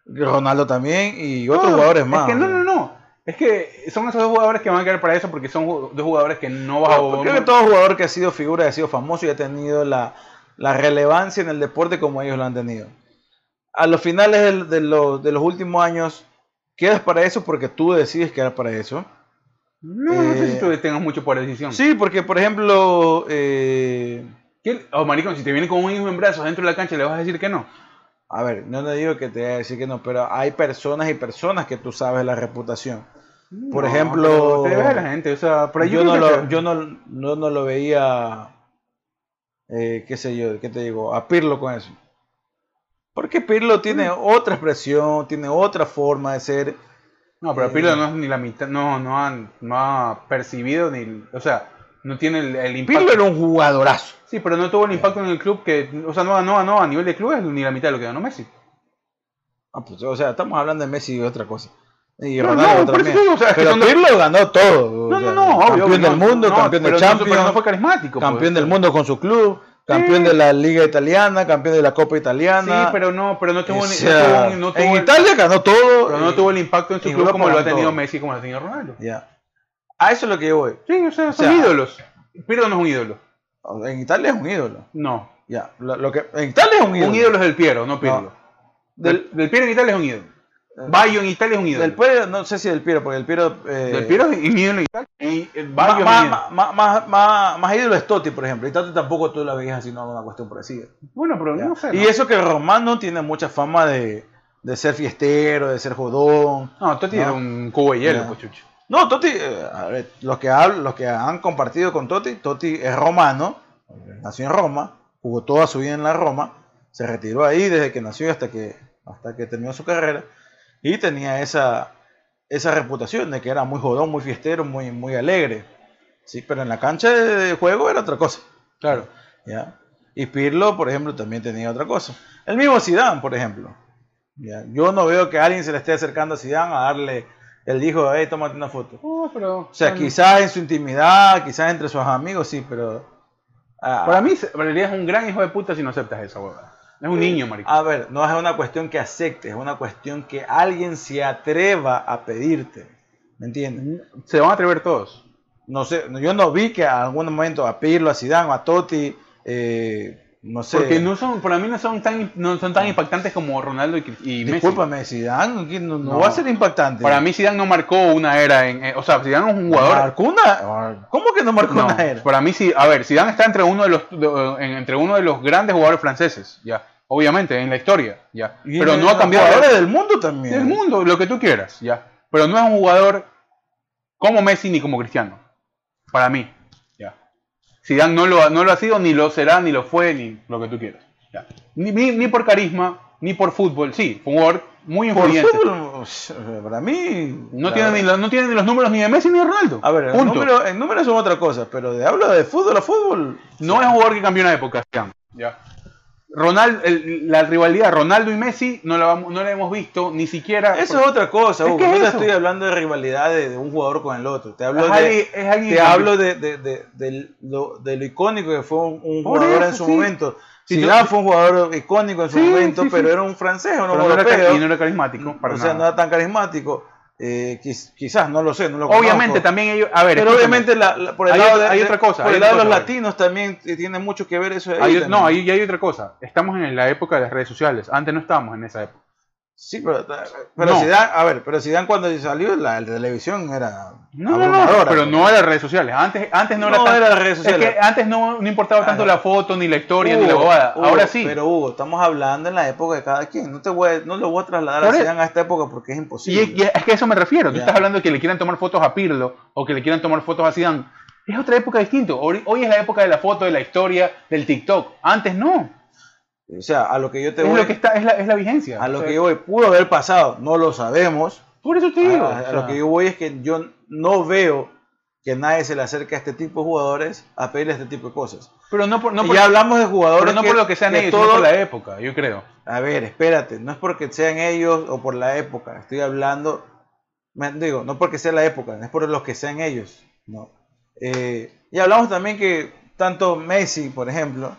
Ronaldo también y otros No, jugadores más. Es que no, no, no. Es que son esos dos jugadores que van a quedar para eso porque son dos jugadores que no vas a No, Creo que todo jugador que ha sido figura, ha sido famoso y ha tenido la, la relevancia en el deporte como ellos lo han tenido. A los finales de, los, de los últimos años, quedas para eso porque tú decides quedar para eso. No, no sé Eh, si tú tengas mucho por decisión. Sí, porque por ejemplo, eh, ¿Qué- Oh, maricón, si te viene con un hijo en brazos dentro de la cancha, ¿le vas a decir que no? A ver, no le digo que te voy a decir que no, pero hay personas y personas que tú sabes la reputación. Por ejemplo, pero te debe a la gente, o sea, pero yo, yo, no lo, que- yo no, no, no lo veía, eh, qué sé yo, qué te digo, a Pirlo con eso. Porque Pirlo tiene Mm. otra expresión, tiene otra forma de ser. No, pero eh, Pirlo no es ni la mitad, no, no, han, no ha percibido ni, o sea, no tiene el, el impacto. Pirlo era un jugadorazo. Sí, pero no tuvo el impacto en el club que, o sea, no ganó, no, a nivel de clubes ni la mitad de lo que ganó Messi. Ah, pues, o sea, estamos hablando de Messi y otra cosa. Y No, Ronaldo no, por eso también. digo, o sea, es que pero Pirlo ganó todo. o No, sea, no, no, obvio. Campeón del mundo, no, campeón de pero no- Champions. pero no fue carismático. pues. campeón del mundo con su club, campeón Sí. de la Liga Italiana, campeón de la Copa Sí, Italiana. pero no, pero no tuvo, O ni- sea, no tuvo, no tuvo en el- Italia ganó todo. pero no y- tuvo el impacto en su club como lo ha tenido todo. Messi como lo ha tenido Ronaldo. Ya. A eso es lo que yo voy. Sí, o sea, son O sea, ídolos. Pirlo no es un ídolo. En Italia es un ídolo. No. Ya. Lo, lo que, en Italia es un ídolo. Un ídolo es del Piero, no Pirlo. Del, del Piero en Italia es un ídolo. Bayo en Italia es un ídolo. Del Piero, no sé si del Piero, porque el Piero. eh, Del Piero es un ídolo en Italia. Y el Más, es más, ídolo. más, más, más, más ídolo es Totti, por ejemplo. Y Totti tampoco tú la veías así, no una cuestión parecida. Bueno, pero no sé. Y eso que Romano tiene mucha fama de, de ser fiestero, de ser jodón. No, Totti No. era un cubo de hielo, pues, chucho. No, Totti, eh, a ver, los que, hablan, los que han compartido con Totti, Totti es romano, nació en Roma, jugó toda su vida en la Roma, se retiró ahí desde que nació hasta que, hasta que terminó su carrera y tenía esa, esa reputación de que era muy jodón, muy fiestero, muy, muy alegre. Sí, pero en la cancha de juego era otra cosa. Claro. ¿ya? Y Pirlo, por ejemplo, también tenía otra cosa. El mismo Zidane, por ejemplo. ¿ya? Yo no veo que alguien se le esté acercando a Zidane a darle Él dijo, hey, tómate una foto. Pero, O sea, quizás en su intimidad, quizás entre sus amigos, sí, pero... ah, Para mí, en realidad es un gran hijo de puta si no aceptas esa huevada. Es un niño, marico. A ver, no es una cuestión que aceptes, es una cuestión que alguien se atreva a pedirte. ¿Me entiendes? Se van a atrever todos. No sé, yo no vi que a algún momento a Pirlo, a Zidane, a Totti, eh, no sé. Porque no son, para mí no son tan, no son tan impactantes como Ronaldo y, y Messi. Discúlpame, Zidane no, no No. va a ser impactante. Para mí Zidane no marcó una era en, eh, o sea, Zidane es un jugador. ¿Marcó una? ¿Cómo que no marcó No, una era? para mí sí, a ver, Zidane está entre uno de los de- entre uno de los grandes jugadores franceses, ya. Obviamente en la historia, ya. Y Pero no ha cambiado jugadores del mundo también. del mundo, lo que tú quieras, ya. Pero no es un jugador como Messi ni como Cristiano. Para mí. Zidane no lo, ha- no lo ha sido, ni lo será, ni lo fue, ni lo que tú quieras. ya. Ni, ni, ni por carisma, ni por fútbol. Sí, fue un jugador muy Por influyente. fútbol, ush, para mí. No tiene, ni los, no tiene ni los números ni de Messi ni de Ronaldo. A ver, números en números son otra cosa, pero de hablo de fútbol a fútbol. No es un jugador que cambió una época, Zidane, ya. Ronaldo, el- la rivalidad Ronaldo y Messi no la, vamos- no la hemos visto ni siquiera. Eso es otra cosa, Es Hugo. que no es te estoy hablando de rivalidad de, de un jugador con el otro. Te hablo Es de, alguien- es alguien te hablo de, de- de- de lo, de lo icónico que fue un, jugador eso, en su sí. momento. Sí, Zidane tú- fue un jugador icónico en su Sí, momento, sí, pero sí. era un francés no pero no era, y no era carismático. Para o sea, nada. no era tan carismático. Eh, quiz- quizás, no lo sé, no lo Obviamente conozco. también ellos. A ver, Pero escúchame. obviamente la- la- por el Hay lado otra- de, hay otra cosa, por hay el lado de los cosa, latinos también eh, tiene mucho que ver eso. Hay- no, ahí hay otra cosa. Estamos en la época de las redes sociales. Antes no estábamos en esa época. Sí, pero, pero No. Zidane, a ver, pero Zidane cuando salió la, la televisión era No, no, no, abrumadora, pero no era redes sociales. Antes, antes no, No era tan- era redes Es sociales. que antes no, no importaba tanto Ah, la foto, ni la historia, ni la Hugo, bobada. Hugo, Ahora sí. Pero Hugo, estamos hablando en la época de cada quien. No te voy a, no lo voy a trasladar a Zidane a esta época porque es Y imposible. es, y es que a eso me refiero. Tú Ya. estás hablando de que le quieran tomar fotos a Pirlo o que le quieran tomar fotos a Zidane. Es otra época distinta. Hoy, hoy es la época de la foto, de la historia, del TikTok. Antes no. O sea, a lo que yo te Es voy, lo que está, es la, es la vigencia. a lo O sea, que yo voy, pudo haber pasado, no lo sabemos. Por eso te digo. A, o a sea, lo que yo voy es que yo no veo que nadie se le acerque a este tipo de jugadores a pedirle este tipo de cosas. pero no por, no por, ya hablamos de jugadores pero no por lo que sean que ellos, todo- sino por la época, yo creo. A ver, espérate, no es porque sean ellos o por la época, estoy hablando, digo, no porque sea la época, es por los que sean ellos, no. Eh, y hablamos también que tanto Messi, por ejemplo,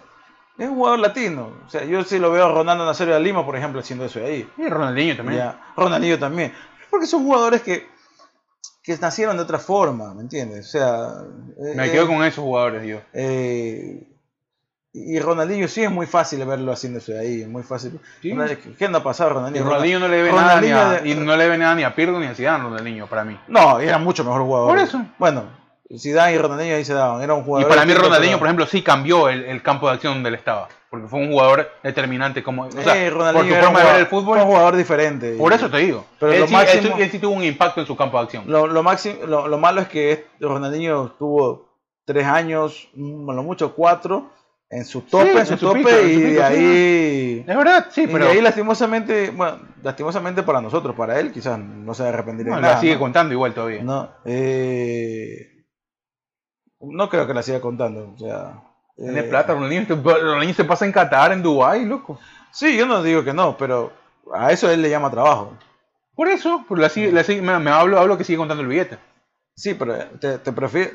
es un jugador latino, o sea, yo sí lo veo a Ronaldo Nazario de Lima, por ejemplo, haciendo eso de ahí. Y Ronaldinho también. Ya, Ronaldinho también, porque son jugadores que, que nacieron de otra forma, ¿me entiendes? O sea, Me eh, quedo con esos jugadores yo. eh, y Ronaldinho sí es muy fácil verlo haciéndose de ahí, muy fácil. Sí. Ronaldinho- ¿Qué anda a pasar Y Ronaldinho? Ronaldinho no le Ronaldinho nada ni a, de- y no le debe nada ni a Pirlo ni a Zidane, Ronaldinho, para mí. No, era mucho mejor jugador. Por eso. Bueno, Zidane y Ronaldinho ahí se daban, era un Y jugador. para mí Ronaldinho, por ejemplo, sí cambió el, el campo de acción donde él estaba. Porque fue un jugador determinante como... O sea, Eh, por su era un forma de ver el fútbol. fue un jugador diferente. Por eso te digo. Pero él, lo sí, máximo- él sí- él sí tuvo un impacto en su campo de acción. Lo, lo, máximo, lo, lo malo es que Ronaldinho tuvo tres años, mm, lo mucho cuatro, en su tope, Sí, en su en su tope, pico, en su y pico, de sí. ahí. Es verdad, sí, y pero... de ahí lastimosamente, bueno, lastimosamente para nosotros, para él quizás no se arrepentirá no, de la nada. sigue ¿no? contando igual todavía. No, eh, no creo que la siga contando. O sea, Tiene eh, plata, Ronaldinho, Ronaldinho se pasa en Qatar, en Dubái, loco. Sí, yo no digo que no, pero a eso él le llama trabajo. Por eso, pero la la me, me hablo, hablo que sigue contando el billete. Sí, pero te, te, prefiero,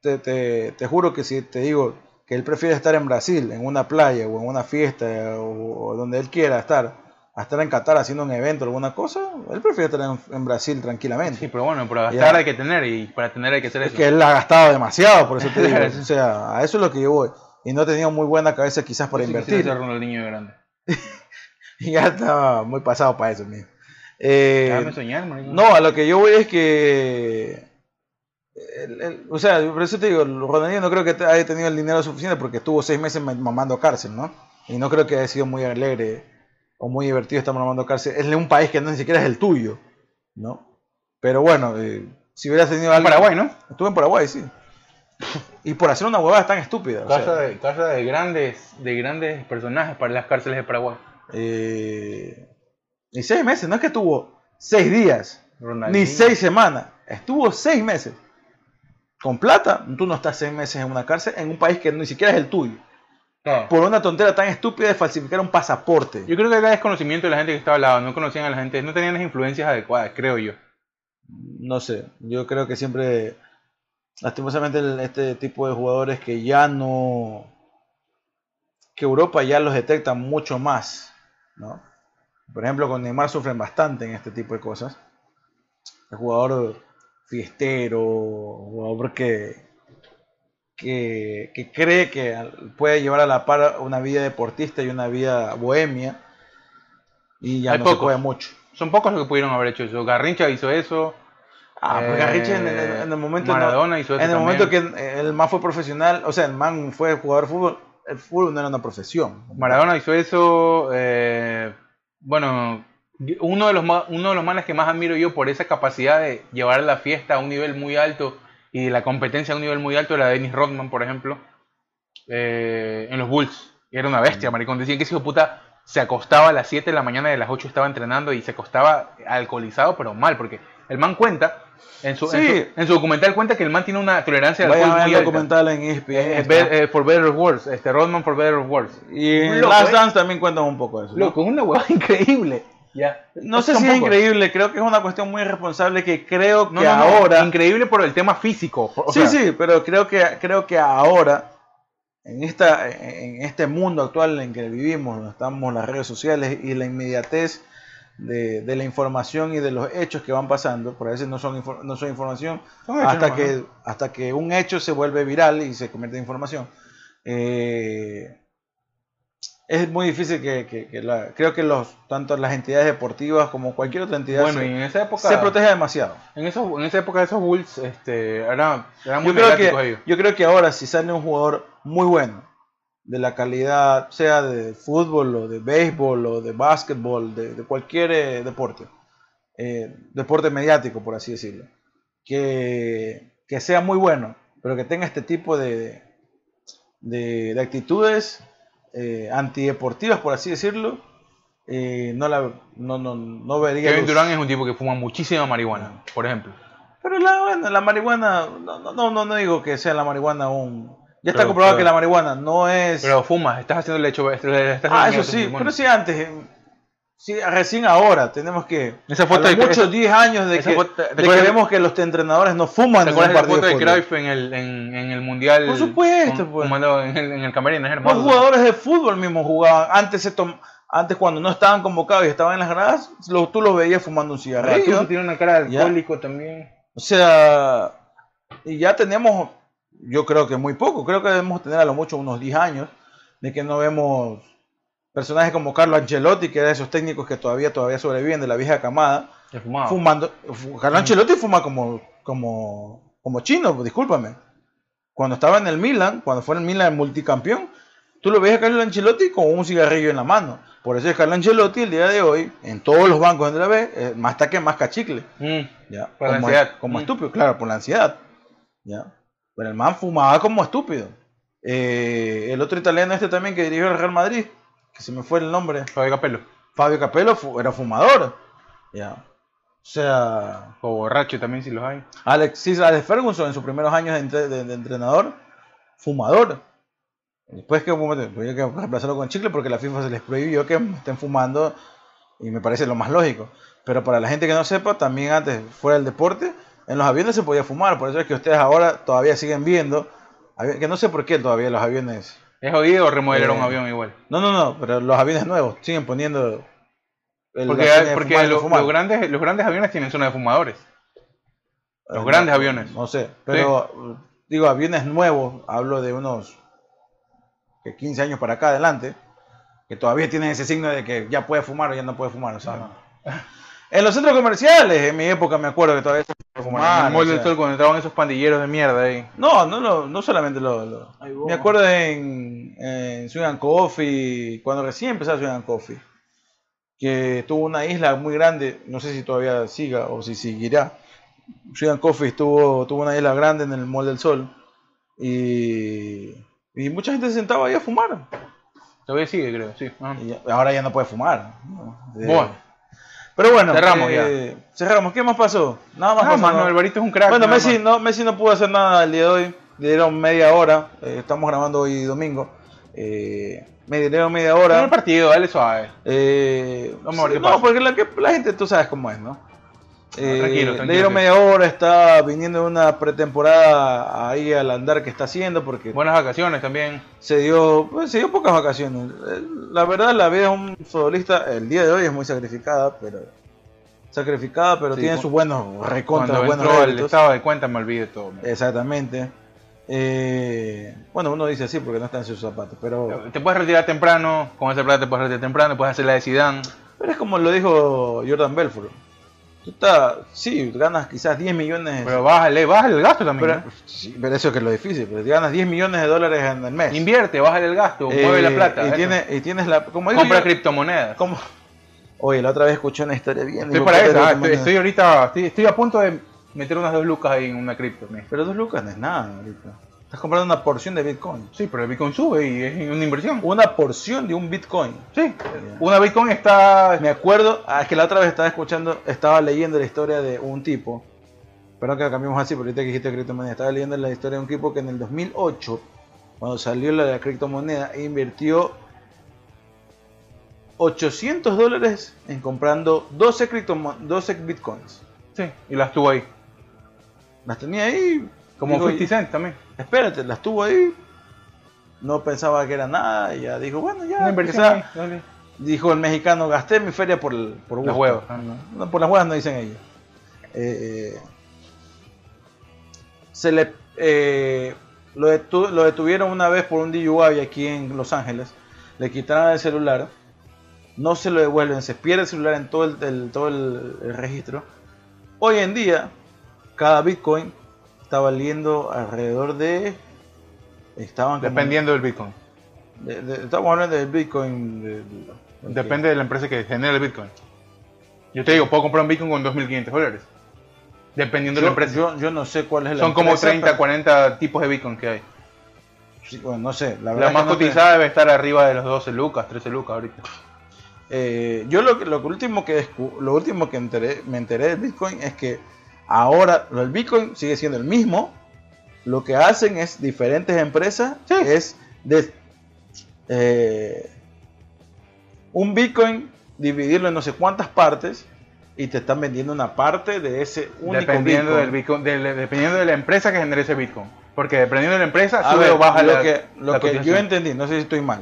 te, te, te juro que si te digo que él prefiere estar en Brasil, en una playa o en una fiesta o, o donde él quiera estar, a estar en Qatar haciendo un evento o alguna cosa, él prefiere estar en, en Brasil tranquilamente. Sí, pero bueno, para gastar Ya. hay que tener y para tener hay que hacer Es eso. que él ha gastado demasiado, por eso te digo. Sí. O sea, a eso es lo que yo voy. Y no ha tenido muy buena cabeza quizás para Yo sí invertir. Ronaldinho de grande. Y ya estaba muy pasado para eso, mío. Eh, soñar, no, a lo que yo voy es que. el- el- o sea, por eso te digo, Ronaldinho no creo que haya tenido el dinero suficiente porque estuvo seis meses ma- mamando cárcel, ¿no? Y no creo que haya sido muy alegre o muy divertido estar mamando cárcel. Es de un país que no ni siquiera es el tuyo, ¿no? Pero bueno, eh, si hubieras tenido En algo. Paraguay, ¿no? Estuve en Paraguay, sí. Y por hacer una huevada tan estúpida. o sea, Casa de, casa de grandes de grandes personajes para las cárceles de Paraguay. eh, y seis meses, no es que estuvo seis días. Ronaldinho. Ni seis semanas. Estuvo seis meses. Con plata, tú no estás seis meses en una cárcel en un país que ni siquiera es el tuyo. Claro. Por una tontera tan estúpida de falsificar un pasaporte. Yo creo que era desconocimiento de la gente que estaba al lado. No conocían a la gente, no tenían las influencias adecuadas, creo yo. no sé, yo creo que siempre, lastimosamente, este tipo de jugadores que ya no, que Europa ya los detecta mucho más, ¿no? Por ejemplo, con Neymar sufren bastante en este tipo de cosas. El jugador fiestero, jugador que, que, que cree que puede llevar a la par una vida deportista y una vida bohemia y ya Hay no se pocos. puede mucho. Son pocos los que pudieron haber hecho eso. Garrincha hizo eso. Ah, pues Eh, Garrincha en, el- en el momento no- Maradona hizo eso en el también. momento que el man fue profesional, o sea, el man fue jugador de fútbol, el fútbol no era una profesión. Maradona hizo eso. eh, bueno, uno de, los uno de los manes que más admiro yo por esa capacidad de llevar la fiesta a un nivel muy alto y la competencia a un nivel muy alto era Dennis Rodman, por ejemplo, eh, en los Bulls. Era una bestia, maricón. Decían que ese hijo puta se acostaba a las 7 de la mañana y a las 8 estaba entrenando y se acostaba alcoholizado, pero mal, porque el man cuenta, en su, en su, en su documental cuenta que el man tiene una tolerancia al alcohol a muy alta. documental en ESPN. Eh, eh, for Better or Worse, este, Rodman for Better or Worse. y en Last. Dance también cuentan un poco de eso. ¿no? Loco, es una huevada increíble. No sé si es increíble, creo que es una cuestión muy irresponsable que creo que No, no, no, ahora... Increíble por el tema físico. o sí, sea, sí, pero creo que, creo que ahora, en, esta, en este mundo actual en que vivimos, donde estamos las redes sociales y la inmediatez de, de la información y de los hechos que van pasando, por a veces no son, no son información, Son hasta nomás, que, hasta que un hecho se vuelve viral y se convierte en información. Eh, es muy difícil que, que- que la- creo que los tanto las entidades deportivas como cualquier otra entidad Bueno, se, y en esa época. se protege demasiado. En, esos, en esa época esos Bulls este, eran, eran muy Yo creo, que, ellos. yo creo que ahora si sale un jugador muy bueno, de la calidad, sea de fútbol o de béisbol o de básquetbol, de, de cualquier eh, deporte, eh, deporte mediático por así decirlo, que, que sea muy bueno, pero que tenga este tipo de, de, de actitudes eh, antideportivas por así decirlo, eh, no, la, no, no, no vería... Kevin luz. Durant es un tipo que fuma muchísima marihuana, por ejemplo. Pero la, bueno, la marihuana, no, no, no, no digo que sea la marihuana un... Ya está Pero- comprobado pero- que la marihuana no es... Pero fumas, estás haciendo lecho. Estás ah, eso sí, pero sí antes. Sí, recién ahora tenemos que... Esa foto de- muchos esa- 10 años de que, foto- ¿te de que vemos que los entrenadores no fuman ¿Te en un acuerdas de la partido foto de. Cruyff en el, en, en el Mundial? Por supuesto, con- pues. fumando en el, en el camerino, es Los hermoso. jugadores de fútbol mismo jugaban. Antes, se tom- antes cuando no estaban convocados y estaban en las gradas, lo- tú los veías fumando un cigarrillo. Gattuso tiene una cara de Ya. alcohólico también. O sea, y ya tenemos, yo creo que muy poco, creo que debemos tener a lo mucho unos 10 años de que no vemos personajes como Carlo Ancelotti, que era de esos técnicos que todavía, todavía sobreviven de la vieja camada, fumando. fu- Carlo Ancelotti fuma como, como, como chino, discúlpame. Cuando estaba en el Milan, cuando fue en el Milan multicampeón, tú lo veías a Carlo Ancelotti con un cigarrillo en la mano. Por eso es Carlo Ancelotti el día de hoy, en todos los bancos donde la ve, eh, más taque, más cachicle. Mm. ¿ya? Por la como, ansiedad. Como Mm. estúpido, claro, por la ansiedad. ¿ya? Pero el man fumaba como estúpido. Eh, el otro italiano este también que dirigió el Real Madrid, que se me fue el nombre, Fabio Capello. Fabio Capello fu- era fumador. ¿ya? O sea, O borracho también, si los hay. Alexis Alex Ferguson en sus primeros años de, entre- de- de entrenador, fumador. Después que hubo que reemplazarlo con chicle porque la FIFA se les prohibió que estén fumando y me parece lo más lógico. Pero para la gente que no sepa, también antes, fuera del deporte, en los aviones se podía fumar. Por eso es que ustedes ahora todavía siguen viendo, que no sé por qué todavía los aviones... ¿Es jodido remodelar Eh, un avión igual? No, no, no, pero los aviones nuevos siguen poniendo... el- Porque, porque fumar no lo- los, grandes, los grandes aviones tienen zona de fumadores. Los grandes No, aviones. No sé, pero digo, aviones nuevos, hablo de unos que 15 años para acá adelante, que todavía tienen ese signo de que ya puede fumar o ya no puede fumar. o sea, En los centros comerciales, en mi época me acuerdo que todavía se Como en Mall o del sea. Sol cuando estaban esos pandilleros de mierda ahí. No, no, no, no solamente lo. Me acuerdo en, en Swing and Coffee, cuando recién empezaba Swing and Coffee, que tuvo una isla muy grande, no sé si todavía siga o si seguirá. Swing and Coffee tuvo, tuvo una isla grande en el Mall del Sol y, y mucha gente se sentaba ahí a fumar. Todavía sigue, creo, sí. Ah. Y ahora ya no puede fumar. ¿no? De- Bueno. Pero bueno, Cerramos eh, cerramos. ¿Qué más pasó? Nada más Nada pasó, más, ¿no? Alvarito es un crack. Bueno, Messi más. no, Messi no pudo hacer nada el día de hoy. Le dieron media hora. eh, estamos grabando hoy domingo. Eh, me dieron media hora. el partido, dale suave. Eh, Vamos a ver sí, qué no, pasa. porque la, la gente, tú sabes cómo es, ¿no? Eh, tranquilo, Le tranquilo, dieron sí. media hora, está viniendo una pretemporada ahí al andar que está haciendo porque Buenas vacaciones también. se dio, pues, se dio pocas vacaciones. Eh, La verdad, la vida de un futbolista el día de hoy es muy sacrificada, pero sacrificada, pero Sí, tiene sus buenos recontra, Cuando buenos entró el estado de cuenta me olvidé todo. Exactamente. Eh, bueno, uno dice así porque no está en sus zapatos, pero, Te puedes retirar temprano, con esa plata te puedes retirar temprano, puedes hacer la de Zidane. pero es como lo dijo Jordan Belfort. Tú estás, sí, ganas quizás 10 millones, Pero bájale, bájale el gasto también. pero, ¿no? sí, pero eso es que es lo difícil, pero ganas 10 millones de dólares en el mes. Invierte, bájale el gasto, Eh, mueve la plata. Y, tiene, y tienes la. Como digo Compra yo, criptomonedas. como- Oye, la otra vez escuché una historia bien. Estoy para eso, ah, estoy, estoy ahorita, estoy, estoy a punto de meter unas dos lucas ahí en una cripto. Pero dos lucas no es nada ahorita. Estás comprando una porción de Bitcoin. Sí, pero el Bitcoin sube y es una inversión. Una porción de un Bitcoin. Sí, una Bitcoin está... Me acuerdo, ah, es que la otra vez estaba escuchando, estaba leyendo la historia de un tipo. Perdón que la cambiamos así, porque ahorita que dijiste criptomoneda. Estaba leyendo la historia de un tipo que en el 2008, cuando salió la la criptomoneda, invirtió 800 dólares en comprando 12, criptomo- 12 bitcoins. Sí, y las tuvo ahí. Las tenía ahí. Como digo, 50 Cent también. Espérate, las tuvo ahí. No pensaba que era nada. Y ya dijo, bueno, ya. Una inversión quizá- ahí, dale. dijo el mexicano, gasté mi feria por, el- por gusto". Las huevas. No, por las huevas no dicen ellos. Eh, eh, se le eh, lo, detu- lo detuvieron una vez por un DUI aquí en Los Ángeles. Le quitaron el celular. No se lo devuelven. Se pierde el celular en todo el, el- todo el, el registro. Hoy en día, cada Bitcoin está valiendo alrededor de. Estaban como- Dependiendo del Bitcoin. de- de- estamos hablando del Bitcoin. de- de- Depende de la empresa que genera el Bitcoin. Yo te digo, puedo comprar un Bitcoin con 2.500 dólares. Dependiendo de la empresa. yo, yo no sé cuál es la Son como empresa, 30, pero- 40 tipos de Bitcoin que hay. Sí, bueno, no sé, la La, más te- cotizada debe estar arriba de los 12 lucas, 13 lucas ahorita. Eh, yo lo, lo último que lo último que enteré- me enteré del Bitcoin es que ahora el Bitcoin sigue siendo el mismo. Lo que hacen es diferentes empresas Sí. es de eh, un Bitcoin dividirlo en no sé cuántas partes y te están vendiendo una parte de ese único Dependiendo, Bitcoin. del Bitcoin del- dependiendo de la empresa que genere ese Bitcoin. Porque dependiendo de la empresa, sube ver, o baja lo la, que, lo la que yo entendí, no sé si estoy mal,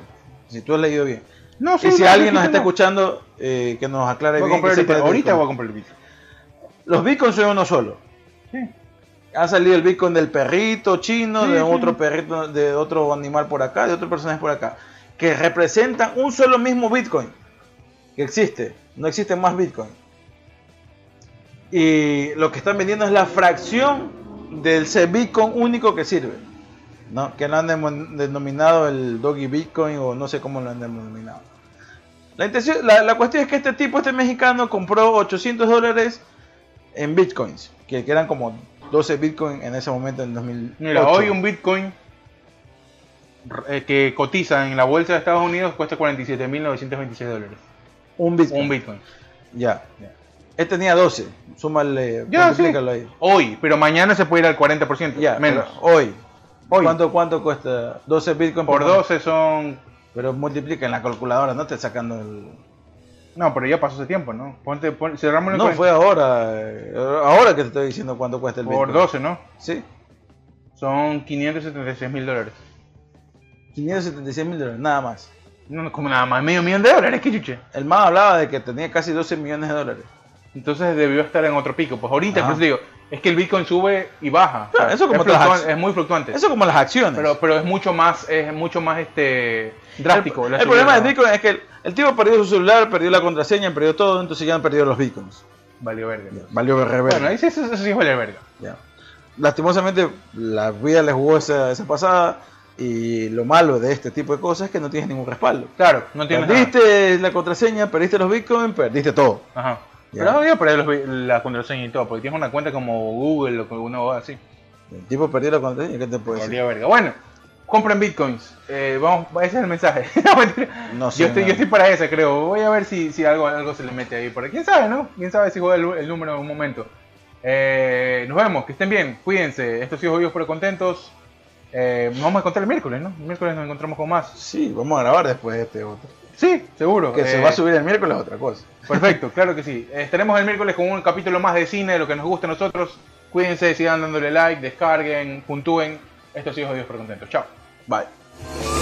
si tú has leído bien. No, y si no, alguien no, nos está escuchando, eh, que nos aclare Voy a bien. comprar que sepa ahorita, de ahorita Bitcoin. voy a comprar el Bitcoin. Los bitcoins son uno solo. Sí. Ha salido el bitcoin del perrito chino, Sí, de sí. otro perrito, de otro animal por acá, de otro personaje por acá, que representan un solo mismo bitcoin que existe. No existe más bitcoin. Y lo que están vendiendo es la fracción del ese bitcoin único que sirve. ¿no? Que lo han denominado el doggy bitcoin o no sé cómo lo han denominado. La, intención, la, la cuestión es que este tipo, este mexicano, compró 800 dólares en bitcoins, que, que eran como 12 bitcoins en ese momento en 2008. Mira, hoy un Bitcoin eh, que cotiza en la bolsa de Estados Unidos cuesta 47.926 dólares. un bitcoin. Un Bitcoin. Ya. Ya. Él tenía 12. Súmale, Ya, sí. ahí. Hoy, pero mañana se puede ir al 40%. Ya, menos. hoy. Hoy. ¿Cuánto, ¿Cuánto cuesta 12 bitcoins Por 12 son. Pero multiplica en la calculadora, no te sacando el. No, pero ya pasó ese tiempo, ¿no? Ponte, pon, cerramos el No, 40 fue ahora. eh, Ahora que te estoy diciendo cuánto cuesta el por bitcoin. 12, ¿no? Sí. Son 576 mil dólares. 576 mil dólares, nada más. No, como nada más, medio millón de dólares, ¿qué chuche? El más hablaba de que tenía casi 12 millones de dólares. Entonces debió estar en otro pico. Pues ahorita, por eso digo, es que el Bitcoin sube y baja. Claro, eso como es, las es muy fluctuante. Eso como las acciones. Pero, pero es mucho más, es mucho más este drástico. El, el problema del Bitcoin es que el, tipo perdió su celular, perdió la contraseña, perdió todo, entonces ya han perdido los Bitcoins. Valió verga. Valió reversa. Bueno, ahí sí, eso, eso sí vale verga. Ya. Lastimosamente, la vida le jugó esa, esa pasada. Y lo malo de este tipo de cosas es que no tienes ningún respaldo. Claro, no tienes nada. Perdiste la contraseña, perdiste los bitcoins, perdiste todo. Ajá. Ya. Pero no voy a perder los bi- la contraseña y todo, porque tienes una cuenta como Google o como una así. El tipo perdió la contraseña, ¿qué te puedo decir? Verga. Bueno, compren bitcoins. Eh, vamos, ese es el mensaje. No, sé, yo, estoy, no. yo estoy para ese, creo. Voy a ver si, si algo, algo se le mete ahí. Por ahí. ¿Quién sabe, no? ¿Quién sabe si juega el, el número en un momento? Eh, nos vemos, que estén bien, cuídense. Estos hijos vivos pero contentos. Eh, nos vamos a encontrar el miércoles, ¿no? El miércoles nos encontramos con más. Sí, vamos a grabar después este otro. Sí, seguro. Que se va a subir el miércoles es otra cosa. Perfecto, claro que sí. Estaremos el miércoles con un capítulo más de cine, de lo que nos gusta a nosotros. Cuídense, sigan dándole like, descarguen, puntúen. Esto ha sido Jodidos pero contentos. Chao. Bye.